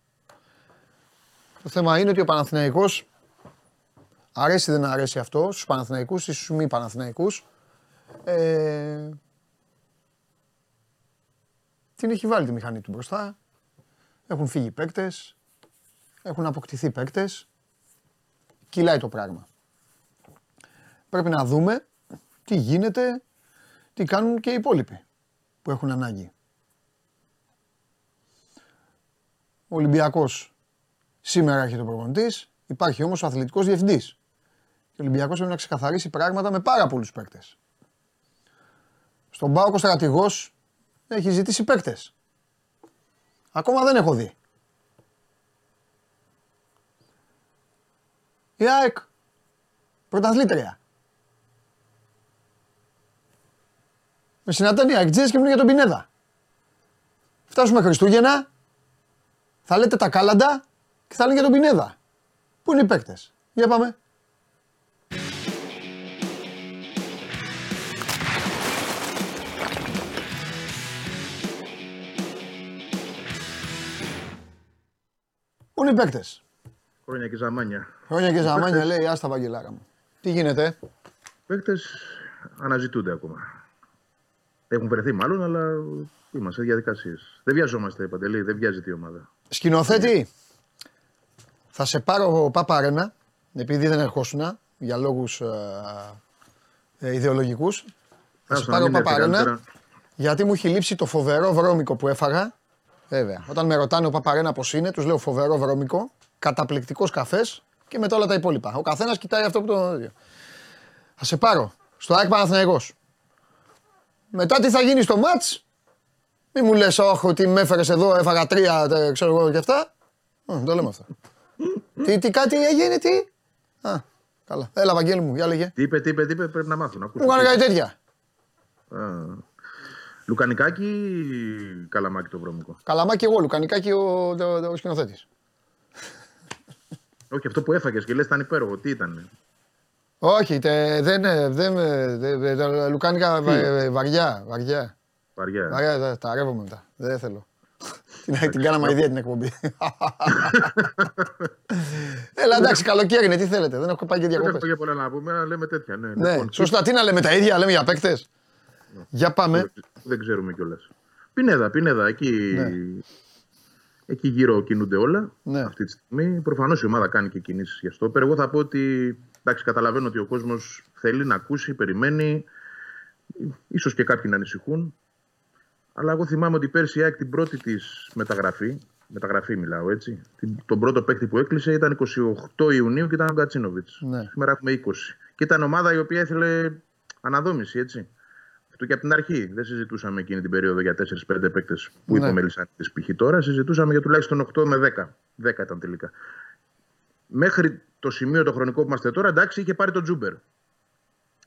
S1: Το θέμα είναι ότι ο Παναθηναϊκός αρέσει δεν αρέσει αυτό στους Παναθηναϊκούς ή στους μη Παναθηναϊκούς. Ε, την έχει βάλει τη μηχανή του μπροστά. Έχουν φύγει παίκτες. Έχουν αποκτηθεί παίκτες. Κυλάει το πράγμα. Πρέπει να δούμε τι γίνεται, τι κάνουν και οι υπόλοιποι που έχουν ανάγκη. Ο Ολυμπιακός σήμερα έχει το προπονητής, υπάρχει όμως ο αθλητικός διευθυντής. Και ο Ολυμπιακός πρέπει να ξεκαθαρίσει πράγματα με πάρα πολλούς παίκτες. Στον Πάοκο στρατηγός έχει ζητήσει παίκτες. Ακόμα δεν έχω δει. Η ΑΕΚ, πρωταθλήτρια. Με συναντάνε οι Αεκτζές και μιλούν για τον Πινέδα. Φτάσουμε Χριστούγεννα, θα λέτε τα κάλαντα και θα λένε για τον Πινέδα. Πού είναι οι παίκτες; Για πάμε. Πού είναι οι παίκτες;
S6: Χρόνια και ζαμάνια.
S1: Χρόνια και ζαμάνια λέει, άστα Βαγγελάρα μου. Τι γίνεται;
S6: Παίκτες αναζητούνται ακόμα. Έχουν βρεθεί μάλλον, αλλά είμαστε σε διαδικασίες. Δεν βιαζόμαστε, Παντελή, δεν βιάζεται η ομάδα.
S1: Σκηνοθέτη, θα σε πάρω Παπαρένα, επειδή δεν ερχόσουν για λόγους ε, ε, ιδεολογικούς. Θα σε
S6: Άσο, να
S1: πάρω
S6: μην έρθει
S1: Παπαρένα,
S6: καλύτερα.
S1: γιατί μου έχει λείψει το φοβερό βρώμικο που έφαγα. Βέβαια, όταν με ρωτάνε ο Παπαρένα πώς είναι, τους λέω φοβερό βρώμικο, καταπληκτικός καφές και μετά όλα τα υπόλοιπα. Ο καθένας κοιτάει αυτό που το... Θα σε πάρω στο ΑΕΚ Παναθηναϊκός. Μετά τι θα γίνει στο μάτς, μη μου λες, όχι, ότι με έφερες εδώ, έφαγα τρία, τε, ξέρω εγώ και αυτά. Α, το λέμε αυτό. τι, τι, κάτι έγινε, τι; Α, καλά. Έλα, Βαγγέλη μου, για λέγε.
S6: Τι είπε, τι είπε, τι είπε, πρέπει να μάθουν.
S1: Μου έκανε κάτι τέτοια.
S6: Λουκανικάκι ή καλαμάκι το βρώμικο.
S1: Καλαμάκι εγώ, Λουκανικάκι ο, ο, ο σκηνοθέτης.
S6: Όχι, αυτό που έφαγες και λες ήταν υπέροχο. Τι ήταν.
S1: Όχι, τε, δεν, ε, δεν, ε, δε- δε- τα Λουκάνικα βα- ε, βαριά, βαριά.
S6: Βαριά.
S1: Βαριά, δε- τα ρεύομαι μετά. Δεν θέλω. την, την κάναμε ιδέα την εκπομπή. Έλα εντάξει, καλοκαίρι είναι, τι θέλετε, δεν έχω πάει και
S6: Δεν
S1: διακοπές.
S6: έχω και πολλά να πούμε, αλλά λέμε τέτοια. Ναι,
S1: Ναι,
S6: Λοιπόν,
S1: σωστά, τι να λέμε τα ίδια, λέμε για παίκτες. Για πάμε.
S6: Δεν, δεν ξέρουμε κιόλας. Πινέδα, πινέδα. Εκεί,
S1: Ναι.
S6: εκεί γύρω κινούνται όλα
S1: Ναι.
S6: αυτή τη στιγμή. Προφανώς η ομάδα κάνει και κινήσεις για αυτό. Εγώ θα πω ότι εντάξει, καταλαβαίνω ότι ο κόσμος θέλει να ακούσει, περιμένει. ίσως και κάποιοι να ανησυχούν. Αλλά εγώ θυμάμαι ότι πέρσι η ΑΕΚ την πρώτη της μεταγραφή, μεταγραφή μιλάω έτσι, την, τον πρώτο παίκτη που έκλεισε ήταν 28 Ιουνίου και ήταν ο Γκατσίνοβιτ.
S1: Ναι.
S6: Σήμερα έχουμε 20. Και ήταν ομάδα η οποία ήθελε αναδόμηση, έτσι. Αυτό και από την αρχή. Δεν συζητούσαμε εκείνη την περίοδο για 4-5 παίκτες που
S1: Ναι.
S6: είπε ο Μελισάντη π.χ. τώρα. Συζητούσαμε για τουλάχιστον 8 με 10. 10 ήταν τελικά. Μέχρι το σημείο το χρονικό που είμαστε τώρα, εντάξει, είχε πάρει τον Τζούμπερ.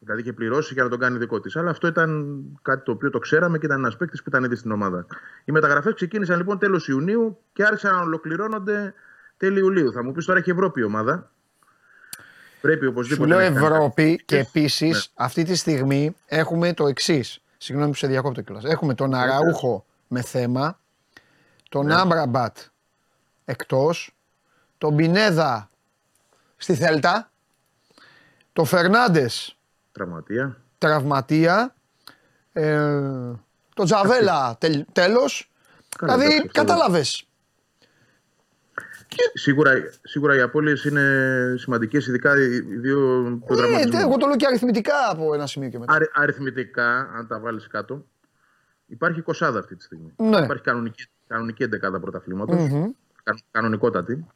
S6: Δηλαδή είχε πληρώσει για να τον κάνει δικό της. Αλλά αυτό ήταν κάτι το οποίο το ξέραμε και ήταν ένας παίκτης που ήταν ήδη στην ομάδα. Οι μεταγραφές ξεκίνησαν λοιπόν τέλος Ιουνίου και άρχισαν να ολοκληρώνονται τέλη Ιουλίου. Θα μου πεις τώρα έχει Ευρώπη η ομάδα; Πρέπει
S1: Σου
S6: οπωσδήποτε.
S1: λέω
S6: να κάνει
S1: Ευρώπη και
S6: Ναι.
S1: επίση αυτή τη στιγμή έχουμε το εξής. Συγγνώμη που σε διακόπτω κιόλας. Έχουμε τον Αραούχο με θέμα, τον
S6: Ναι.
S1: Άμπραμπατ εκτός, τον Πινέδα στη Θέλτα, τον Φερνάντες
S6: Τραυματία.
S1: τραυματία, ε, τον Τζαβέλα τελ, τέλος.
S6: Καλά, εντάξει,
S1: Δηλαδή,
S6: αυτό-
S1: κατάλαβες.
S6: Σίγουρα, σίγουρα οι απώλειες είναι σημαντικές, ειδικά οι οι δύο
S1: Ναι,
S6: προγραμματισμοί.
S1: εγώ το λέω και αριθμητικά από ένα σημείο και μετά.
S6: Αρι- αριθμητικά, αν τα βάλεις κάτω, υπάρχει κοσάδα αυτή τη στιγμή.
S1: Ναι.
S6: Υπάρχει κανονική, κανονική εντεκάδα πρωταθλήματος,
S1: Μμμ.
S6: κα- κανονικότατη.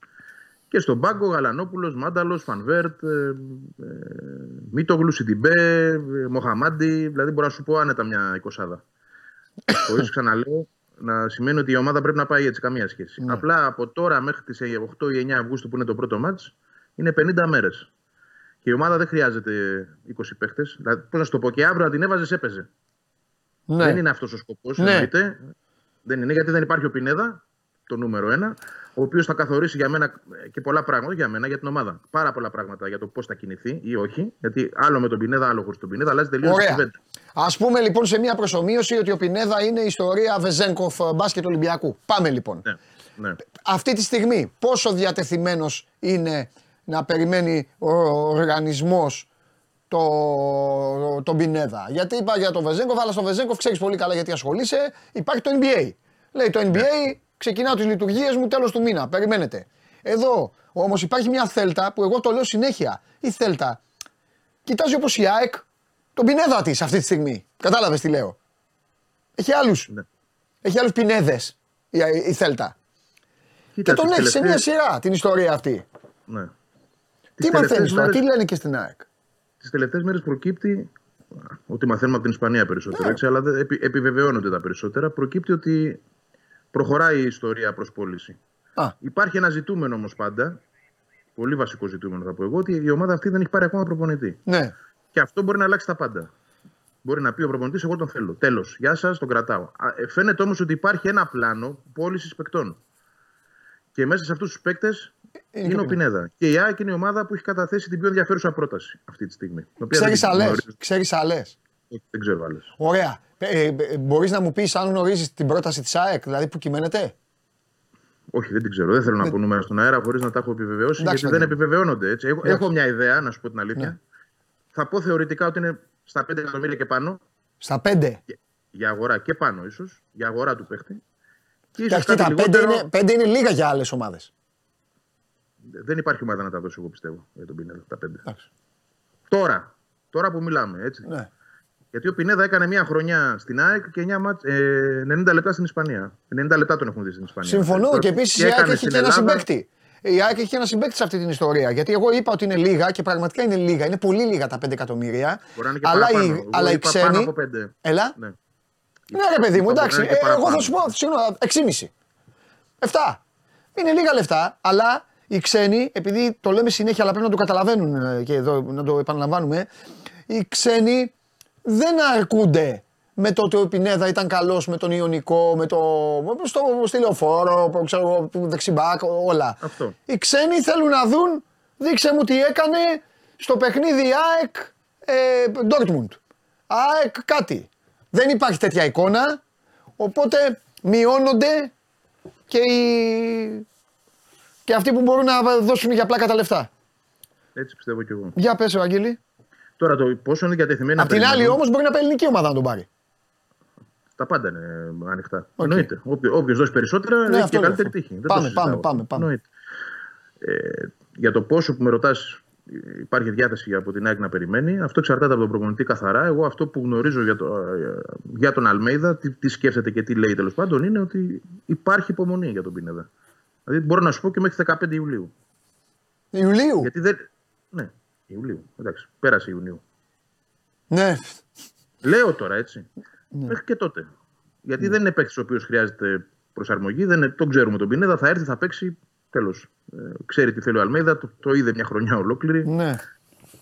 S6: Και στον πάγκο Γαλανόπουλος, Μάνταλος, Φανβέρτ, ε, ε, Μίτογλου, Σιντιμπέ, ε, Μοχαμάντι, δηλαδή μπορώ να σου πω άνετα μια εικοσάδα. Χωρίς ξαναλέω να σημαίνει ότι η ομάδα πρέπει να πάει έτσι, καμία σχέση.
S1: Ναι.
S6: Απλά από τώρα μέχρι τις 8 ή 9 Αυγούστου που είναι το πρώτο μάτς, είναι 50 μέρες. Και η ομάδα δεν χρειάζεται 20 παίχτες. Δηλαδή, πώς να σου το πω, και αύριο να την έβαζες έπαιζε.
S1: Ναι.
S6: Δεν είναι αυτός ο σκοπός.
S1: Ναι.
S6: Δεν είναι γιατί δεν υπάρχει ο Πινέδα, το νούμερο ένα, ο οποίος θα καθορίσει για μένα ε, και πολλά πράγματα για μένα, για την ομάδα. Πάρα πολλά πράγματα για το πώς θα κινηθεί ή όχι. Γιατί άλλο με τον Πινέδα, άλλο χωρίς τον Πινέδα, αλλάζει τελείως η
S1: Ωραία.
S6: κουβέντα.
S1: Α πούμε λοιπόν σε μια προσωμείωση ότι ο Πινέδα είναι η ιστορία Βεζέγκοφ ε, μπάσκετ Ολυμπιακού. Πάμε λοιπόν.
S6: Ναι, ναι.
S1: Αυτή τη στιγμή πόσο διατεθειμένος είναι να περιμένει ο οργανισμός το, τον Πινέδα; Γιατί είπα για τον Βεζέγκοφ, αλλά στο Βεζέγκοφ ξέρεις πολύ καλά γιατί ασχολείσαι. Υπάρχει το NBA. Λέει το NBA, ξεκινάω τις λειτουργίες μου τέλος του μήνα. Περιμένετε. Εδώ όμως υπάρχει μια Θέλτα που εγώ το λέω συνέχεια. Η Θέλτα κοιτάζει όπως η ΑΕΚ τον Πινέδα της αυτή τη στιγμή. Κατάλαβες τι λέω. Έχει άλλους.
S6: Ναι.
S1: Έχει άλλους Πινέδες η, η Θέλτα.
S6: Κοίτα,
S1: Και τον
S6: τις
S1: έχει σε μια
S6: τελευταίες-
S1: σειρά την ιστορία αυτή.
S6: Ναι.
S1: Τι
S6: Τις
S1: μαθαίνεις
S6: τελευταίες
S1: τώρα,
S6: μέρες-
S1: τι λένε και στην ΑΕΚ;
S6: Τις τελευταίες μέρες προκύπτει ότι μαθαίνουμε από την Ισπανία περισσότερο,
S1: Ναι.
S6: έτσι, αλλά δεν- επι, επιβεβαιώνονται τα περισσότερα. Προκύπτει ότι προχωράει η ιστορία προς πώληση.
S1: Α,
S6: Υπάρχει ένα ζητούμενο όμως πάντα, πολύ βασικό ζητούμενο θα πω εγώ, ότι η ομάδα αυτή δεν έχει πάρει ακόμα προπονητή.
S1: ναι.
S6: Και αυτό μπορεί να αλλάξει τα πάντα. Μπορεί να πει ο προπονητής: Εγώ τον θέλω. Τέλος. Γεια σας, τον κρατάω. Α, ε, Φαίνεται όμως ότι υπάρχει ένα πλάνο πώλησης παικτών. Και μέσα σε αυτούς τους παίκτες
S1: Είναι
S6: είναι,
S1: και
S6: ο
S1: ο
S6: Πινέδα. Και η ΑΕΚ είναι η ομάδα που έχει καταθέσει την πιο ενδιαφέρουσα πρόταση αυτή τη στιγμή. την οποία
S1: Ξέρεις
S6: δεν
S1: άλλε.
S6: γνωρίζω.
S1: Ξέρεις άλλε.
S6: Δεν ξέρω άλλε.
S1: Ωραία. Ε, ε, Μπορείς να μου πεις αν γνωρίζεις την πρόταση της ΑΕΚ, δηλαδή που κυμαίνεται;
S6: Όχι, δεν την ξέρω. Δεν θέλω να πω νούμερα στον αέρα χωρίς να τα έχω επιβεβαιώσει.
S1: Εντάξει,
S6: γιατί δεν
S1: Βαγγέλη.
S6: επιβεβαιώνονται έτσι. Έχω,
S1: Εντάξει.
S6: έχω μια ιδέα, να σου πω την αλήθεια.
S1: Ναι.
S6: Θα πω θεωρητικά ότι είναι στα 5 εκατομμύρια και πάνω.
S1: Στα πέντε.
S6: για- Για αγορά και πάνω ίσως. Για αγορά του παίχτη. Και ίσως
S1: Εντάξει,
S6: κάτι
S1: κοίτα, πέντε
S6: λιγότερο-
S1: είναι, πέντε είναι λίγα για άλλες ομάδες.
S6: Δεν υπάρχει ομάδα να τα δώσει, εγώ πιστεύω, για τον Πινέδα. Τα πέντε. Τώρα, τώρα που μιλάμε, έτσι.
S1: Ναι.
S6: Γιατί ο Πινέδα έκανε μια χρονιά στην ΑΕΚ και 9 μάτς, ε, 90 λεπτά στην Ισπανία. 90 λεπτά τον έχουν δει στην Ισπανία.
S1: Συμφωνώ και επίσης η ΑΕΚ
S6: έκανε
S1: έχει
S6: στην
S1: και ένα
S6: Ελλάδα-
S1: συμπέκτη. Η ΑΕΚ έχει και ένα συμπέκτη σε αυτή την ιστορία. Γιατί εγώ είπα ότι είναι λίγα και πραγματικά είναι λίγα. Είναι πολύ λίγα τα 5 εκατομμύρια.
S6: Μπορεί να είναι και
S1: Αλλά,
S6: παραπάνω.
S1: οι,
S6: Εγώ
S1: αλλά οι
S6: είπα πάνω
S1: ξένοι.
S6: από πέντε.
S1: Έλα.
S6: Ναι.
S1: Ναι, ρε παιδί μου,
S6: Είπα,
S1: εντάξει.
S6: μπορεί να είναι και
S1: Ε, εγώ θα
S6: παραπάνω.
S1: σου πω, συγγνώμη, 6,5. 7. Είναι λίγα λεφτά, αλλά οι ξένοι, επειδή το λέμε συνέχεια, αλλά πρέπει να το καταλαβαίνουν ε, και εδώ να το επαναλαμβάνουμε, οι ξένοι δεν αρκούνται με το ότι ο Πινέδα ήταν καλός με τον Ιωνικό, με το. στο, στη λεωφόρο, ξέρω εγώ, δεξιμπάκ, όλα.
S6: Αυτό.
S1: Οι ξένοι θέλουν να δουν, δείξε μου τι έκανε στο παιχνίδι ΑΕΚ ε, Dortmund. ΑΕΚ κάτι. Δεν υπάρχει τέτοια εικόνα, οπότε μειώνονται και, οι... και αυτοί που μπορούν να δώσουν για πλάκα τα λεφτά.
S6: Έτσι πιστεύω κι εγώ.
S1: Για πες, Ευαγγέλη.
S6: Τώρα το πόσο είναι διατεθειμένοι να
S1: Απ' την άλλη
S6: περιμένουν,
S1: όμως μπορεί να πάει ελληνική ομάδα να τον πάρει.
S6: Τα πάντα είναι ανοιχτά.
S1: Οκ.
S6: Εννοείται. Όποιο δώσει περισσότερα
S1: Ναι,
S6: έχει
S1: αυτό
S6: και
S1: λέω.
S6: καλύτερη τύχη. Δεν το
S1: Πάμε,
S6: συζητάω.
S1: πάμε, πάμε, πάμε.
S6: Εννοείται. Ε, για το πόσο που με ρωτάς, υπάρχει διάθεση από την ΑΕΚ να περιμένει. Αυτό εξαρτάται από τον προπονητή καθαρά. Εγώ αυτό που γνωρίζω για, το, για τον Αλμέιδα, τι, τι σκέφτεται και τι λέει τέλος πάντων, είναι ότι υπάρχει υπομονή για τον Πινέδα. Δηλαδή μπορώ να σου πω και μέχρι 15 Ιουλίου.
S1: Ιουλίου;
S6: Γιατί δεν. Ναι, Ιουλίου. Εντάξει, πέρασε Ιουνίου.
S1: Ναι.
S6: Λέω τώρα έτσι. Μέχρι και τότε. Γιατί δεν είναι παίκτης ο οποίος χρειάζεται προσαρμογή. Δεν είναι, τον ξέρουμε τον Πινέδα. Θα έρθει, θα παίξει. Τέλος. Ε, ξέρει τι θέλει ο Αλμέιδα. Το, το είδε μια χρονιά ολόκληρη.
S1: Ναι.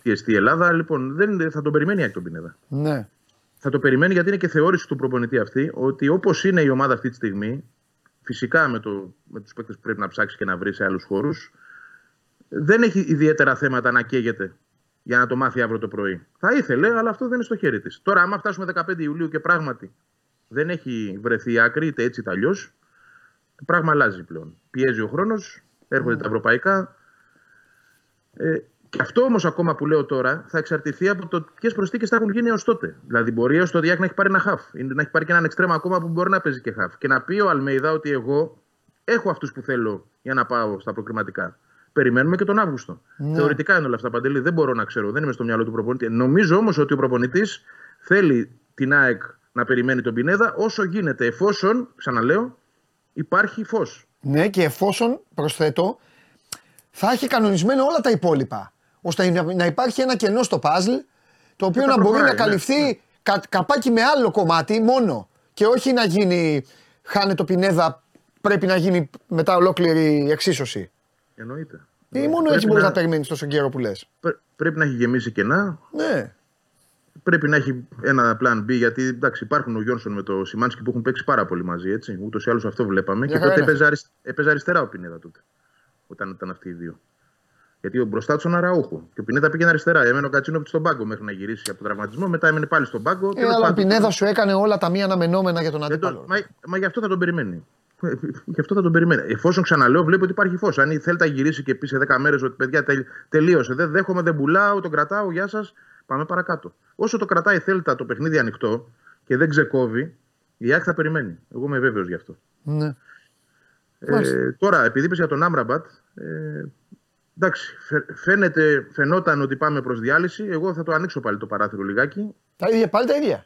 S6: Και στη Ελλάδα. Λοιπόν, δεν, θα τον περιμένει η τον Πινέδα.
S1: Ναι.
S6: Θα το περιμένει γιατί είναι και θεώρηση του προπονητή αυτή ότι όπως είναι η ομάδα αυτή τη στιγμή, φυσικά με, το, με τους παίκτες που πρέπει να ψάξει και να βρει σε άλλους χώρους, δεν έχει ιδιαίτερα θέματα να καίγεται για να το μάθει αύριο το πρωί. Θα ήθελε, αλλά αυτό δεν είναι στο χέρι της. Τώρα, άμα φτάσουμε 15 Ιουλίου και πράγματι δεν έχει βρεθεί άκρη, είτε έτσι είτε αλλιώς, το πράγμα αλλάζει πλέον. Πιέζει ο χρόνος, έρχονται τα ευρωπαϊκά. Ε, και αυτό όμως ακόμα που λέω τώρα θα εξαρτηθεί από το ποιες προσθήκες θα έχουν γίνει έως τότε. Δηλαδή, μπορεί έως το Διάκ να έχει πάρει ένα χαφ, ή να έχει πάρει και έναν εξτρέμα ακόμα που μπορεί να παίζει και χαφ. Και να πει ο Αλμέιδα ότι εγώ έχω αυτούς που θέλω για να πάω στα προκριματικά. Περιμένουμε και τον Αύγουστο. Θεωρητικά είναι όλα αυτά παντελή. Δεν μπορώ να ξέρω. Δεν είμαι στο μυαλό του προπονητή. Νομίζω όμως ότι ο προπονητής θέλει την ΑΕΚ να περιμένει τον Πινέδα όσο γίνεται, εφόσον, ξαναλέω, υπάρχει φως.
S1: Ναι, και εφόσον, προσθέτω, θα έχει κανονισμένο όλα τα υπόλοιπα. ώστε να- να υπάρχει ένα κενό στο παζλ, το οποίο
S6: θα
S1: να μπορεί να
S6: προχωράει, ναι,
S1: καλυφθεί κα- καπάκι με άλλο κομμάτι μόνο. Και όχι να γίνει, χάνε το πινέδα, πρέπει να γίνει μετά ολόκληρη εξίσωση.
S6: Εννοείται.
S1: Ή μόνο
S6: Πρέπει
S1: έτσι μπορείς να,
S6: να-
S1: περιμένεις τόσο καιρό που λες.
S6: πρέ- Πρέπει να έχει γεμίσει κενά,
S1: Ναι.
S6: πρέπει να έχει ένα plan B. Γιατί εντάξει, υπάρχουν ο Γιόνσον με το Σιμάνσκι που έχουν παίξει πάρα πολύ μαζί. Έτσι. Ούτως ή άλλως αυτό βλέπαμε.
S1: Μια
S6: και
S1: χαρά
S6: τότε
S1: είναι
S6: έπαιζε, αρισ- έπαιζε αριστερά ο Πινέδα τότε. Όταν ήταν αυτοί οι δύο. Γιατί ο μπροστά του ήταν αραούχο. Και ο Πινέδα πήγαινε αριστερά. Έμενε ο Κατσίνοβιτς στον πάγκο μέχρι να γυρίσει από τον τραυματισμό. Μετά έμενε πάλι στον πάγκο.
S1: Ε,
S6: Τέλος
S1: αλλά ο
S6: πάντων,
S1: Πινέδα σου έκανε όλα τα μία αναμενόμενα για τον
S6: δεν το-
S1: αντίπαλο.
S6: μα, μα γι' αυτό θα τον περιμένει. Ε, Γι' αυτό θα τον περιμένει. Εφόσον ξαναλέω, βλέπει ότι υπάρχει φως. Αν θέλει να γυρίσει και πεις σε 10 μέρες ότι παιδιά τελ- τελείωσε, δεν δέχομαι, δεν πουλάω, τον κρατάω, γεια σας, πάμε παρακάτω. Όσο το κρατάει η Θέλτα το παιχνίδι ανοιχτό και δεν ξεκόβει, η ΑΕΚ θα περιμένει. Εγώ είμαι βέβαιος γι' αυτό.
S1: Ναι.
S6: Ε, τώρα, επειδή είπες για τον Άμραμπατ, ε, εντάξει, φαι- φαίνεται, φαινόταν ότι πάμε προς διάλυση. Εγώ θα το ανοίξω πάλι το παράθυρο λιγάκι.
S1: Τα ίδια, πάλι τα ίδια.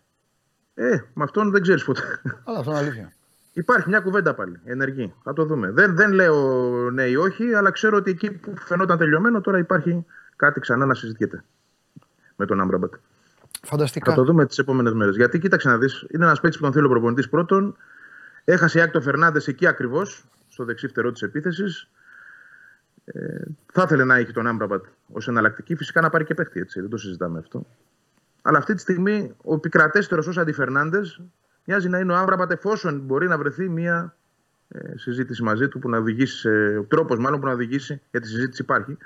S6: Ε, με αυτόν δεν ξέρεις ποτέ.
S1: Αλλά αυτό είναι αλήθεια.
S6: Υπάρχει μια κουβέντα πάλι, ενεργή. Θα το δούμε. Δεν, δεν λέω ναι ή όχι, αλλά ξέρω ότι εκεί που φαινόταν τελειωμένο τώρα υπάρχει κάτι ξανά να συζητιέται με τον Άμπραμπατ.
S1: Φανταστικά.
S6: Θα το δούμε τις επόμενες μέρες. Γιατί κοίταξε να δεις, είναι ένα παίκτη που τον θέλει ο προπονητής πρώτον. Έχασε η Άκτο Φερνάνδε εκεί ακριβώς, στο δεξί φτερό της επίθεσης. Ε, θα ήθελε να έχει τον Άμπραμπατ ως εναλλακτική, φυσικά να πάρει και παίκτη, έτσι, δεν το συζητάμε αυτό. Αλλά αυτή τη στιγμή ο επικρατέστερος ως αντιφερνάνδε μοιάζει να είναι ο Άμραμπατ εφόσον μπορεί να βρεθεί μια ε, συζήτηση μαζί του που να οδηγήσει, σε, τρόπος μάλλον που να οδηγήσει, γιατί η συζήτηση υπάρχει,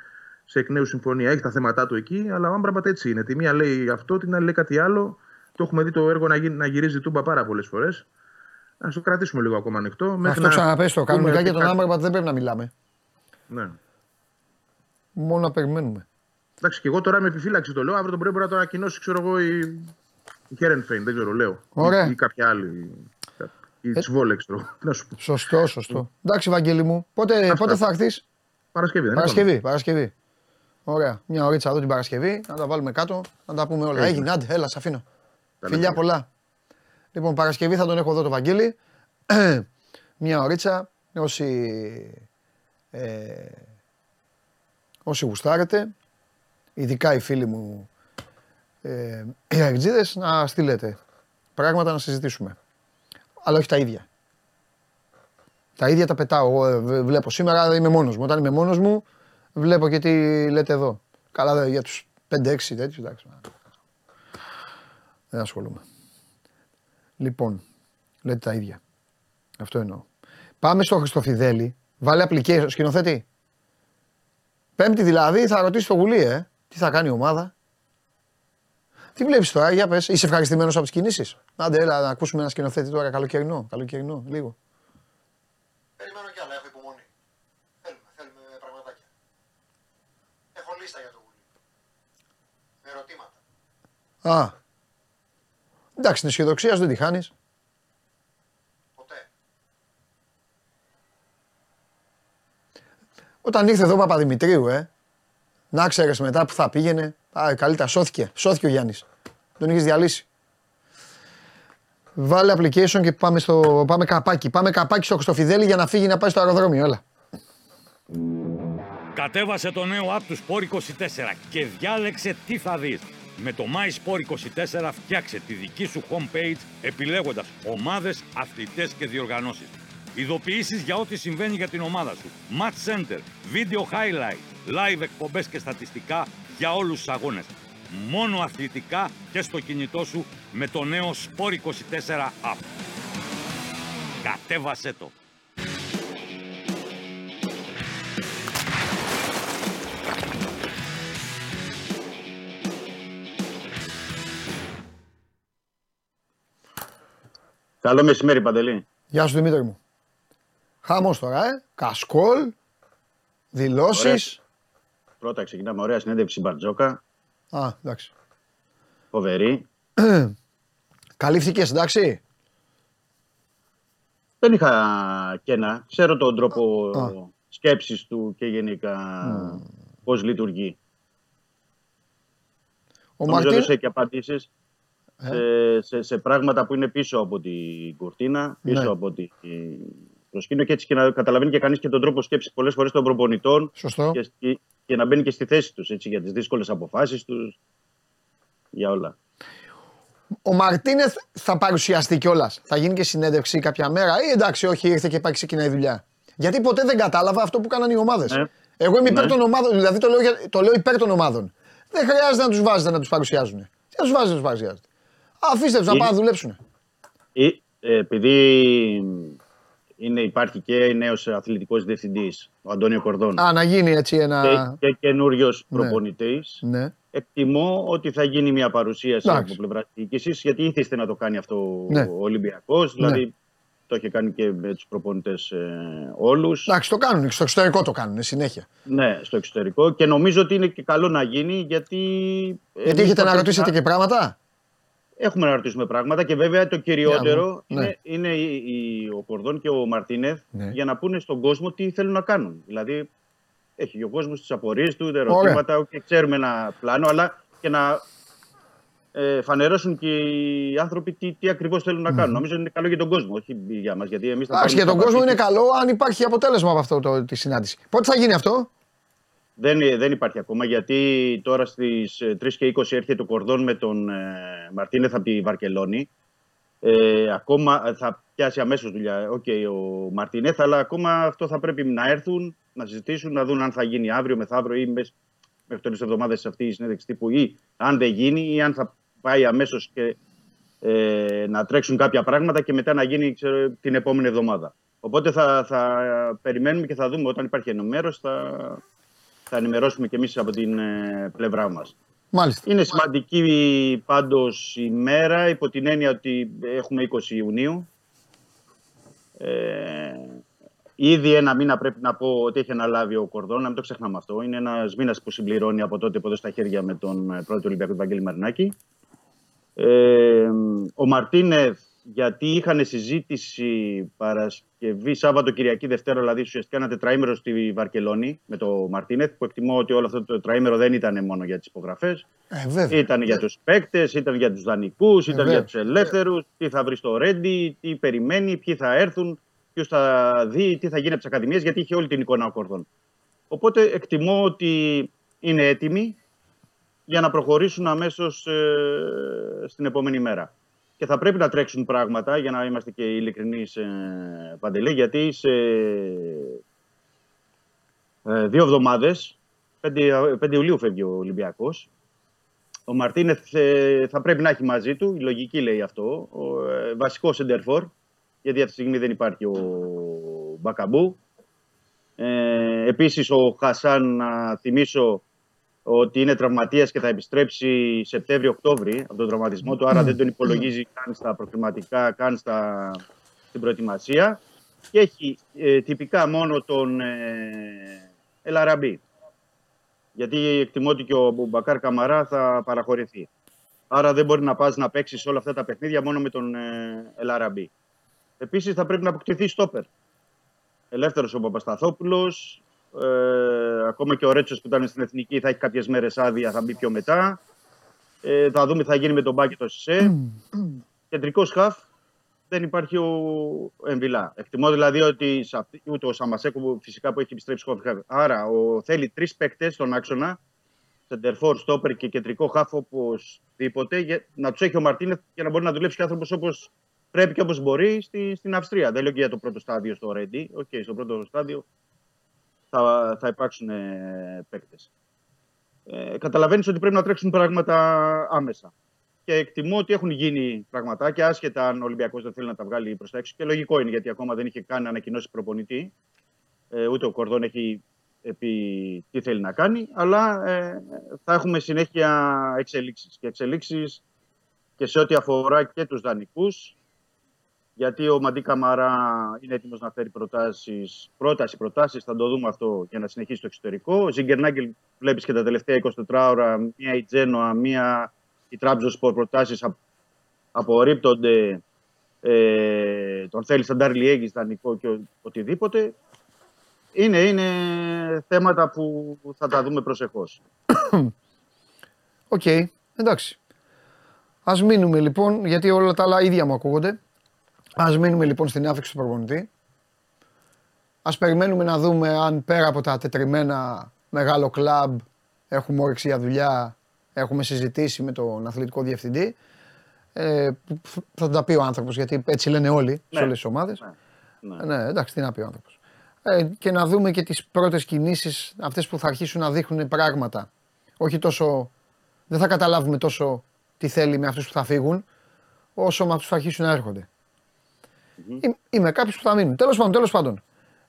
S6: σε εκ νέου συμφωνία. Έχει τα θέματα του εκεί, αλλά ο Άμραμπατ έτσι είναι. Τη μία λέει αυτό, την άλλη λέει κάτι άλλο. Το έχουμε δει το έργο να, γίνει, να γυρίζει τούμπα πάρα πολλές φορές. Ας το κρατήσουμε λίγο ακόμα ανοιχτό. μέχρι
S1: Αυτό
S6: να
S1: ξαναπες το.
S6: δούμε
S1: Κανονικά για τον
S6: κάτι-
S1: Άμπραμπατ δεν πρέπει να μιλάμε.
S6: Ναι.
S1: Μόνο να περιμένουμε.
S6: Εντάξει, και εγώ τώρα με επιφύλαξη το λέω. Αύριο τον πρωί μπορεί να το ανακοινώσει, ξέρω εγώ, η, η Χέρενφέιν, δεν ξέρω, λέω.
S1: Ωραία.
S6: Ή, ή κάποια άλλη. Η Τσβόλεξ, ξέρω. εγώ. Τι να σου πω.
S1: Σωστό, σωστό. Εντάξει, Βαγγέλη μου. Πότε, πότε θα έρθεις;
S6: Παρασκευή, δεν
S1: Παρασκευή, Παρασκευή. Ωραία. Μια ωρίτσα εδώ την Παρασκευή. Να τα βάλουμε κάτω. Να τα πούμε όλα. Έγινε, άντε, έλα, σε αφήνω.
S6: Τα
S1: Φιλιά
S6: λέμε.
S1: πολλά. Λοιπόν, Παρασκευή θα τον έχω εδώ το Βαγγέλη. Μια ωρίτσα. Όσοι, ε, όσοι γουστάρετε, ειδικά οι φίλοι μου ε, οι αεξίδες, να στείλετε πράγματα να συζητήσουμε. Αλλά όχι τα ίδια. Τα ίδια τα πετάω. Εγώ ε, β- βλέπω σήμερα, είμαι μόνος μου. Όταν είμαι μόνος μου, βλέπω και τι λέτε εδώ. Καλά δε, για τους 5-6 τέτοιους, εντάξει. Δεν ασχολούμαι. Λοιπόν, λέτε τα ίδια. Αυτό εννοώ. Πάμε στο Χριστοφιδέλη. Βάλε application, σκηνοθέτη. Πέμπτη δηλαδή θα ρωτήσει το γουλί, ε. Τι θα κάνει η ομάδα; Τι βλέπεις τώρα, για πες. Είσαι ευχαριστημένος από τις κινήσεις; Άντε, έλα να ακούσουμε ένα σκηνοθέτη τώρα καλοκαιρινό. Καλοκαιρινό, λίγο.
S7: Περιμένω κι άλλα, έχω υπομονή. Θέλουμε, θέλουμε πραγματάκια. Έχω λίστα για το γουλί. Με ερωτήματα.
S1: Α. Εντάξει, την αισιοδοξία σου δεν τη χάνεις.
S7: Ποτέ.
S1: Όταν ήρθε εδώ ο Παπαδημητρίου, ε, να ξέρεις μετά που θα πήγαινε. Α, καλύτερα, σώθηκε. Σώθηκε ο Γιάννης. Τον είχες διαλύσει. Βάλε application και πάμε, στο, πάμε καπάκι. Πάμε καπάκι στο Χρυστοφιδέλη για να φύγει να πάει στο αεροδρόμιο. Έλα.
S8: Κατέβασε το νέο app του Sport 24 και διάλεξε τι θα δεις. Με το My Sport 24 φτιάξε τη δική σου homepage επιλέγοντας ομάδες, αθλητές και διοργανώσεις. Ειδοποιήσεις για ό,τι συμβαίνει για την ομάδα σου. Match Center, Video Highlight, Live εκπομπές και στατιστικά για όλους τους αγώνες. Μόνο αθλητικά και στο κινητό σου με το νέο Sport 24 app. Κατέβασέ το!
S9: Καλό μεσημέρι, Παντελή.
S1: Γεια σου Δημήτρη μου. Χάμος τώρα, ε. Κασκόλ, δηλώσεις.
S9: Πρώτα ξεκινάμε. Ωραία συνέντευξη Μπαρτζόκα.
S1: Α, εντάξει.
S9: Φοβερή.
S1: Καλύφθηκες, εντάξει.
S9: Δεν είχα κένα. Ξέρω τον τρόπο
S1: Α.
S9: σκέψης του και γενικά πώς λειτουργεί.
S1: Ο
S9: Νομίζω
S1: Μαρτίν...
S9: έδωσε και απαντήσεις
S1: Ε.
S9: σε, σε, σε πράγματα που είναι πίσω από την κουρτίνα, πίσω
S1: Ναι.
S9: από την προσκήνιο και έτσι και να καταλαβαίνει και κανείς και τον τρόπο σκέψης πολλές φορές των προπονητών
S1: Σωστό.
S9: και, και, και να μπαίνει και στη θέση τους έτσι, για τις δύσκολες αποφάσεις τους, για όλα.
S1: Ο Μαρτίνεθ θα παρουσιαστεί κιόλας. Θα γίνει και συνέντευξη κάποια μέρα ή εντάξει, όχι, ήρθε και πάει ξεκινάει η δουλειά. Γιατί ποτέ δεν κατάλαβα αυτό που κάνανε οι ομάδες.
S9: Ναι.
S1: Εγώ είμαι υπέρ
S9: Ναι.
S1: των ομάδων, δηλαδή το λέω, για- το λέω υπέρ των ομάδων. Δεν χρειάζεται να τους βάζετε να τους παρουσιάζουν. Τι να τους βάζετε να τους παρουσιάζετε. Αφήστε τους να
S9: Ή-
S1: πάνε να δουλέψουν.
S9: Ή, ε, επειδή είναι, υπάρχει και νέος αθλητικός διευθυντής, ο Αντώνιο Κορδόν,
S1: Α, να γίνει έτσι
S9: και,
S1: ένα.
S9: και καινούριος
S1: Ναι.
S9: προπονητής,
S1: Ναι.
S9: εκτιμώ ότι θα γίνει μια παρουσίαση
S1: Εντάξει.
S9: από πλευρά τη διοίκησης, γιατί ήθιστε να το κάνει αυτό
S1: Ναι.
S9: ο Ολυμπιακός, δηλαδή το είχε κάνει και με τους προπονητές ε, όλους,
S1: Εντάξει, το κάνουν. Στο εξωτερικό το κάνουν συνέχεια.
S9: ναι, στο εξωτερικό και νομίζω ότι είναι και καλό να γίνει γιατί...
S1: Γιατί
S9: εμείς
S1: έχετε
S9: θα
S1: να
S9: πρέπει
S1: ρωτήσετε και πράγματα;
S9: Έχουμε να ρωτήσουμε πράγματα και βέβαια το κυριότερο
S1: Για να δω.
S9: είναι, είναι η- η- ο Κορδόν και ο Μαρτίνεθ
S1: Ναι.
S9: για να πούνε στον κόσμο τι θέλουν να κάνουν. Δηλαδή, έχει ο κόσμος τις απορίες του, τα ερωτήματα, και ξέρουμε ένα πλάνο, αλλά και να ε, φανερώσουν και οι άνθρωποι τι, τι ακριβώς θέλουν να κάνουν. Νομίζω είναι καλό για τον κόσμο, όχι για μας. Γιατί εμείς
S1: Εντάξει, για τον κόσμο είναι καλό αν υπάρχει αποτέλεσμα από αυτό το, τη συνάντηση. Πότε θα γίνει αυτό,
S9: Δεν, δεν υπάρχει ακόμα γιατί τώρα στις 3 και 20 έρχεται ο Κορδόν με τον ε, Μαρτίνεθ από τη Βαρκελόνη. Ε, ακόμα ε, θα πιάσει αμέσως δουλειά οκ, ο Μαρτίνεθ, αλλά ακόμα αυτό θα πρέπει να έρθουν, να συζητήσουν, να δουν αν θα γίνει αύριο, μεθαύριο ή μες, μέχρι τέλος εβδομάδας αυτή η συνέντευξη τύπου ή αν δεν γίνει ή αν θα πάει αμέσως και ε, να τρέξουν κάποια πράγματα και μετά να γίνει ξέρω, την επόμενη εβδομάδα. Οπότε θα, θα περιμένουμε και θα δούμε όταν υπάρχει ενημέρωση, θα, θα ενημερώσουμε και εμείς από την ε, πλευρά μας.
S1: Μάλιστα.
S9: Είναι σημαντική πάντως η μέρα υπό την έννοια ότι έχουμε 20 Ιουνίου. Ε, ήδη ένα μήνα πρέπει να πω ότι έχει αναλάβει ο Κορδόν, να μην το ξεχνάμε αυτό. Είναι ένας μήνας που συμπληρώνει από τότε που έδωσε τα χέρια με τον ε, πρώτο Ολυμπιακό του Βαγγέλη Μαρινάκη. Ε, ο Μαρτίνεθ, γιατί είχαν συζήτηση Παρασκευή, Σάββατο, Κυριακή, Δευτέρα, δηλαδή ουσιαστικά ένα τετραήμερο στη Βαρκελόνη με το Μαρτίνεθ, που εκτιμώ ότι όλο αυτό το τετραήμερο δεν ήταν μόνο για τις υπογραφές.
S1: Ε, βέβαια.
S9: Ήταν για τους παίκτες, ήταν για τους δανεικούς, ήταν
S1: βέβαια.
S9: για τους ελεύθερους, τι θα βρει στο Ρέντι, τι περιμένει, ποιοι θα έρθουν, ποιος θα δει, τι θα γίνει από τις ακαδημίες, γιατί είχε όλη την εικόνα ο Κορδόν. Οπότε εκτιμώ ότι είναι έτοιμοι για να προχωρήσουν αμέσως ε, στην επόμενη μέρα. Και θα πρέπει να τρέξουν πράγματα, για να είμαστε και ειλικρινείς, ε, Παντελή, γιατί σε ε, δύο εβδομάδες, 5, 5 Ιουλίου φεύγει ο Ολυμπιακός, Ο Μαρτίνεθ ε, θα πρέπει να έχει μαζί του, η λογική λέει αυτό, ο ε, βασικό σεντερφόρ, γιατί αυτή τη στιγμή δεν υπάρχει ο Μπακαμπού. Ε, επίσης ο Χασάν, να θυμίσω ότι είναι τραυματίας και θα επιστρέψει Σεπτέμβριο-Οκτώβρη από τον τραυματισμό του, άρα δεν τον υπολογίζει καν στα προκριματικά, καν στα, στην προετοιμασία. Και έχει ε, τυπικά μόνο τον ε, Ελαραμπή. Γιατί εκτιμώ ότι και ο Μπακάρ Καμαρά θα παραχωρηθεί. Άρα δεν μπορεί να πας να παίξεις όλα αυτά τα παιχνίδια μόνο με τον ε, Ελαραμπή. Επίσης θα πρέπει να αποκτηθεί στόπερ. Ελεύθερος ο Παπασταθόπουλος, ε, ακόμα και ο Ρέτσος που ήταν στην Εθνική θα έχει κάποιες μέρες άδεια, θα μπει πιο μετά. Ε, θα δούμε τι θα γίνει με τον Μπάκη το Σισε. Κεντρικός χαφ δεν υπάρχει ο Εμβιλά. Εκτιμώ δηλαδή ότι σε αυτή, ούτε ο Σαμασέκο που φυσικά που έχει επιστρέψει χαφ. Άρα ο, θέλει τρεις παίκτες στον άξονα, σεντερφόρ, στόπερ και κεντρικό χαφ οπωσδήποτε, για, να τους έχει ο Μαρτίνεθ για να μπορεί να δουλέψει και άνθρωπος όπως πρέπει και όπως μπορεί στη, στην Αυστρία. Δεν λέω και για το πρώτο στάδιο στο Ρέντι. OK, okay, στο πρώτο στάδιο θα, θα υπάρξουν ε, παίκτες. Ε, Καταλαβαίνεις ότι πρέπει να τρέξουν πράγματα άμεσα. Και εκτιμώ ότι έχουν γίνει πραγματάκια, άσχετα αν ο Ολυμπιακός δεν θέλει να τα βγάλει προς τα έξω. Και λογικό είναι, γιατί ακόμα δεν είχε καν ανακοινώσει προπονητή. Ε, ούτε ο Κορδόν έχει πει τι θέλει να κάνει. Αλλά ε, θα έχουμε συνέχεια εξελίξεις. Και εξελίξεις και σε ό,τι αφορά και τους δανεικούς γιατί ο Μαντί Καμαρά είναι έτοιμος να φέρει προτάσεις, πρόταση προτάσεις, θα το δούμε αυτό για να συνεχίσει το εξωτερικό. Ο Ζιγκερνάγκελ βλέπεις και τα τελευταία 24 ώρα, μία η Τζένοα, μία η Τράμπζο Σπορ προτάσεις απορρίπτονται. Ε, τον θέλει σαν Ντάρλι Έγκη, δανεικό και οτιδήποτε. Είναι, είναι θέματα που θα τα δούμε προσεχώς.
S1: OK, okay, εντάξει. Ας μείνουμε λοιπόν, γιατί όλα τα άλλα ίδια μου ακούγονται. Ας μείνουμε λοιπόν στην άφηξη του προπονητή. Ας περιμένουμε να δούμε αν πέρα από τα τετριμένα μεγάλο κλαμπ έχουμε όρεξη για δουλειά, έχουμε συζητήσει με τον αθλητικό διευθυντή. Ε, θα τα πει ο άνθρωπος γιατί έτσι λένε όλοι ναι. σε όλες τις ομάδες. Ναι. ναι. ναι. εντάξει, τι να πει ο άνθρωπος. Ε, και να δούμε και τις πρώτες κινήσεις, αυτές που θα αρχίσουν να δείχνουν πράγματα. Όχι τόσο. Δεν θα καταλάβουμε τόσο τι θέλει με αυτούς που θα φύγουν, όσο με αυτούς που θα αρχίσουν να έρχονται. Mm-hmm. Είμαι κάποιος που θα μείνουν. Τέλος πάντων, τέλος πάντων.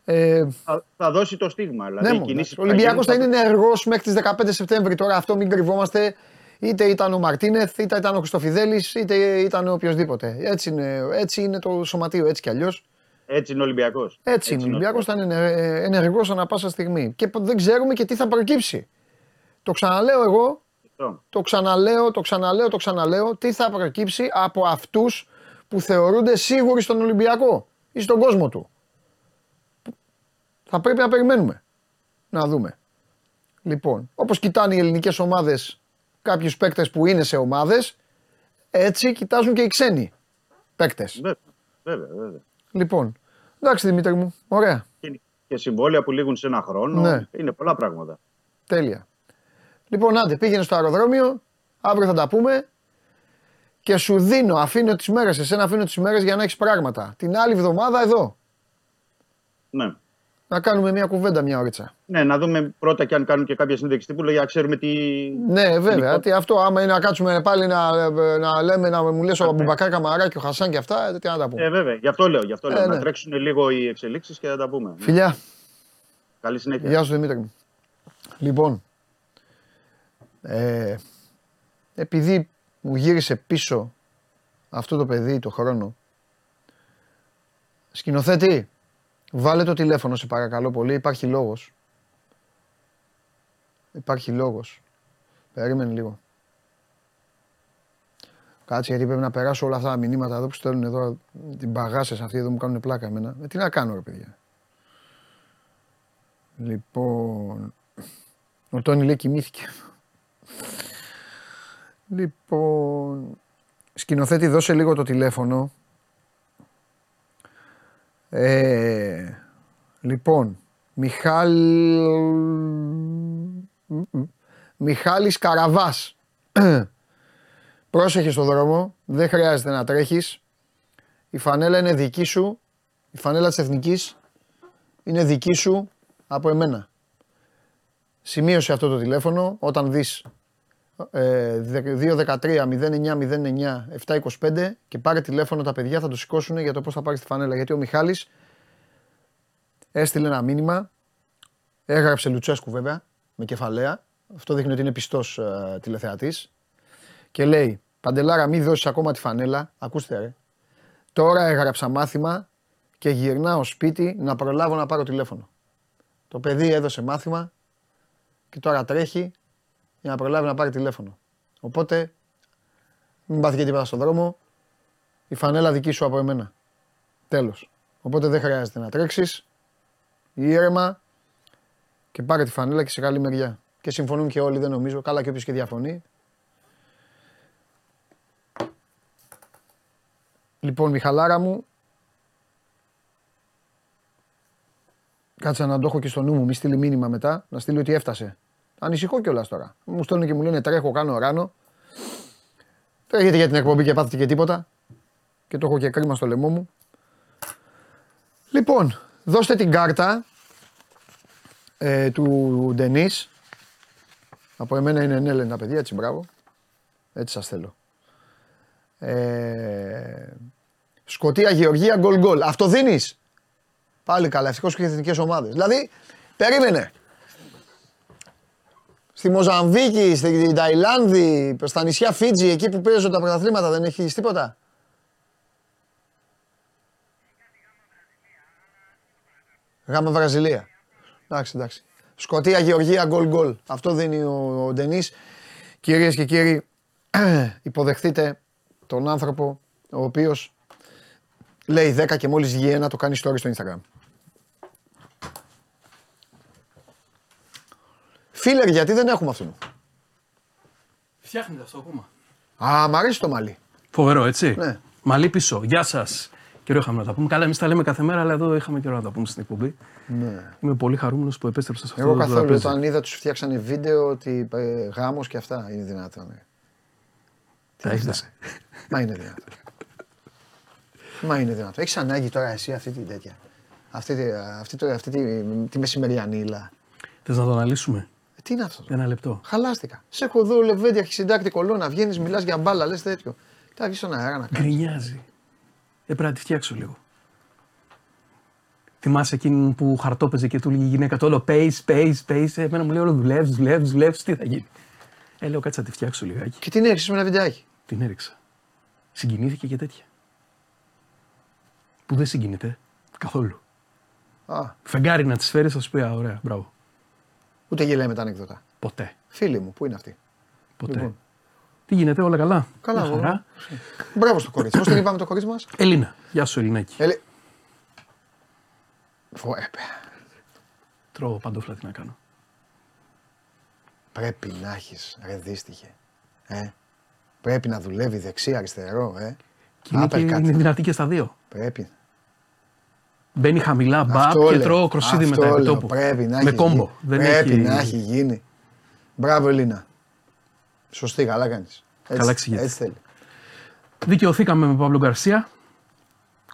S9: Ε, θα, θα, δώσει το στίγμα. Δηλαδή,
S1: ναι, ο Ολυμπιακός θα, είναι ενεργός μέχρι τις 15 Σεπτέμβρη. Τώρα αυτό μην κρυβόμαστε. Είτε ήταν ο Μαρτίνεθ, είτε ήταν ο Χρυστοφιδέλη, είτε ήταν ο οποιοδήποτε. Έτσι είναι, έτσι είναι το σωματείο, έτσι κι αλλιώς.
S9: Έτσι είναι ο Ολυμπιακός.
S1: Έτσι, έτσι, είναι. Ο Ολυμπιακός θα είναι ενεργός ανά πάσα στιγμή. Και δεν ξέρουμε και τι θα προκύψει. Το ξαναλέω εγώ. Το ξαναλέω, το ξαναλέω, το ξαναλέω. Τι θα προκύψει από αυτούς που θεωρούνται σίγουροι στον Ολυμπιακό ή στον κόσμο του. Θα πρέπει να περιμένουμε. Να δούμε. Λοιπόν, όπως κοιτάνε οι ελληνικές ομάδες κάποιους παίκτες που είναι σε ομάδες, έτσι κοιτάζουν και οι ξένοι παίκτες.
S9: Βέβαια, βέβαια.
S1: Λοιπόν, εντάξει Δημήτρη μου, ωραία.
S9: Και συμβόλαια που λήγουν σε ένα χρόνο, ναι. είναι πολλά πράγματα.
S1: Τέλεια. Λοιπόν, άντε, πήγαινε στο αεροδρόμιο, αύριο θα τα πούμε και σου δίνω, αφήνω τις μέρες, εσένα αφήνω τις μέρες για να έχεις πράγματα. Την άλλη εβδομάδα εδώ.
S9: Ναι.
S1: Να κάνουμε μια κουβέντα μια ώριτσα.
S9: Ναι, να δούμε πρώτα και αν κάνουν και κάποια συνέντευξη τύπου για να ξέρουμε τι.
S1: Ναι, βέβαια. Τι αυτό, άμα είναι να κάτσουμε πάλι να, να λέμε, να μου λες ο Αμπουμπακά Καμαρά και ο Χασάν και αυτά, ε, τι να τα πούμε.
S9: Ε, βέβαια, γι' αυτό λέω. Γι αυτό λέω. Ε, ναι. Να τρέξουν λίγο οι εξελίξεις και να τα πούμε.
S1: Φιλιά.
S9: Καλή συνέχεια.
S1: Γεια σου Δημήτρη μου. Λοιπόν, ε, επειδή μου γύρισε πίσω αυτό το παιδί το χρόνο. Σκηνοθέτη, βάλε το τηλέφωνο σε παρακαλώ πολύ, υπάρχει λόγος. Υπάρχει λόγος. Περίμενε λίγο. Κάτσε γιατί πρέπει να περάσω όλα αυτά τα μηνύματα εδώ που στέλνουν εδώ την παγάσες αυτοί εδώ μου κάνουν πλάκα εμένα. Ε, τι να κάνω ρε παιδιά. Λοιπόν, ο Τόνι λέει κοιμήθηκε. Λοιπόν, σκηνοθέτη δώσε λίγο το τηλέφωνο. Ε, λοιπόν, Μιχάλ... Μιχάλης Καραβάς. Πρόσεχε στο δρόμο, δεν χρειάζεται να τρέχεις. Η φανέλα είναι δική σου, η φανέλα της Εθνικής είναι δική σου από εμένα. Σημείωσε αυτό το τηλέφωνο, όταν δεις ε, 2-13-09-09-725 και πάρε τηλέφωνο τα παιδιά, θα τους σηκώσουν για το πώς θα πάρεις τη φανέλα. Γιατί ο Μιχάλης έστειλε ένα μήνυμα, έγραψε Λουτσέσκου βέβαια, με κεφαλαία. Αυτό δείχνει ότι είναι πιστός ε, τηλεθεατής. Και λέει: Παντελάρα, μην δώσεις ακόμα τη φανέλα. Ακούστε, ρε. Τώρα έγραψα μάθημα και γυρνάω σπίτι να προλάβω να πάρω τηλέφωνο. Το παιδί έδωσε μάθημα και τώρα τρέχει για να προλάβει να πάρει τηλέφωνο. Οπότε, μην πάθει και τίποτα στον δρόμο, η φανέλα δική σου από εμένα. Τέλος. Οπότε δεν χρειάζεται να τρέξεις, ήρεμα και πάρε τη φανέλα και σε καλή μεριά. Και συμφωνούν και όλοι, δεν νομίζω. Καλά και όποιος και διαφωνεί. Λοιπόν, Μιχαλάρα μου, κάτσε να το έχω και στο νου μου, μη στείλει μήνυμα μετά, να στείλει ότι έφτασε. Ανησυχώ κιόλας τώρα. Μου στέλνουν και μου λένε τρέχω, κάνω ράνο. Τρέχετε για την εκπομπή και πάθετε και τίποτα. Και το έχω και κρίμα στο λαιμό μου. Λοιπόν, δώστε την κάρτα ε, του Ντενή. Από εμένα είναι ναι, λένε τα παιδιά, έτσι μπράβο. Έτσι σας θέλω. Ε, Σκοτία, Γεωργία, γκολ γκολ. Αυτό δίνεις; Πάλι καλά, ευτυχώς και εθνικές ομάδες. Δηλαδή, περίμενε. Στη Μοζαμβίκη, στην Ταϊλάνδη, στα νησιά Φίτζι, εκεί που παίζουν τα πρωταθλήματα, δεν έχεις τίποτα; Γάμα Βραζιλία. Εντάξει, εντάξει. Σκοτία, Γεωργία, γκολ γκολ. Αυτό δίνει ο, ο Ντενής. Κυρίες και κύριοι, υποδεχτείτε τον άνθρωπο ο οποίος λέει 10 και μόλις βγει ένα το κάνει story στο Instagram. Φίλερ, γιατί δεν έχουμε αυτόν.
S10: Φτιάχνετε αυτό ακόμα.
S1: Α, μ' αρέσει το μαλλί.
S10: Φοβερό, έτσι.
S1: Ναι.
S10: Μαλή πίσω. Γεια σας. Καιρό είχαμε να τα πούμε. Καλά, εμείς τα λέμε κάθε μέρα, αλλά εδώ είχαμε καιρό να τα πούμε στην εκπομπή.
S1: Ναι.
S10: Είμαι πολύ χαρούμενος που επέστρεψα σε αυτό
S1: Εγώ
S10: το
S1: καθόλου
S10: τραπέζι.
S1: όταν είδα τους φτιάξανε βίντεο ότι ε, γάμος και αυτά είναι δυνατόν. ε.
S10: Τα έχεις.
S1: Μα είναι δυνατόν. Μα είναι δυνατόν. Έχεις ανάγκη τώρα εσύ αυτή την τέτοια. Αυτή, τη- αυτή, το- αυτή τη, τη μεσημεριανή ύλα.
S10: Θες να το αναλύσουμε;
S1: Ε, τι είναι αυτό.
S10: Ένα λεπτό.
S1: Χαλάστηκα. Σε έχω εδώ λεβέντη αρχισυντάκτη κολόνα. Βγαίνεις, μιλάς για μπάλα, λες τέτοιο. Τι θα βγει στον αέρα να κάνεις.
S10: Γκρινιάζει. Έπρεπε να τη φτιάξω λίγο. Θυμάσαι εκείνη που χαρτόπαιζε και του έλεγε η γυναίκα το όλο pace, pace, pace. Εμένα μου λέει όλο δουλεύεις, δουλεύεις, δουλεύεις. Τι θα γίνει. Ε, λέω κάτσε να τη φτιάξω λιγάκι.
S1: Και την έριξες με ένα βιντεάκι.
S10: Την έριξα. Συγκινήθηκε και τέτοια. Που δεν συγκινείται καθόλου.
S1: Α,
S10: Φεγγάρι να της φέρεις, θα σου πει: «Α, Ωραία, μπράβο.
S1: Ούτε γελάει με τα ανεκδότα.
S10: Ποτέ.
S1: Φίλοι μου, πού είναι αυτή.
S10: Ποτέ.
S1: Λοιπόν.
S10: Τι γίνεται, όλα καλά;
S1: Καλά,
S10: Μια
S1: εγώ.
S10: χαρά.
S1: Μπράβο στο κορίτσι. Πώς την είπαμε το κορίτσι μας;
S10: Ελίνα. Γεια σου, Ελληνάκι.
S1: Ελε... Φω, ε, παι.
S10: Τρώω παντόφλα, τι να κάνω.
S1: Πρέπει να έχεις ρε δύστιχε. Ε. Πρέπει να δουλεύει δεξί, αριστερό, ε.
S10: Και είναι, και,
S1: Uppercut.
S10: είναι δυνατή και στα δύο.
S1: Πρέπει.
S10: Μπαίνει χαμηλά, μπαπ
S1: Αυτό
S10: και
S1: λέω.
S10: τρώω κροσίδι
S1: Αυτό
S10: μετά επί
S1: λέω.
S10: τόπου.
S1: Πρέπει να
S10: Με
S1: έχει
S10: κόμπο.
S1: γίνει.
S10: Δεν
S1: Πρέπει
S10: έχει...
S1: να έχει γίνει. Μπράβο, Ελίνα. Σωστή, καλά κάνεις.
S10: Καλά εξηγείται.
S1: Έτσι θέλει.
S10: Δικαιωθήκαμε με Παύλο Γκαρσία.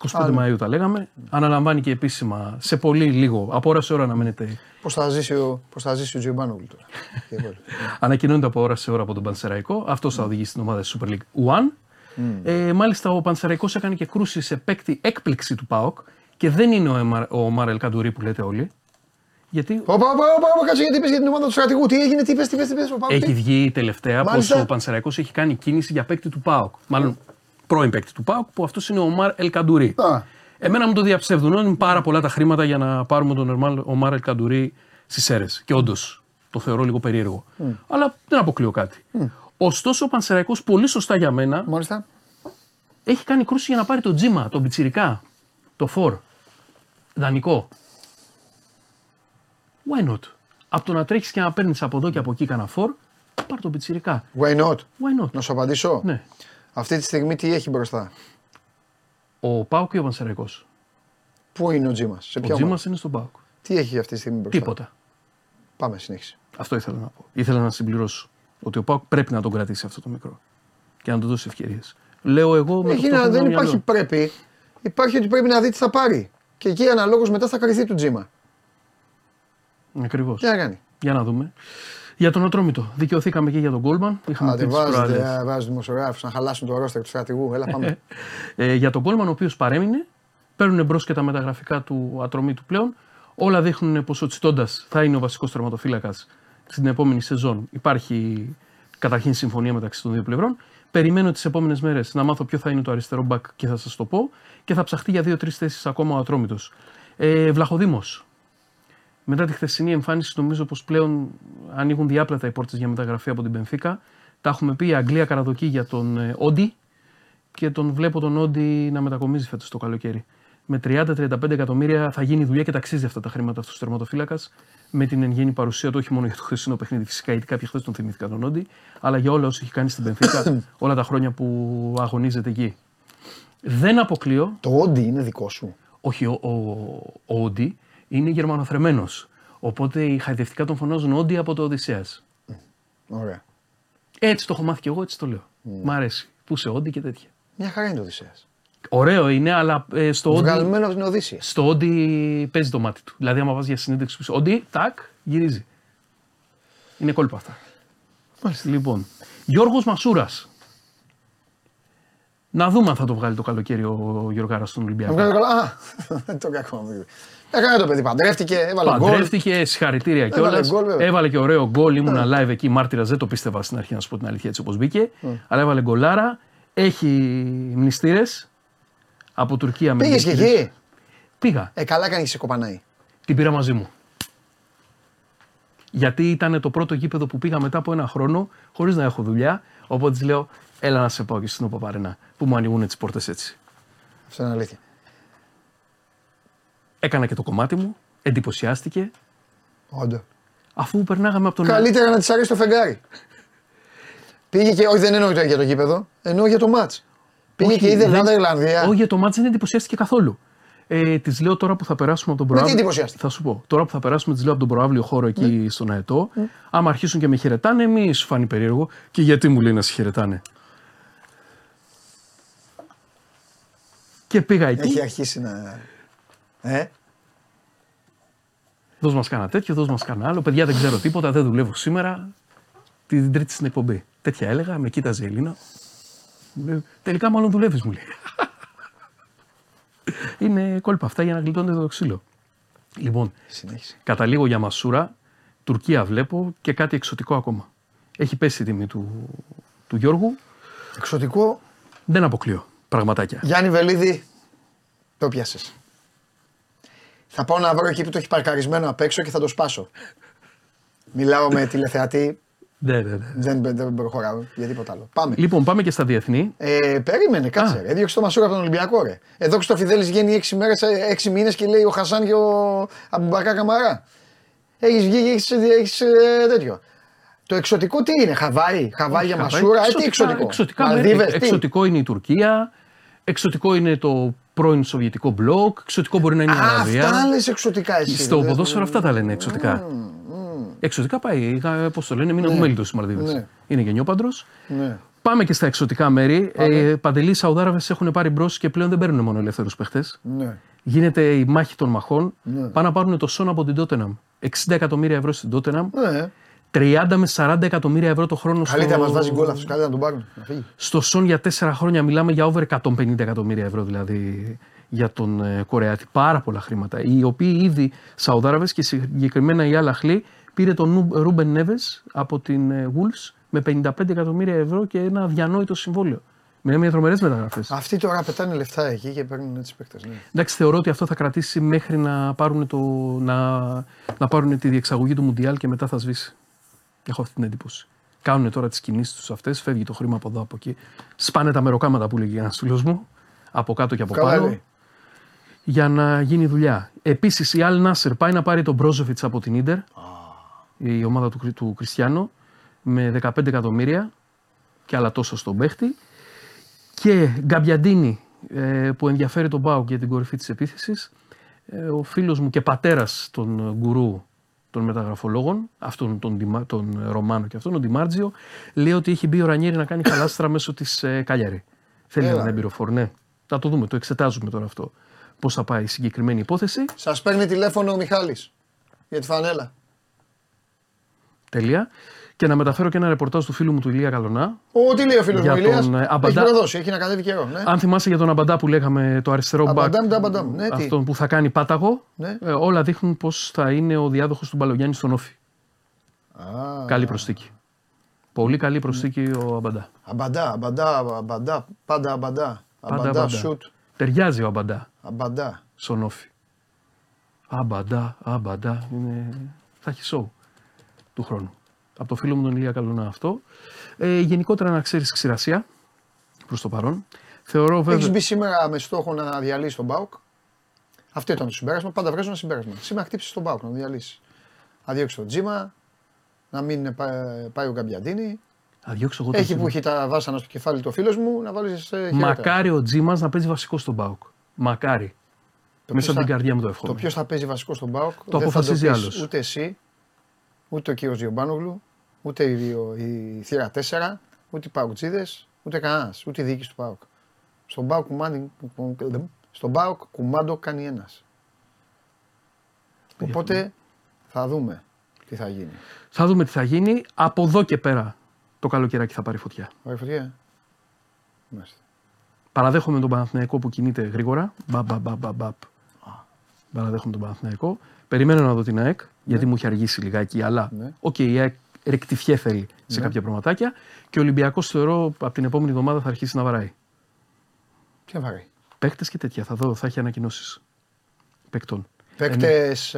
S10: 25
S1: Άλλο.
S10: Μαΐου τα λέγαμε. Αναλαμβάνει και επίσημα σε πολύ λίγο, από ώρα σε ώρα να μένετε.
S1: Πώς θα ζήσει ο, πώς θα ζήσει ο Τζιμπάνογλου τώρα. Και εγώ.
S10: Ανακοινώνεται από ώρα σε ώρα από τον Πανσεραϊκό. Αυτό θα οδηγήσει την ομάδα στη Super League One. Ε, μάλιστα, ο Πανσεραϊκός έκανε και κρούση σε παίκτη έκπληξη του ΠΑΟΚ και δεν είναι ο, Εμα- ο Μάρελ Καντουρί που λέτε όλοι. Γιατί
S1: Όπα, όπα, όπα, όπα, κάτσε γιατί είπες για την ομάδα του στρατηγού. Τι έγινε, τι είπες, τι είπες, τι είπες, ο Παύλος,
S10: έχει
S1: τι;
S10: βγει τελευταία πως
S1: Μάλιστα.
S10: ο Πανσεραϊκός έχει κάνει κίνηση για παίκτη του ΠΑΟΚ. Μάλλον πρώην παίκτη του ΠΑΟΚ, που αυτός είναι ο Μάρ Ελ Καντουρί.
S1: Α.
S10: Εμένα μου το διαψεύδουν. Είναι πάρα πολλά τα χρήματα για να πάρουμε τον Ερμάλ- ο Μάρ Ελ Καντουρί στις αίρες. Και όντως το θεωρώ λίγο περίεργο. Αλλά δεν αποκλείω κάτι. Ωστόσο, ο Πανσεραϊκός πολύ σωστά για μένα
S1: Μάλιστα.
S10: έχει κάνει κρούση για να πάρει το τζίμα, τον πιτσιρικά, το φορ. Δανεικό. Why not; Από το να τρέχεις και να παίρνεις από εδώ και από εκεί κανένα φορ, πάρ το πιτσιρικά.
S1: Why not;
S10: Why not;
S1: Να σου απαντήσω;
S10: Ναι.
S1: Αυτή τη στιγμή τι έχει μπροστά;
S10: Ο Πάουκ ή ο Πανσεραϊκός;
S1: Πού είναι ο Τζίμας, σε
S10: Ο
S1: ποια
S10: Τζίμας
S1: ομάδα;
S10: είναι στον Πάουκ.
S1: Τι έχει αυτή τη στιγμή μπροστά;
S10: Τίποτα.
S1: Πάμε, συνέχισε.
S10: Αυτό ήθελα να πω. Ήθελα να συμπληρώσω. Ότι ο Πάουκ πρέπει να τον κρατήσει αυτό το μικρό. Και να του δώσει ευκαιρίες. Λέω εγώ με
S1: Έχει
S10: το
S1: να,
S10: φτωχό
S1: δεν
S10: μου
S1: υπάρχει
S10: μυαλό.
S1: πρέπει. Υπάρχει ότι πρέπει να δει τι θα πάρει. Και εκεί αναλόγως μετά θα κρυθεί του Τζίμα.
S10: Ακριβώς.
S1: Τι να κάνει.
S10: Για να δούμε. Για τον Ατρόμητο. Δικαιωθήκαμε και για τον Γκόλμαν. Είχαμε
S1: Άντε,
S10: πει τις
S1: βάζετε,
S10: προάλλες.
S1: ε, βάζετε δημοσιογράφους να χαλάσουν το ρόστερ τους στρατηγού. Έλα, πάμε.
S10: Ε, για τον Γκόλμαν, ο οποίος παρέμεινε. Παίρνουν μπρος και τα μεταγραφικά του Ατρομήτου πλέον. Όλα δείχνουν πως ο Τσιτώντας θα είναι ο βασικός τερματοφύλακας στην επόμενη σεζόν. Υπάρχει καταρχήν συμφωνία μεταξύ των δύο πλευρών. Περιμένω τις επόμενες μέρες να μάθω ποιο θα είναι το αριστερό μπακ και θα σας το πω. Και θα ψαχτεί για δύο-τρεις θέσεις ακόμα ο Ατρόμητος. Ε, Βλαχοδήμος. Μετά τη χθεσινή εμφάνιση, νομίζω πως πλέον ανοίγουν διάπλατα οι πόρτες για μεταγραφή από την Πενφύκα. Τα έχουμε πει. Η Αγγλία καραδοκεί για τον ε, Όντι και τον βλέπω τον Όντι να μετακομίζει φέτος το καλοκαίρι. Με 30-35 εκατομμύρια θα γίνει δουλειά και ταξίζει αυτά τα χρήματα αυτός ο τερματοφύλακας με την εν γέννη παρουσία του, όχι μόνο για το χθεσινό παιχνίδι φυσικά, γιατί κάποιοι χθες τον θυμήθηκαν τον Όντι, αλλά για όλα όσα έχει κάνει στην Πενφύκα όλα τα χρόνια που αγωνίζεται εκεί. Δεν αποκλείω
S1: Το όντι είναι δικό σου.
S10: όχι, ο, ο, ο Όντι είναι γερμανοθρεμένος. Οπότε οι χαϊδευτικά τον φωνάζουν Όντι από το Οδυσσέας.
S1: Ωραία.
S10: Έτσι το έχω μάθει και εγώ, έτσι το λέω. Μ' αρέσει. Πού σε Όντι και τέτοια.
S1: Μια χαρά είναι το Οδυσσέας.
S10: Ωραίο είναι, αλλά ε, στο Όντι.
S1: Βγαλμένος από την Οδύσσιας.
S10: Στο Όντι παίζει το μάτι του. Δηλαδή, άμα βάζεις για συνέντευξη που Όντι, τάκ, γυρίζει. Είναι κόλπα αυτά. Λοιπόν, Γιώργος Μασούρας. Να δούμε αν θα το βγάλει το καλοκαίρι ο Γιωργάρας στον
S1: Να
S10: Ολυμπιακό.
S1: βγάλει καλά. Α, δεν το κακό. Έκανε το παιδί, παντρεύτηκε, έβαλε γκολ.
S10: Παντρεύτηκε, συγχαρητήρια
S1: Έβαλε
S10: κιόλας.
S1: γκολ, βέβαια.
S10: Έβαλε και ωραίο γκολ. Ήμουνα live εκεί, μάρτυρα. Δεν το πίστευα στην αρχή, να σου πω την αλήθεια, έτσι όπως μπήκε. Αλλά έβαλε γκολάρα. Έχει μνηστήρες από Τουρκία με
S1: Πήγες και
S10: μνηστήρες.
S1: εκεί;
S10: Πήγα.
S1: Ε, καλά κάνει σε κοπανάει.
S10: Την πήρα μαζί μου. Γιατί ήταν το πρώτο γήπεδο που πήγα μετά από ένα χρόνο, χωρίς να έχω δουλειά. Οπότε της λέω, έλα να σε πάω και στην Οπαπαρένα, που μου ανοίγουν τις πόρτες έτσι.
S1: Αυτό είναι αλήθεια.
S10: Έκανα και το κομμάτι μου, εντυπωσιάστηκε,
S1: Όντω.
S10: αφού περνάγαμε από τον.
S1: Καλύτερα να της αρέσει το φεγγάρι. Πήγε και, όχι δεν εννοώ για το γήπεδο, εννοώ για το μάτς. Πήγε
S10: Όχι,
S1: και είδε
S10: δεν-
S1: Ελλάδα Ιρλανδία.
S10: Όχι, για το μάτς δεν εντυπωσιάστηκε καθόλου. Ε, της λέω τώρα που θα περάσουμε από τον
S1: Με τι
S10: προάβλιο.
S1: εντυπωσιάστηκε;
S10: Θα σου πω. Τώρα που θα περάσουμε, της λέω από τον προάβλιο χώρο εκεί στον Αετό. Άμα αρχίσουν και με χαιρετάνε, μη σου φανεί περίεργο. Και γιατί μου λέει να σε χαιρετάνε; Και πήγα εκεί.
S1: Έχει αρχίσει να. Ε,
S10: Δώσ' μας κάνα τέτοιο, δώσ' μας κάνα άλλο. Παιδιά δεν ξέρω τίποτα, δεν δουλεύω σήμερα. Την τρίτη στην εκπομπή. Τέτοια έλεγα, με κοίταζε η Ελίνα. Μου λέει, Τελικά μάλλον δουλεύεις, μου λέει. Είναι κόλπα αυτά για να γλιτώνετε το ξύλο. Λοιπόν,
S1: συνέχισε.
S10: καταλήγω για Μασούρα, Τουρκία βλέπω και κάτι εξωτικό ακόμα. Έχει πέσει η τιμή του, του Γιώργου.
S1: Εξωτικό,
S10: Δεν αποκλείω. Πραγματάκια.
S1: Γιάννη Βελίδη, το πιάσες. Θα πάω να βρω εκεί που το έχει παρκαρισμένο απ' έξω και θα το σπάσω. Μιλάω με τηλεθεατή,
S10: Ναι, ναι, ναι.
S1: δεν, δεν προχωράω για τίποτα άλλο. Πάμε.
S10: Λοιπόν, πάμε και στα διεθνή.
S1: Ε, περίμενε, κάτσε.
S10: Α.
S1: Ρε. Έδιωξε το Μασούρα από τον Ολυμπιακό. Ρε. Εδώ στο Φιδέλη βγαίνει 6 μέρες, 6 μήνες και λέει ο Χασάν και ο Αμπουμπακά Καμαρά. Έχεις βγει, έχεις έχεις, ε, τέτοιο. Το εξωτικό τι είναι, Χαβάη, Χαβάη για
S10: Χαβάη,
S1: Μασούρα, ε, τι εξωτικό.
S10: εξωτικά
S1: Μαλδίβες,
S10: μέρη.
S1: τι;
S10: εξωτικό είναι η Τουρκία, εξωτικό είναι το πρώην Σοβιετικό μπλοκ, εξωτικό μπορεί να είναι η
S1: Α,
S10: Αραβία.
S1: αυτά λες εξωτικά εσύ.
S10: Στο
S1: ρε.
S10: ποδόσφαιρο αυτά τα λένε εξωτικά. Εξωτικά πάει, πώς το λένε, μην έχουμε μέλητο στι Μαλδίβες.
S1: Ναι.
S10: Είναι γενιόπαντρος.
S1: Ναι.
S10: Πάμε και στα εξωτικά μέρη. Ε, Παντελή, οι Σαουδάραβες έχουν πάρει μπρος και πλέον δεν παίρνουν μόνο ελεύθερους παίχτες.
S1: Ναι.
S10: Γίνεται η μάχη των μαχών. Πάνε να πάρουν το Σον από την Τότεναμ. 60 εκατομμύρια ευρώ στην Τότεναμ.
S1: ναι.
S10: 30 με 40 εκατομμύρια ευρώ το χρόνο
S1: Καλύτερα
S10: στο...
S1: μας βάζει γκολ αυτός, καλύτερα να τον πάρουν. Να φύγει.
S10: Στο Σον για 4 χρόνια μιλάμε για over 150 εκατομμύρια ευρώ δηλαδή για τον ε, Κορεάτη. Πάρα πολλά χρήματα. Οι οποίοι ήδη Σαουδάραβες και συγκεκριμένα η Αλαχλή πήρε τον Νου- Ρούμπεν Νέβες από την ε, Wolves με 55 εκατομμύρια ευρώ και ένα αδιανόητο συμβόλαιο. Μιλάμε για τρομερές μεταγραφές.
S1: Αυτοί τώρα πετάνε λεφτά εκεί και παίρνουν έτσι παίκτες. Ναι.
S10: Εντάξει, θεωρώ ότι αυτό θα κρατήσει μέχρι να πάρουν, το, να, να πάρουν τη διεξαγωγή του Μουντιάλ και μετά θα σβήσει. Έχω αυτή την εντύπωση. Κάνουν τώρα τις κινήσεις τους αυτές, φεύγει το χρήμα από εδώ από εκεί. Σπάνε τα μεροκάματα που λέγει ένας φίλος μου, από κάτω και από
S1: Καλά
S10: πάνω,
S1: λέει.
S10: για να γίνει δουλειά. Επίσης η Αλ Νάσερ πάει να πάρει τον Μπρόζοβιτ από την ντερ, η ομάδα του, Κρι- του Κριστιανό, με 15 εκατομμύρια και άλλα τόσα στον παίχτη. Και Γκαμπιαντίνη ε, που ενδιαφέρει τον Μπάουκ για την κορυφή της επίθεσης. Ε, ο φίλος μου και πατέρας των ε, γκουρού των μεταγραφολόγων, αυτόν τον, Ντιμα- τον ε, Ρωμάνο και αυτόν, τον Ντιμάρτζιο, λέει ότι έχει μπει ο Ρανιέρη να κάνει χαλάστρα μέσω της ε, Καλιάρη. Θέλει
S1: Έλα.
S10: έναν έμπειρο ναι. Θα το δούμε, το εξετάζουμε τώρα αυτό. Πώς θα πάει η συγκεκριμένη υπόθεση.
S1: Σας παίρνει τηλέφωνο ο Μιχάλης για τη φανέλα.
S10: Τέλεια. Και να μεταφέρω και ένα ρεπορτάζ του φίλου μου του Ηλία Καλονά.
S1: Ο, τι λέει ο φίλος
S10: Για
S1: μου, Ηλίας;
S10: τον, ε,
S1: Έχει
S10: Αμπαντά.
S1: προδώσει, έχει να κατέβει καιρό. Ναι.
S10: Αν θυμάσαι για τον Αμπαντά που λέγαμε το αριστερό μπακ,
S1: Αμπαντάμ, ταμπαντάμ. Ναι, τι.
S10: αυτόν που θα κάνει πάταγο,
S1: Ναι.
S10: ε, όλα δείχνουν πως θα είναι ο διάδοχος του Μπαλογιάννη στον Όφη.
S1: Α,
S10: Καλή προσθήκη. Πολύ καλή προσθήκη ο Αμπαντά.
S1: Αμπαντά, αμπαντά, αμπαντά, πάντα αμπαντά.
S10: Πάντα
S1: Αμπαντά,
S10: Αμπαντά.
S1: σουτ.
S10: Ταιριάζει ο Αμπαντά
S1: Αμπαντά.
S10: στον Όφη. Αμπαντά, αμπαντά. Είναι... Θα έχει σοου του χρόνου. Από το φίλο μου τον Ηλία Καλονά αυτό. Ε, γενικότερα να ξέρεις ξηρασία προς το παρόν. Θεωρώ βέβαια.
S1: Έχεις μπει σήμερα με στόχο να διαλύσεις τον Μπάουκ. Αυτό ήταν το συμπέρασμα. Πάντα βγάζω ένα συμπέρασμα. Σήμερα χτύπησε τον Μπάουκ να τον διαλύσεις. Να διώξεις τον Τζίμα, να μην πά- πάει ο Γκαμπιαντίνη.
S10: Θα διώξω εγώ τον
S1: Έχει
S10: Τζίμα.
S1: που έχει τα βάσανα στο κεφάλι του φίλος μου να βάλεις χέρια.
S10: Μακάρι ο Τζίμας να παίζει βασικό στον Μπάουκ. Μακάρι.
S1: Το
S10: Μέσα
S1: ποιος
S10: από την
S1: θα-
S10: καρδιά μου το
S1: Το
S10: εύχομαι.
S1: ποιος θα παίζει βασικό στον Μπάουκ
S10: Το
S1: δεν θα
S10: αποφασίζει
S1: πεις
S10: άλλος.
S1: Ούτε εσύ, ούτε ο κύριος Διομπάνογλου, ούτε η, η θύρα 4, ούτε οι Παουκτζίδε, ούτε κανένας, ούτε η διοίκηση του Πάουκ. Στον Πάουκ, κουμάνι, στον Πάουκ κουμάντο κάνει ένας. Οπότε θα δούμε τι θα γίνει.
S10: Θα δούμε τι θα γίνει. Από εδώ και πέρα το καλοκαιράκι θα πάρει φωτιά.
S1: Ωραία, φωτιά. Μάλιστα.
S10: Παραδέχομαι τον Παναθηναϊκό που κινείται γρήγορα. Μπαπ, μπαπ, μπαπ, μπαπ, μπαπ. Παραδέχομαι τον Παναθηναϊκό. Περιμένω να δω την ΑΕΚ, γιατί μου έχει αργήσει λιγάκι, αλλά
S1: Ναι.
S10: οκ, η ΑΕΚ ρεκτιφιέ θέλει σε κάποια πραγματάκια και ο Ολυμπιακός θεωρώ από την επόμενη εβδομάδα θα αρχίσει να βαράει.
S1: Πιο βαρύ.
S10: Παίκτες και τέτοια. Θα δω, θα έχει ανακοινώσεις παικτών.
S1: Παίκτες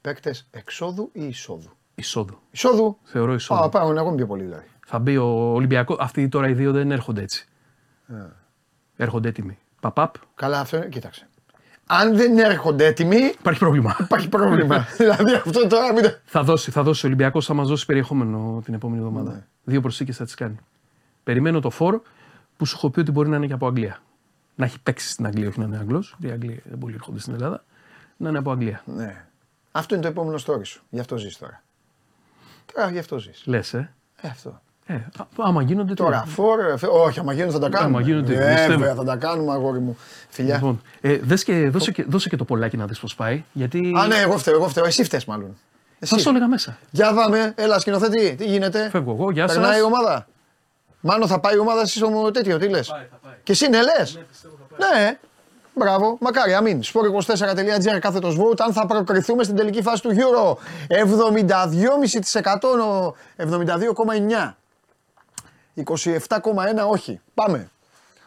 S1: παίκτες εξόδου ή εισόδου;
S10: Εισόδου.
S1: Εισόδου.
S10: Θεωρώ εισόδου.
S1: Α, πάμε ακόμα πιο πολύ δηλαδή.
S10: Θα μπει ο Ολυμπιακό. Αυτοί τώρα οι δύο δεν έρχονται έτσι. Έρχονται έτοιμοι. Παπαπ,
S1: Καλά, αυτό είναι. Κοίταξε. Αν δεν έρχονται έτοιμοι,
S10: υπάρχει πρόβλημα.
S1: υπάρχει πρόβλημα. δηλαδή αυτό τώρα μην. το-
S10: θα δώσει, θα δώσει ο Ολυμπιακός, θα μας δώσει περιεχόμενο την επόμενη εβδομάδα.
S1: Ναι.
S10: Δύο προσθήκες θα τις κάνει. Περιμένω το φορ που σου έχω πει ότι μπορεί να είναι και από Αγγλία. Να έχει παίξει στην Αγγλία, όχι να είναι Αγγλό. Οι Αγγλοί δεν πολύ έρχονται στην Ελλάδα. Να είναι από Αγγλία.
S1: Ναι. Αυτό είναι το επόμενο story σου. Γι' αυτό ζεις τώρα. Τώρα γι' αυτό ζεις.
S10: Λες, ε.
S1: Ε, αυτό.
S10: Ε. α- Άμα γίνονται. τι
S1: Τώρα,
S10: να-
S1: φορ, ε, φε- όχι, άμα γίνουν θα τα κάνουμε.
S10: Άμα γίνονται,
S1: ε,
S10: πιστεύω.
S1: βέβαια, θα τα κάνουμε, αγόρι μου. Φιλιά.
S10: Λοιπόν, ε, δες και, δώσε, και, δώσε και το πολλάκι να δεις πώς πάει. Γιατί.
S1: Α, ναι, εγώ φταίω, εγώ φταίω. Εσύ φταίς μάλλον.
S10: θα
S1: Εσύ.
S10: το έλεγα μέσα.
S1: Για δάμε, έλα σκηνοθέτη, τι γίνεται;
S10: Φεύγω εγώ, γεια σας.
S1: Περνάει η ομάδα; Μάλλον θα πάει η ομάδα εσύ στο τέτοιο, τι λες; Και εσύ ναι, λες; Ναι, μπράβο, μακάρι, αμήν. Sport24.gr κάθετος vote. Αν θα προκριθούμε στην τελική φάση του Euro. 72,5% νο- 72,9%. 27,1% όχι. Πάμε.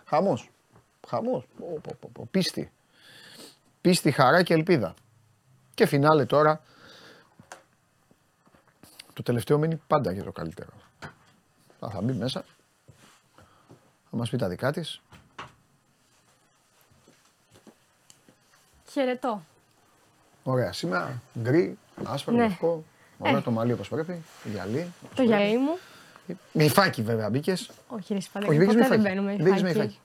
S1: Χαμός. Χαμός. Πω, πω, πω, πω. Πίστη. Πίστη, χαρά και ελπίδα. Και φινάλε τώρα. Το τελευταίο μένει πάντα για το καλύτερο. Θα, θα μπει μέσα. Θα μας πει τα δικά της.
S11: Χαιρετώ.
S1: Ωραία, σήμερα γκρι, άσπρο,
S11: Ναι.
S1: λευκό. Ωραία,
S11: Ε.
S1: το μαλλί όπως πρέπει. Γυαλί. όπως
S11: Το
S1: πρέπει.
S11: γυαλί μου.
S1: Με υφάκι βέβαια μπήκες.
S11: Όχι, ρε Σπανέλη,
S1: Όχι, μπήκες με
S11: ποτέ δεν
S1: υφάκι.
S11: μπαίνουμε
S1: Μπήκες με
S11: υφάκι.
S1: υφάκι.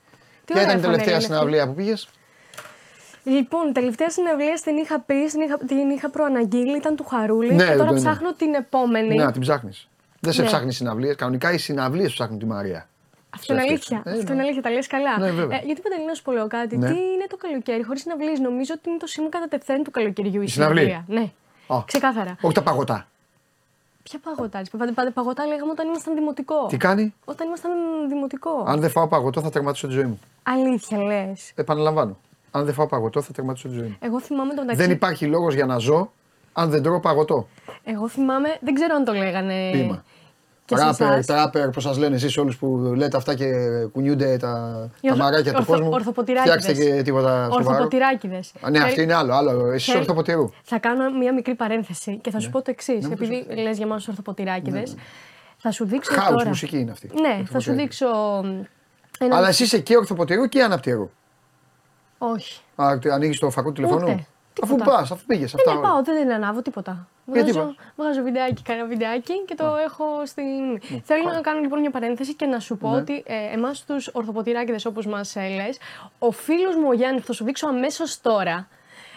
S11: Τι
S1: Ποια
S11: ωραία
S1: ήταν η τελευταία
S11: φανέλα είναι
S1: συναυλία που πήγες;
S11: αυτή. Λοιπόν, τελευταία συναυλία την είχα πει, την είχα, την είχα προαναγγείλει, ήταν του Χαρούλη.
S1: Ναι,
S11: και τώρα
S1: ναι, ναι.
S11: ψάχνω την επόμενη.
S1: Ναι, την ψάχνεις. Δεν σε
S11: Ναι.
S1: ψάχνεις συναυλίες. Κανονικά οι συναυλίες ψάχνουν τη Μαρία.
S11: Αυτό είναι αλήθεια.
S1: Ε,
S11: Αυτό
S1: ναι.
S11: είναι αλήθεια, τα λες καλά.
S1: Ναι, βέβαια.
S11: ε, γιατί παντελή να σου πω λέω κάτι.
S1: Ναι.
S11: Τι είναι το καλοκαίρι, χωρίς συναυλίες; Νομίζω ότι είναι το σήμα κατά τεθέν του καλοκαιριού η
S1: Η συναυλία.
S11: συναυλία. Ναι.
S1: Α.
S11: Ξεκάθαρα.
S1: Όχι τα παγωτά.
S11: Ποια παγωτά, ρε, πάντα, πάντα παγωτά λέγαμε όταν ήμασταν δημοτικό.
S1: Τι κάνει;
S11: Όταν ήμασταν δημοτικό.
S1: Αν δεν φάω παγωτό θα τερματίσω τη ζωή μου.
S11: Αλήθεια λες.
S1: Επαναλαμβάνω. Αν δεν φάω παγωτό θα τερματίσω τη ζωή μου.
S11: Εγώ θυμάμαι τον ταξί.
S1: Δεν υπάρχει λόγος για να ζω αν δεν τρώω παγωτό.
S11: Εγώ θυμάμαι, δεν ξέρω αν το λέγανε.
S1: Πείμα.
S11: Και σε
S1: Ράπερ,
S11: εσάς.
S1: τράπερ, πώ σας λένε εσείς όλους που λέτε αυτά και κουνιούνται τα,
S11: Οι
S1: τα
S11: ορθο-
S1: μαράκια του
S11: ορθο-
S1: κόσμου.
S11: ορθοποτηράκηδες.
S1: Φτιάξτε και τίποτα σοβαρό.
S11: Ορθοποτηράκιδες.
S1: Α, Ναι, αυτή
S11: Θέλει-
S1: είναι άλλο. άλλο. Εσύ
S11: θέλει-
S1: ορθοποτηρού.
S11: Θα κάνω μία μικρή παρένθεση και θα
S1: Ναι.
S11: σου πω το εξής. Επειδή λες για εμάς τους ορθοποτηράκιδες, θα σου δείξω
S1: Χάου
S11: τώρα.
S1: μουσική είναι αυτή.
S11: Ναι, θα σου
S1: Ορθοποτηράκη.
S11: δείξω. Ένα...
S1: Αλλά εσύ είσαι και ορθοποτηρού και αναπτυρού.
S11: Όχι.
S1: Ανοίγεις το φακό του τηλεφώνου.
S11: Ούτε.
S1: Αφού
S11: Τίποτα.
S1: πας, αφού πήγες
S11: Δεν
S1: αυτά.
S11: ναι,
S1: όλα.
S11: πάω, δεν, δεν ανάβω τίποτα.
S1: Γιατί
S11: Βγάζω,
S1: πας;
S11: βγάζω βιντεάκι, κάνω βιντεάκι και το έχω στην. Θέλω να κάνω λοιπόν μια παρένθεση και να σου πω
S1: Ναι.
S11: ότι ε, εμάς τους ορθοποτηράκιδε, όπως μας ε, λε, ο φίλος μου ο Γιάννη, θα σου δείξω αμέσως τώρα.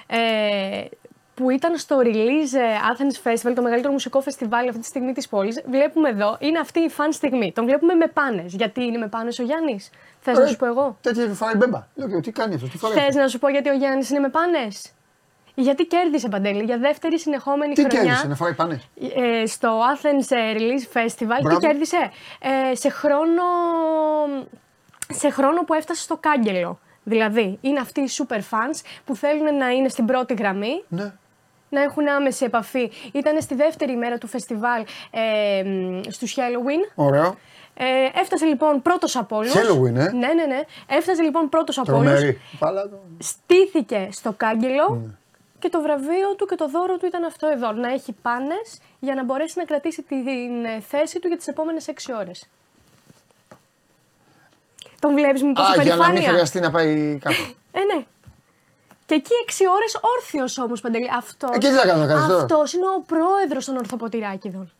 S11: Ε, που ήταν στο Release ε, Athens Festival, το μεγαλύτερο μουσικό φεστιβάλ αυτή τη στιγμή της πόλης. Βλέπουμε εδώ, είναι αυτή η φαν στιγμή. Τον βλέπουμε με πάνες. Γιατί είναι με πάνες ο Γιάννης, Θες να
S1: Ε,
S11: σου πω εγώ;
S1: Τέτοια φοράει μπέμπα. Λέω και τι κάνει αυτός, τι φοράει.
S11: Θες να σου πω γιατί ο Γιάννης είναι με πάνες; Γιατί κέρδισε παντέλη για δεύτερη συνεχόμενη
S1: Τι
S11: χρονιά.
S1: κέρδισε, να φάει πάνες.
S11: ε, στο Athens ε, Release Festival
S1: Μπράβο.
S11: και κέρδισε; Ε, σε, χρόνο, σε χρόνο που έφτασε στο κάγκελο. Δηλαδή, είναι αυτοί οι super fans που θέλουν να είναι στην πρώτη γραμμή,
S1: Ναι.
S11: να έχουν άμεση επαφή. Ήταν στη δεύτερη μέρα του φεστιβάλ ε, μ, στους Halloween.
S1: Ωραίο.
S11: Ε, έφτασε λοιπόν πρώτος από όλους.
S1: Halloween, ε.
S11: Ναι, ναι, ναι. Έφτασε λοιπόν πρώτος από όλους.
S1: Τρομερή. Πάλα το.
S11: Στήθηκε στο κάγκελο
S1: Ναι.
S11: Και το βραβείο του και το δώρο του ήταν αυτό εδώ. Να έχει πάνες για να μπορέσει να κρατήσει την ε, θέση του για τις επόμενες 6 ώρες. Τον βλέπεις με πόση
S1: Α, για να μην
S11: περηφάνεια.
S1: χρειαστεί να πάει κάπου.
S11: Ε, ναι. Και εκεί 6 ώρες όρθιος όμως, Παντελή. Αυτός,
S1: Ε, και τι θα κάνω, να κάνεις τώρα.
S11: αυτός είναι ο πρόεδρος των Ορθοποτηράκηδων.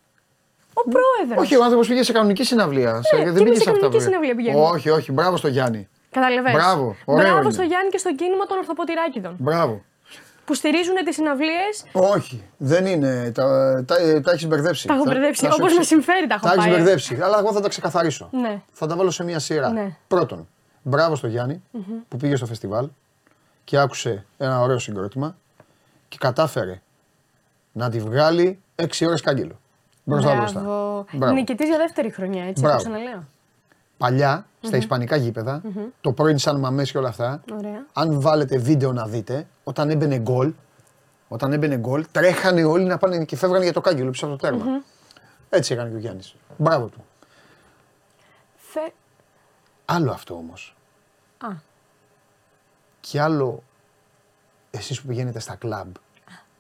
S11: Ο πρόεδρος.
S1: Όχι, ο άνθρωπος πήγε σε κανονική συναυλία. σε-
S11: και
S1: δεν
S11: εμείς
S1: πήγε
S11: σε
S1: σε αυτά.
S11: κανονική
S1: που-
S11: συναυλία πηγαίνουμε.
S1: Όχι, όχι. Μπράβο στο Γιάννη.
S11: Καταλαβες.
S1: Μπράβο, ωραίο
S11: Μπράβο
S1: είναι.
S11: στο Γιάννη και στο κίνημα των Ορθοποτηράκηδων.
S1: Μπράβο.
S11: Που στηρίζουν τις συναυλίες
S1: Όχι, δεν είναι. Τα, τα, τα έχεις μπερδέψει.
S11: Τα έχω
S1: Θα-
S11: μπερδέψει.
S1: θα σου
S11: Όπως
S1: εξε-
S11: με συμφέρει τα έχω
S1: Τα έχεις
S11: πάει.
S1: μπερδέψει. Αλλά εγώ θα τα ξεκαθαρίσω.
S11: Ναι.
S1: Θα τα βάλω σε μία σειρά.
S11: Ναι.
S1: Πρώτον, μπράβο στο γιαννη που πήγε στο φεστιβάλ και άκουσε ένα ωραίο συγκρότημα και κατάφερε να τη βγάλει 6 ώρες κάγκελο. Μπροστά μπροστά.
S11: Μπράβο.
S1: Μπράβο.
S11: Νικητής για δεύτερη χρονιά, έτσι,
S1: Μπράβο.
S11: το ξαναλέω.
S1: Παλιά, στα ισπανικά γήπεδα, το πρώην σαν μαμές και όλα αυτά,
S11: Ωραία.
S1: αν βάλετε βίντεο να δείτε, όταν έμπαινε γκολ, όταν έμπαινε γκολ, τρέχανε όλοι να πάνε και φεύγανε για το κάγκελο πίσω από το τέρμα. Έτσι έκανε και ο Γιάννης. Μπράβο του.
S11: Θε...
S1: Άλλο αυτό όμως.
S11: Α.
S1: Και άλλο εσείς που πηγαίνετε στα κλαμπ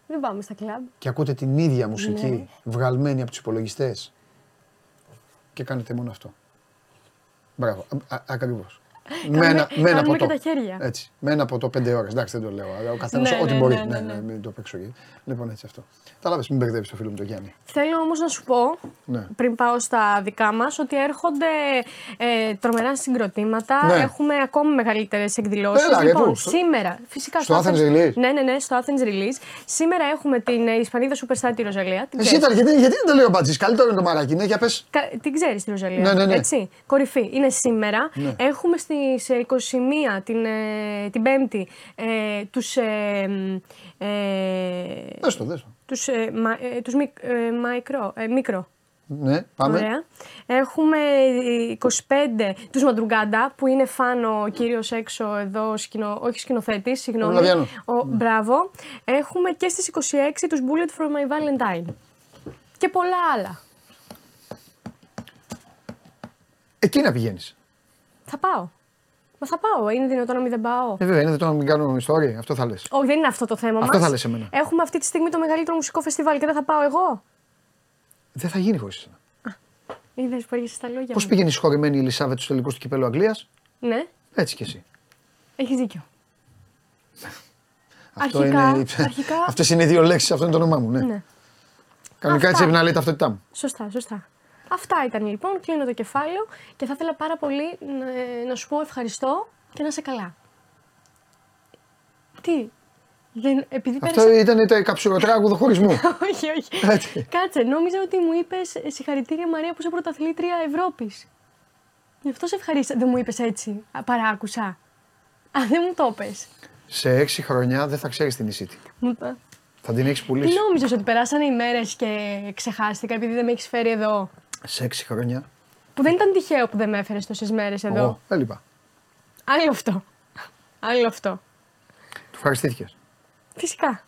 S11: Δεν πάμε στα κλαμπ.
S1: και ακούτε την ίδια μουσική
S11: Ναι.
S1: βγαλμένη από τους υπολογιστές και κάνετε μόνο αυτό. Μπράβο, α, α, ακριβώς. Με ένα, με ένα
S11: κάνουμε
S1: ποτό.
S11: και τα χέρια.
S1: Έτσι. Με ένα ποτό πέντε ώρες. Εντάξει, δεν το λέω. αλλά Ο καθένας
S11: Ναι,
S1: ό,τι
S11: ναι,
S1: μπορεί.
S11: ναι,
S1: Ναι,
S11: ναι,
S1: ναι,
S11: ναι.
S1: μην το παίξω εκεί. Λοιπόν, έτσι αυτό. Τα λάβες, μην μπερδεύεις το φίλο μου τον Γιάννη.
S11: Θέλω όμως να σου πω,
S1: Ναι.
S11: πριν πάω στα δικά μας, ότι έρχονται ε, τρομερά συγκροτήματα.
S1: Ναι.
S11: Έχουμε ακόμη μεγαλύτερες εκδηλώσεις.
S1: Έλα, ρε,
S11: λοιπόν,
S1: πού, στο-
S11: σήμερα, φυσικά
S1: στο Athens Release?
S11: Ναι, ναι, ναι, στο Athens Release. Σήμερα έχουμε την ε, Ισπανίδα Superstar τη Ροζαλία. Την
S1: Εσύ
S11: ξέρεις.
S1: ήταν, γιατί, γιατί δεν το λέει ο Μπατζής, καλύτερο είναι το μαράκι, ναι, για πες.
S11: Κα- Την ξέρεις τη Ροζαλία.
S1: Ναι, ναι, ναι.
S11: Έτσι. Κορυφή. Είναι σήμερα.
S1: Ναι.
S11: Έχουμε στις ε, 21 την, ε, την Πέμπτη ε, τους, ε, μ, ε,
S1: Δες το, δες το.
S11: τους, ε, μα, ε, τους μικ- ε, μικρό, ε, μικρό.
S1: Ναι, πάμε.
S11: Ωραία. Έχουμε ε, 25 τους Μαντρουγκάντα που είναι φαν ο κύριος έξω εδώ, σκηνο, όχι σκηνοθέτης, συγγνώμη.
S1: Λαβιάνο.
S11: Ο, Μπράβο. Έχουμε και στις 26 τους Bullet for my Valentine. Και πολλά άλλα.
S1: Εκεί να πηγαίνεις.
S11: Θα πάω. Μα θα πάω. Είναι δυνατόν να μην δεν πάω;
S1: Ε, βέβαια, είναι δυνατόν να μην κάνω ιστορία, αυτό θα λες.
S11: Όχι, δεν είναι αυτό το θέμα
S1: Αυτό
S11: μας.
S1: θα λες εμένα.
S11: Έχουμε αυτή τη στιγμή το μεγαλύτερο μουσικό φεστιβάλ και δεν θα πάω εγώ.
S1: Δεν θα γίνει χωρίς εσένα.
S11: Είδες που έρχεσαι στα λόγια
S1: Πώς
S11: μου.
S1: πήγαινε η συγχωρημένη η Ελισάβετ στους τελικούς του κυπέλου Αγγλίας,
S11: Ναι,
S1: έτσι κι εσύ.
S11: έχεις δίκιο.
S1: Αυτό
S11: Αρχικά-
S1: είναι,
S11: αρχικά-
S1: Αυτές είναι οι δύο λέξεις, αυτό είναι το όνομά μου, ναι.
S11: Ναι.
S1: Κανονικά έτσι
S11: Αυτά.
S1: έπρεπε να λέει ταυτότητά μου.
S11: Σωστά, σωστά. Αυτά ήταν λοιπόν. Κλείνω το κεφάλαιο και θα ήθελα πάρα πολύ να, να σου πω ευχαριστώ και να είσαι καλά. Τι. Δεν, επειδή
S1: Αυτό
S11: πέρασα...
S1: ήταν το καψουροτράγουδο χωρισμού.
S11: όχι, όχι.
S1: Έτσι.
S11: Κάτσε, νόμιζα ότι μου είπες συγχαρητήρια Μαρία που είσαι πρωταθλήτρια Ευρώπης. Γι' αυτό σε ευχαρίστησα. Δεν μου είπες έτσι. Α, Παράκουσα. Α, δεν μου το πες.
S1: Σε έξι χρονιά δεν θα ξέρεις την νησίτη.
S11: Μου το...
S1: Θα την έχεις
S11: Τι
S1: πουλήσει.
S11: νόμιζες ότι περάσανε οι μέρες και ξεχάστηκα επειδή δεν με έχεις φέρει εδώ.
S1: Σε έξι χρόνια.
S11: Που δεν ήταν τυχαίο που δεν με έφερες τόσες μέρες εδώ.
S1: Εγώ έλειπα.
S11: Άλλο αυτό. Άλλο αυτό.
S1: Του ευχαριστήθηκες.
S11: Φυσικά.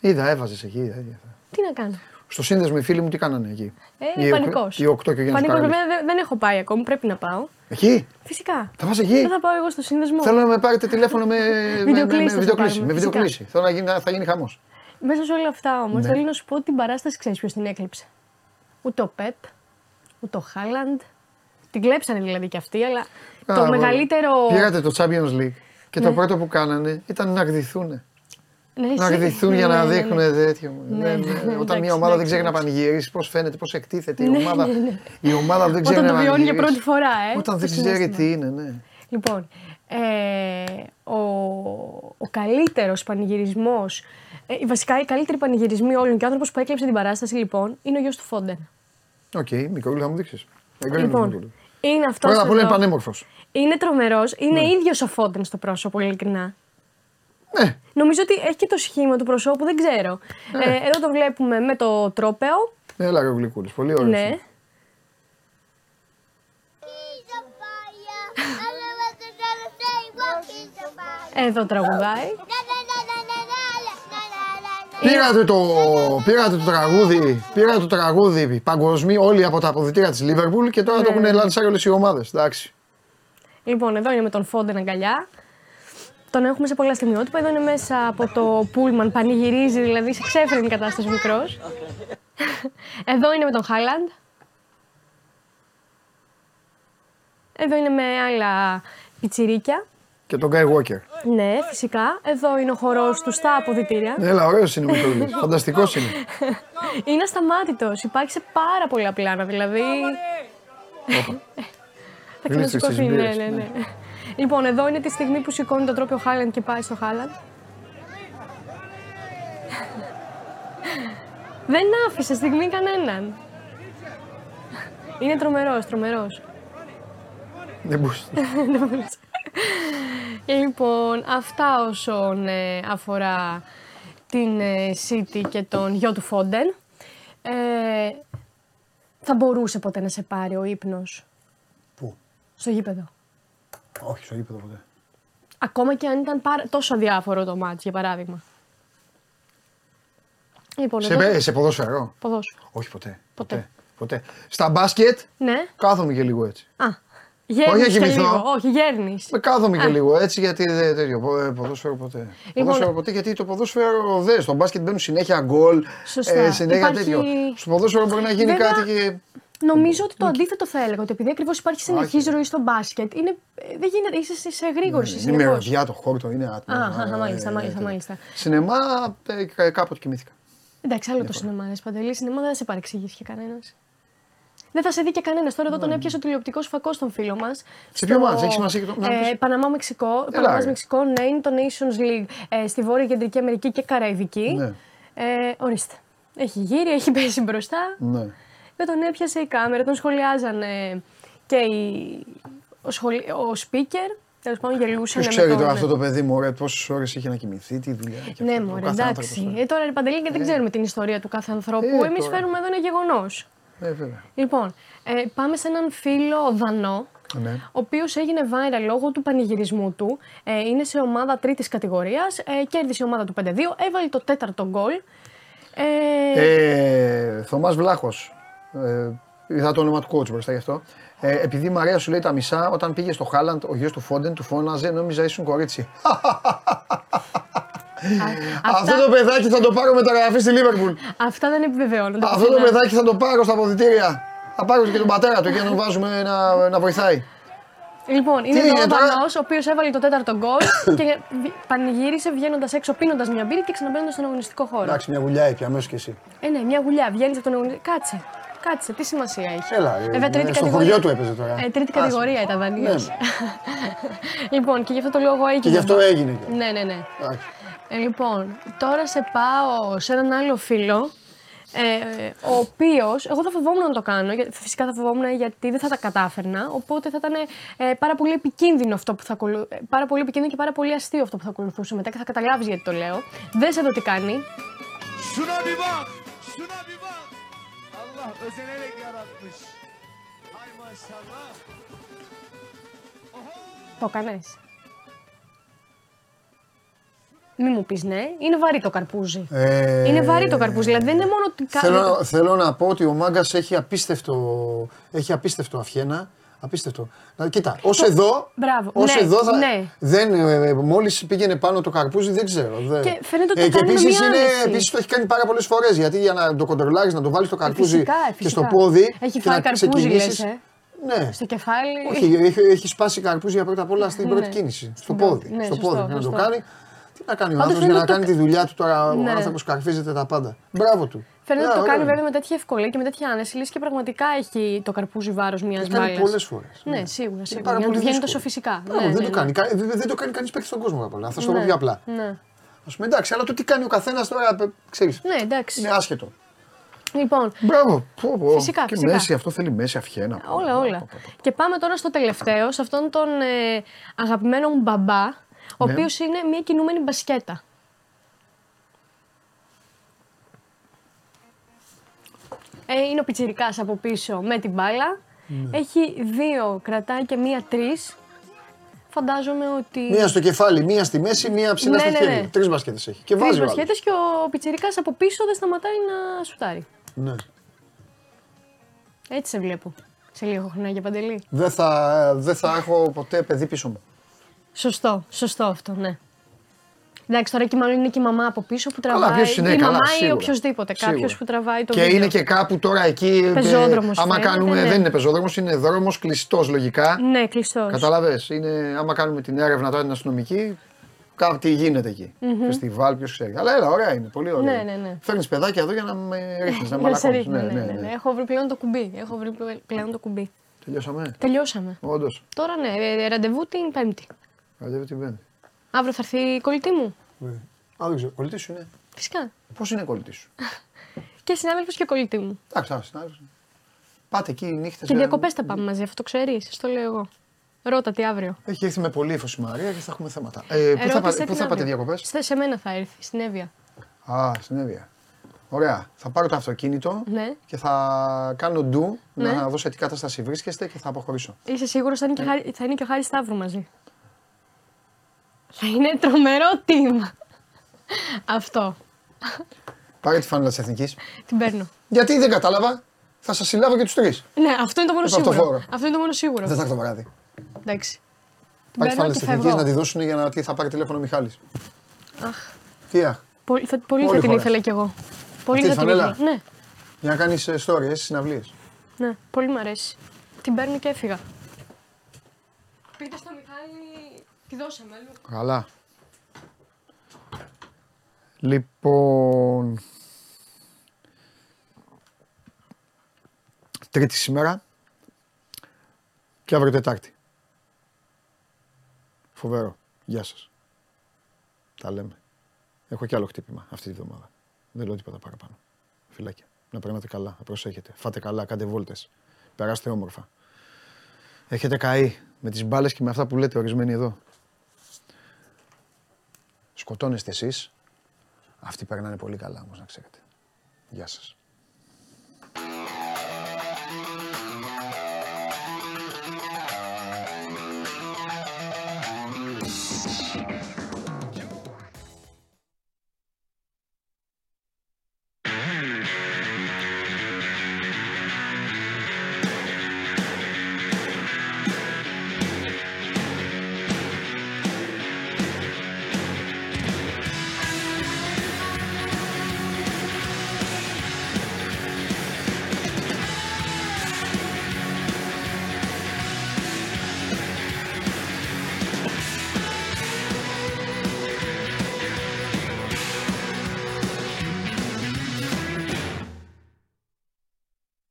S1: Είδα, έβαζες εκεί. είδα, είδα.
S11: Τι να κάνω.
S1: Στο σύνδεσμο οι φίλοι μου τι κάνανε εκεί;
S11: Ε,
S1: Οι
S11: πανικός.
S1: οκτώ- Οι οκτώ και ο Γιάννης
S11: Πανικός,
S1: Καραλής.
S11: βέβαια δεν, δεν έχω πάει ακόμη, πρέπει να πάω.
S1: Εκεί;
S11: Φυσικά.
S1: Θα πας εκεί;
S11: Δεν θα πάω εγώ στο σύνδεσμο.
S1: Θέλω να με πάρετε τηλέφωνο με, με, με,
S11: Βιντεοκλήση
S1: με
S11: θα σε
S1: βιντεοκλήση.
S11: πάρουμε,
S1: Με
S11: φυσικά.
S1: βιντεοκλήση. Θέλω να γίνει, θα γίνει χαμός.
S11: Μέσα σε όλα αυτά όμως
S1: Ναι.
S11: θέλω να σου πω ότι την παράσταση ξέρεις ποιος την έκλειψε. Ούτε ο Πεπ, ούτε ο Χάλαντ. Την κλέψανε δηλαδή κι αυτοί, αλλά το μεγαλύτερο.
S1: Πήγατε το Champions League και το
S11: Ναι.
S1: πρώτο που κάνανε ήταν να γδυθούν.
S11: Ναι,
S1: Να
S11: εσύ-
S1: γδυθούν
S11: ναι,
S1: για να
S11: ναι, ναι,
S1: δείχνουν
S11: ναι.
S1: τέτοιο.
S11: Ναι,
S1: Ναι, ναι.
S11: ναι,
S1: Όταν
S11: εντάξει,
S1: μια ομάδα δεν
S11: εντάξει,
S1: ξέρει να
S11: εντάξει.
S1: πανηγυρίσει, πώς φαίνεται, πώς εκτίθεται η
S11: Ναι,
S1: ομάδα.
S11: ναι, ναι.
S1: Η ομάδα δεν ξέρει
S11: Όταν
S1: να
S11: το βιώνει για
S1: πανηγυρίσει.
S11: πρώτη φορά, ε.
S1: Όταν
S11: το
S1: δεν ξέρει
S11: συναίσθημα.
S1: τι είναι, ναι.
S11: Λοιπόν, ε, ο, ο καλύτερος πανηγυρισμός, ε, βασικά οι καλύτεροι πανηγυρισμοί όλων και ο άνθρωπος που έκλεψε την παράσταση λοιπόν είναι ο γιο του Φόντεν.
S1: Οκ, μικρό θα μου δείξεις.
S11: Λοιπόν, είναι αυτός.
S1: Πρώτα απ' όλα είναι πανέμορφος.
S11: Είναι τρομερός. Είναι
S1: Ναι.
S11: ίδιος ο Φόντεν στο πρόσωπο, ειλικρινά.
S1: Ναι.
S11: Νομίζω ότι έχει και το σχήμα του προσώπου, δεν ξέρω. Ε, εδώ το βλέπουμε με το τρόπαιο.
S1: Έλα ρε ο Γλυκούλης, πολύ ωραίο.
S11: Ναι. Εδώ τραγουδάει.
S1: Πήρατε το, πήρατε το τραγούδι, πήρατε το τραγούδι παγκοσμί όλοι από τα αποδητήρια της Λίβερπουλ και τώρα το
S11: Ναι.
S1: έχουν λανσάρει όλες οι ομάδες. Εντάξει.
S11: Λοιπόν, εδώ είναι με τον Φόντεν αγκαλιά. Τον έχουμε σε πολλά στιγμιότυπα. Εδώ είναι μέσα από το πούλμαν, πανηγυρίζει, δηλαδή σε ξέφρενη κατάσταση μικρός. Εδώ είναι με τον Χάλαντ. Εδώ είναι με άλλα πιτσιρίκια.
S1: Και τον Γκάι Walker.
S11: Ναι, φυσικά. Εδώ είναι ο χορός του στα αποδητήρια.
S1: Έλα, ωραίος είναι ο Μητρούλης. Φανταστικός είναι.
S11: Είναι ασταμάτητος. Υπάρχει σε πάρα πολλά πλάνα. Δηλαδή. Θα
S1: Γλύψεις τις
S11: ξανασηκωθεί. Ναι,
S1: μπύρες,
S11: ναι, ναι. Λοιπόν, εδώ είναι τη στιγμή που σηκώνει το τρόπιο Χάλαντ και πάει στο Χάλαντ. Δεν άφησε στιγμή κανέναν. Είναι τρομερός, τρομερός.
S1: Δεν μπορούσε.
S11: Λοιπόν, αυτά όσον ε, αφορά την ε, City και τον γιο του Φόντεν. Ε, θα μπορούσε ποτέ να σε πάρει ο ύπνος;
S1: Πού;
S11: στο γήπεδο.
S1: Όχι, στο γήπεδο ποτέ.
S11: Ακόμα και αν ήταν πάρα, τόσο αδιάφορο το μάτς, για παράδειγμα. Λοιπόν,
S1: Σε,
S11: εδώ...
S1: πε- σε ποδόσφαιρο;
S11: Ποδόσφαιρο.
S1: Όχι ποτέ.
S11: Ποτέ.
S1: ποτέ. Στα μπάσκετ
S11: Ναι.
S1: κάθομαι και λίγο έτσι.
S11: Α, γέρνεις
S1: να
S11: και
S1: κοιμηθώ.
S11: λίγο. Όχι, γέρνεις.
S1: Με κάθομαι και
S11: Α.
S1: λίγο έτσι γιατί δεν τέτοιο. πο- ε, Ποδόσφαιρο ποτέ.
S11: Λοιπόν,
S1: ποδόσφαιρο ποτέ γιατί το ποδόσφαιρο δεν. Στο μπάσκετ μπαίνουν συνέχεια γκολ.
S11: Σωστά.
S1: Ε, συνέχεια
S11: Υπάρχει-
S1: τέτοιο. Στο ποδόσφαιρο μπορεί να γίνει
S11: Βέβαια,
S1: κάτι και.
S11: Νομίζω ότι το αντίθετο θα έλεγα. Ότι επειδή ακριβώς υπάρχει συνεχής
S1: Όχι.
S11: ροή στο μπάσκετ, είναι, ε, δεν γίνεται, είσαι σε- σε γρήγορση
S1: Είναι
S11: συνεχώς.
S1: μυρωδιά το χόρτο, είναι άτομο.
S11: Α, α, α, μάλιστα, μάλιστα, μάλιστα.
S1: Σινεμά ε, κα- κάποτε κοιμήθηκα.
S11: Εντάξει, άλλο το σινεμά, ρε Παντελή. Σινεμά δεν θα σε παρεξηγήσει και κανένας. Δεν θα σε δει και κανένας. Τώρα εδώ τον έπιασε ο τηλεοπτικός φακός στον φίλο μας.
S1: Ναι. Σε ποιο μάτς, έχει σημασία και το- να πεις.
S11: Ε, Παναμά Μεξικό. Παναμάς
S1: ρε.
S11: Μεξικό, ναι, είναι το Nations League ε, στη Βόρεια Κεντρική Αμερική και Καραϊβική.
S1: Ναι.
S11: Ε, ορίστε. Έχει γύρει, έχει πέσει μπροστά.
S1: Ναι.
S11: Και τον έπιασε η κάμερα, τον σχολιάζανε και οι, ο, σχολ, ο speaker. Τέλος πάντων, γελούσαν.
S1: Ποιος
S11: με
S1: ξέρει
S11: τον-
S1: τώρα αυτό το παιδί μου, ωραία, πόσες ώρες είχε να κοιμηθεί, τι δουλειά. και
S11: Ναι,
S1: αυτό, ο
S11: μωρέ,
S1: κάθε
S11: εντάξει.
S1: άνθρωπος,
S11: Ε, τώρα, ρε Παντελή, και δεν ξέρουμε την ιστορία του κάθε ανθρώπου.
S1: Ε,
S11: Εμείς
S1: τώρα.
S11: φέρουμε εδώ ένα γεγονός.
S1: Ε, βέβαια.
S11: Λοιπόν, ε, πάμε σε έναν φίλο Δανό,
S1: Ναι.
S11: ο οποίος έγινε viral λόγω του πανηγυρισμού του. Ε, είναι σε ομάδα τρίτης κατηγορίας. Ε, κέρδισε η ομάδα του 5-2, έβαλε το τέταρτο γκολ. Ε,
S1: Ε, Θωμάς Βλάχος, ε, είδα το όνομα του coach μπροστά γι' αυτό. Ε, επειδή η Μαρία σου λέει τα μισά, όταν πήγε στο Χάλαντ, ο γιος του Φόντεν του φώναζε, νόμιζα ήσουν κορίτσι. Αυτό το παιδάκι θα το πάρω μεταγραφή στη Λίβερπουλ.
S11: Αυτά δεν επιβεβαιώνονται.
S1: Αυτό το
S11: πουθενά.
S1: παιδάκι θα το πάρω στα αποδητήρια. Θα πάρω και τον πατέρα του και να τον βάζουμε να, να βοηθάει.
S11: Λοιπόν, είναι
S1: Τι
S11: εδώ
S1: είναι
S11: ο
S1: τώρα;
S11: Δανό, ο οποίος έβαλε το τέταρτο γκολ και βι- πανηγύρισε βγαίνοντας έξω, πίνοντας μια μπύρη και ξαναμπαίνοντας στον αγωνιστικό χώρο.
S1: Εντάξει, μια γουλιά έπια αμέσως κι εσύ.
S11: Ε, ναι, μια γουλιά. Βγαίνεις από τον αγωνιστικό. Κάτσε. Κάτσε, τι σημασία έχει.
S1: Έλα, ε,
S11: Βέβαια, τρίτη
S1: στο
S11: κατηγορία.
S1: χωριό του έπαιζε τώρα.
S11: Ε, τρίτη
S1: Άσε.
S11: κατηγορία ήταν δανείο.
S1: Ναι.
S11: λοιπόν, και γι' αυτό το λόγο έγινε.
S1: Και γι' αυτό έγινε. και.
S11: Ναι, ναι, ναι.
S1: Εντάξει.
S11: Ε, λοιπόν, τώρα σε πάω σε έναν άλλο φίλο. Ε, ο οποίος, εγώ θα φοβόμουν να το κάνω, γιατί- φυσικά θα φοβόμουν γιατί δεν θα τα κατάφερνα. Οπότε θα ήταν ε, πάρα πολύ επικίνδυνο αυτό που θα ακολου... ε, πάρα πολύ επικίνδυνο και πάρα πολύ αστείο αυτό που θα ακολουθούσε μετά και θα καταλάβεις γιατί το λέω. Δες εδώ τι κάνει.
S12: Şuna bir bak. Şuna bir bak. Allah özenerek yaratmış. Hay maşallah.
S11: Το έκανε. Μη μου πεις ναι, είναι βαρύ το καρπούζι.
S1: Ε,
S11: Είναι βαρύ το καρπούζι, δηλαδή δεν είναι μόνο ότι κα-
S1: Θέλω, θέλω να πω ότι ο μάγκας έχει απίστευτο, έχει απίστευτο αφιένα. Απίστευτο. Να, κοίτα, ως εδώ.
S11: Μπράβο.
S1: Ως
S11: Ναι,
S1: εδώ θα,
S11: ναι.
S1: δεν, ε, μόλις πήγαινε πάνω το καρπούζι, δεν ξέρω. Δεν.
S11: Και φαίνεται ότι
S1: ε,
S11: το
S1: και
S11: κάνει με
S1: επίσης,
S11: μία
S1: είναι,
S11: άνεση.
S1: επίσης το έχει κάνει πάρα πολλές φορές, γιατί για να το κοντρολάρεις, να το βάλεις το καρπούζι
S11: φυσικά, ε,
S1: και στο
S11: φυσικά.
S1: πόδι
S11: Έχει
S1: και
S11: φάει
S1: να
S11: καρπούζι,
S1: ξεκινήσεις.
S11: λες, ε.
S1: Ναι.
S11: στο κεφάλι.
S1: Όχι, έχει, έχει σπάσει καρπούζια πρώτα απ' όλα στην πρώτη
S11: Ναι.
S1: κίνηση. Στο
S11: Στην
S1: πόδι.
S11: πρώτη, ναι,
S1: στο
S11: σωστό,
S1: πόδι. Για να το
S11: σωστό.
S1: κάνει. Τι να κάνει ο
S11: Πάντως
S1: άνθρωπος για να
S11: φαίνεται
S1: κάνει
S11: το-
S1: τη δουλειά του τώρα. Ο
S11: Ναι.
S1: άνθρωπος καρφίζεται τα πάντα. Μπράβο του.
S11: Φαίνεται
S1: Ναι,
S11: ότι το
S1: ωραίο
S11: κάνει
S1: είναι.
S11: βέβαια με τέτοια ευκολία και με τέτοια άνεση. Λες και πραγματικά έχει το καρπούζι βάρος μιας
S1: Το κάνει
S11: μπάλα.
S1: πολλές φορές.
S11: Ναι, σίγουρα. σίγουρα.
S1: πάρα
S11: Για να
S1: πολύ
S11: του βγαίνει
S1: δύσκολο.
S11: τόσο φυσικά.
S1: Μπράβο,
S11: Ναι,
S1: δεν,
S11: ναι,
S1: το
S11: ναι.
S1: κάνει, κα- δεν, δεν το κάνει κανείς παίκτης στον κόσμο απ' όλα. Θα στο πω
S11: Ναι,
S1: πιο απλά.
S11: Ναι.
S1: Α πούμε εντάξει, αλλά το τι κάνει ο καθένας τώρα, ξέρεις.
S11: ναι, εντάξει.
S1: Είναι άσχετο.
S11: Λοιπόν,
S1: Μπράβο. Πω, πω.
S11: Φυσικά,
S1: και
S11: φυσικά.
S1: μέση, αυτό θέλει μέση αυχένα.
S11: όλα, όλα. Και πάμε τώρα στο τελευταίο, σε αυτόν τον ε, αγαπημένο μου μπαμπά, ο
S1: Ναι.
S11: οποίος είναι μια κινούμενη μπασκέτα. Ε, είναι ο πιτσιρικάς από πίσω με την μπάλα.
S1: Ναι.
S11: Έχει δύο, κρατάει και μία τρεις. Φαντάζομαι ότι...
S1: Μία στο κεφάλι, μία στη μέση, μία ψηλά
S11: Ναι,
S1: στα
S11: ναι,
S1: χέρια.
S11: ναι.
S1: Τρεις μπασκέτες έχει. Και
S11: Τρεις
S1: βάζει ο άλλος.
S11: μπασκέτες και ο πιτσιρικάς από πίσω δεν σταματάει να σουτάρει.
S1: Ναι.
S11: Έτσι σε βλέπω. Σε λίγο χρονάκια παντελή.
S1: Δεν θα, δεν θα έχω ποτέ παιδί πίσω μου.
S11: Σωστό, σωστό αυτό, ναι. Εντάξει, τώρα και μάλλον είναι και η μαμά από πίσω που τραβάει.
S1: ποιος είναι,
S11: η
S1: καλά,
S11: μαμά ή
S1: σίγουρα.
S11: οποιοδήποτε. Κάποιος
S1: Σίγουρα.
S11: που τραβάει το
S1: και
S11: βίντεο.
S1: είναι και κάπου τώρα εκεί. ε,
S11: Πεζόδρομος
S1: άμα
S11: φαίνεται,
S1: κάνουμε.
S11: ναι.
S1: Δεν είναι πεζόδρομος, είναι δρόμος κλειστός λογικά.
S11: Ναι, κλειστός.
S1: Κατάλαβε. Είναι, άμα κάνουμε την έρευνα τώρα την αστυνομική, κάτι γίνεται εκεί. Φεστιβάλ, ποιος ξέρει. Αλλά έλα, ωραία είναι, πολύ ωραία.
S11: Ναι, ναι, ναι.
S1: Φέρνεις παιδάκια εδώ για να με ρίχνεις, να
S11: Να σε
S1: μαλακώνεις.
S11: ρίχνω, ναι, ναι, ναι. Έχω βρει πλέον το κουμπί. Έχω βρει πλε- πλέον το κουμπί.
S1: Τελειώσαμε;
S11: Τελειώσαμε.
S1: Όντως.
S11: Τώρα ναι, ε, ραντεβού την Πέμπτη.
S1: Καλή την Πέμπτη.
S11: Αύριο θα έρθει η κολλητή μου.
S1: Α, δεν ξέρω. Κολλητής σου είναι;
S11: Φυσικά.
S1: Πώς είναι κολλητής σου;
S11: Και συνάδελφος και κολλητή μου.
S1: Εντάξει, άκουσα, άκουσα. Πάτε εκεί νύχτες.
S11: Και διακοπές θα πάμε μαζί, αυτό το ξέρεις. Στο λέω εγώ. Ρώτα τι αύριο.
S1: Έχει έρθει με πολύ ύφος η Μαρία και θα έχουμε θέματα. Ε, πού θα,
S11: Ρώτησε
S1: πα-
S11: την
S1: πού θα πάτε
S11: αύριο.
S1: διακοπές;
S11: Σε, σε μένα θα έρθει, στην Εύβοια.
S1: Α, στην Εύβοια. Ωραία. Θα πάρω το αυτοκίνητο
S11: Ναι.
S1: και θα κάνω ντου
S11: Ναι.
S1: να δω σε τι κατάσταση βρίσκεστε και θα αποχωρήσω.
S11: Είσαι σίγουρος θα, είναι
S1: Ναι.
S11: και Χάρη- θα είναι και ο Χάρης Σταύρου μαζί. Θα είναι τρομερό team. Αυτό.
S1: Πάρε τη φάνελα της Εθνικής.
S11: Την παίρνω.
S1: Γιατί δεν κατάλαβα, θα σας συλλάβω και τους τρεις.
S11: Ναι, αυτό είναι το μόνο
S1: Επ' αυτό
S11: σίγουρο.
S1: φόρο.
S11: Αυτό είναι το μόνο σίγουρο.
S1: Δεν θα έρθω το βράδυ.
S11: Εντάξει. Την
S1: Πάρε τη
S11: παίρνω
S1: φάνελα
S11: και
S1: της Εθνικής
S11: φεύγω.
S1: να τη δώσουν για να τι θα πάρει τηλέφωνο ο Μιχάλης.
S11: Αχ.
S1: Τι αχ.
S11: Πολύ, θα, πολύ
S1: Όλη
S11: θα την
S1: χώρα.
S11: ήθελα κι εγώ. Πολύ
S1: Αυτή
S11: θα
S1: η
S11: την
S1: φανέλα;
S11: ήθελα. Ναι,
S1: Για να κάνεις stories, συναυλίες.
S11: ναι, πολύ μου αρέσει. Την παίρνω και έφυγα. Πείτε στο Μιχάλη, τη δώσαμε αλλού.
S1: Καλά. Λοιπόν. Τρίτη σήμερα και αύριο Τετάρτη. Φοβερό. Γεια σας. Τα λέμε. Έχω κι άλλο χτύπημα αυτή τη βδομάδα. Δεν λέω τίποτα παραπάνω. Φιλάκια. Να περνάτε καλά, να προσέχετε. Φάτε καλά, κάντε βόλτες. Περάστε όμορφα. Έχετε καεί με τις μπάλες και με αυτά που λέτε ορισμένοι εδώ. Σκοτώνεστε εσείς. Αυτοί περνάνε πολύ καλά όμως να ξέρετε. Γεια σας.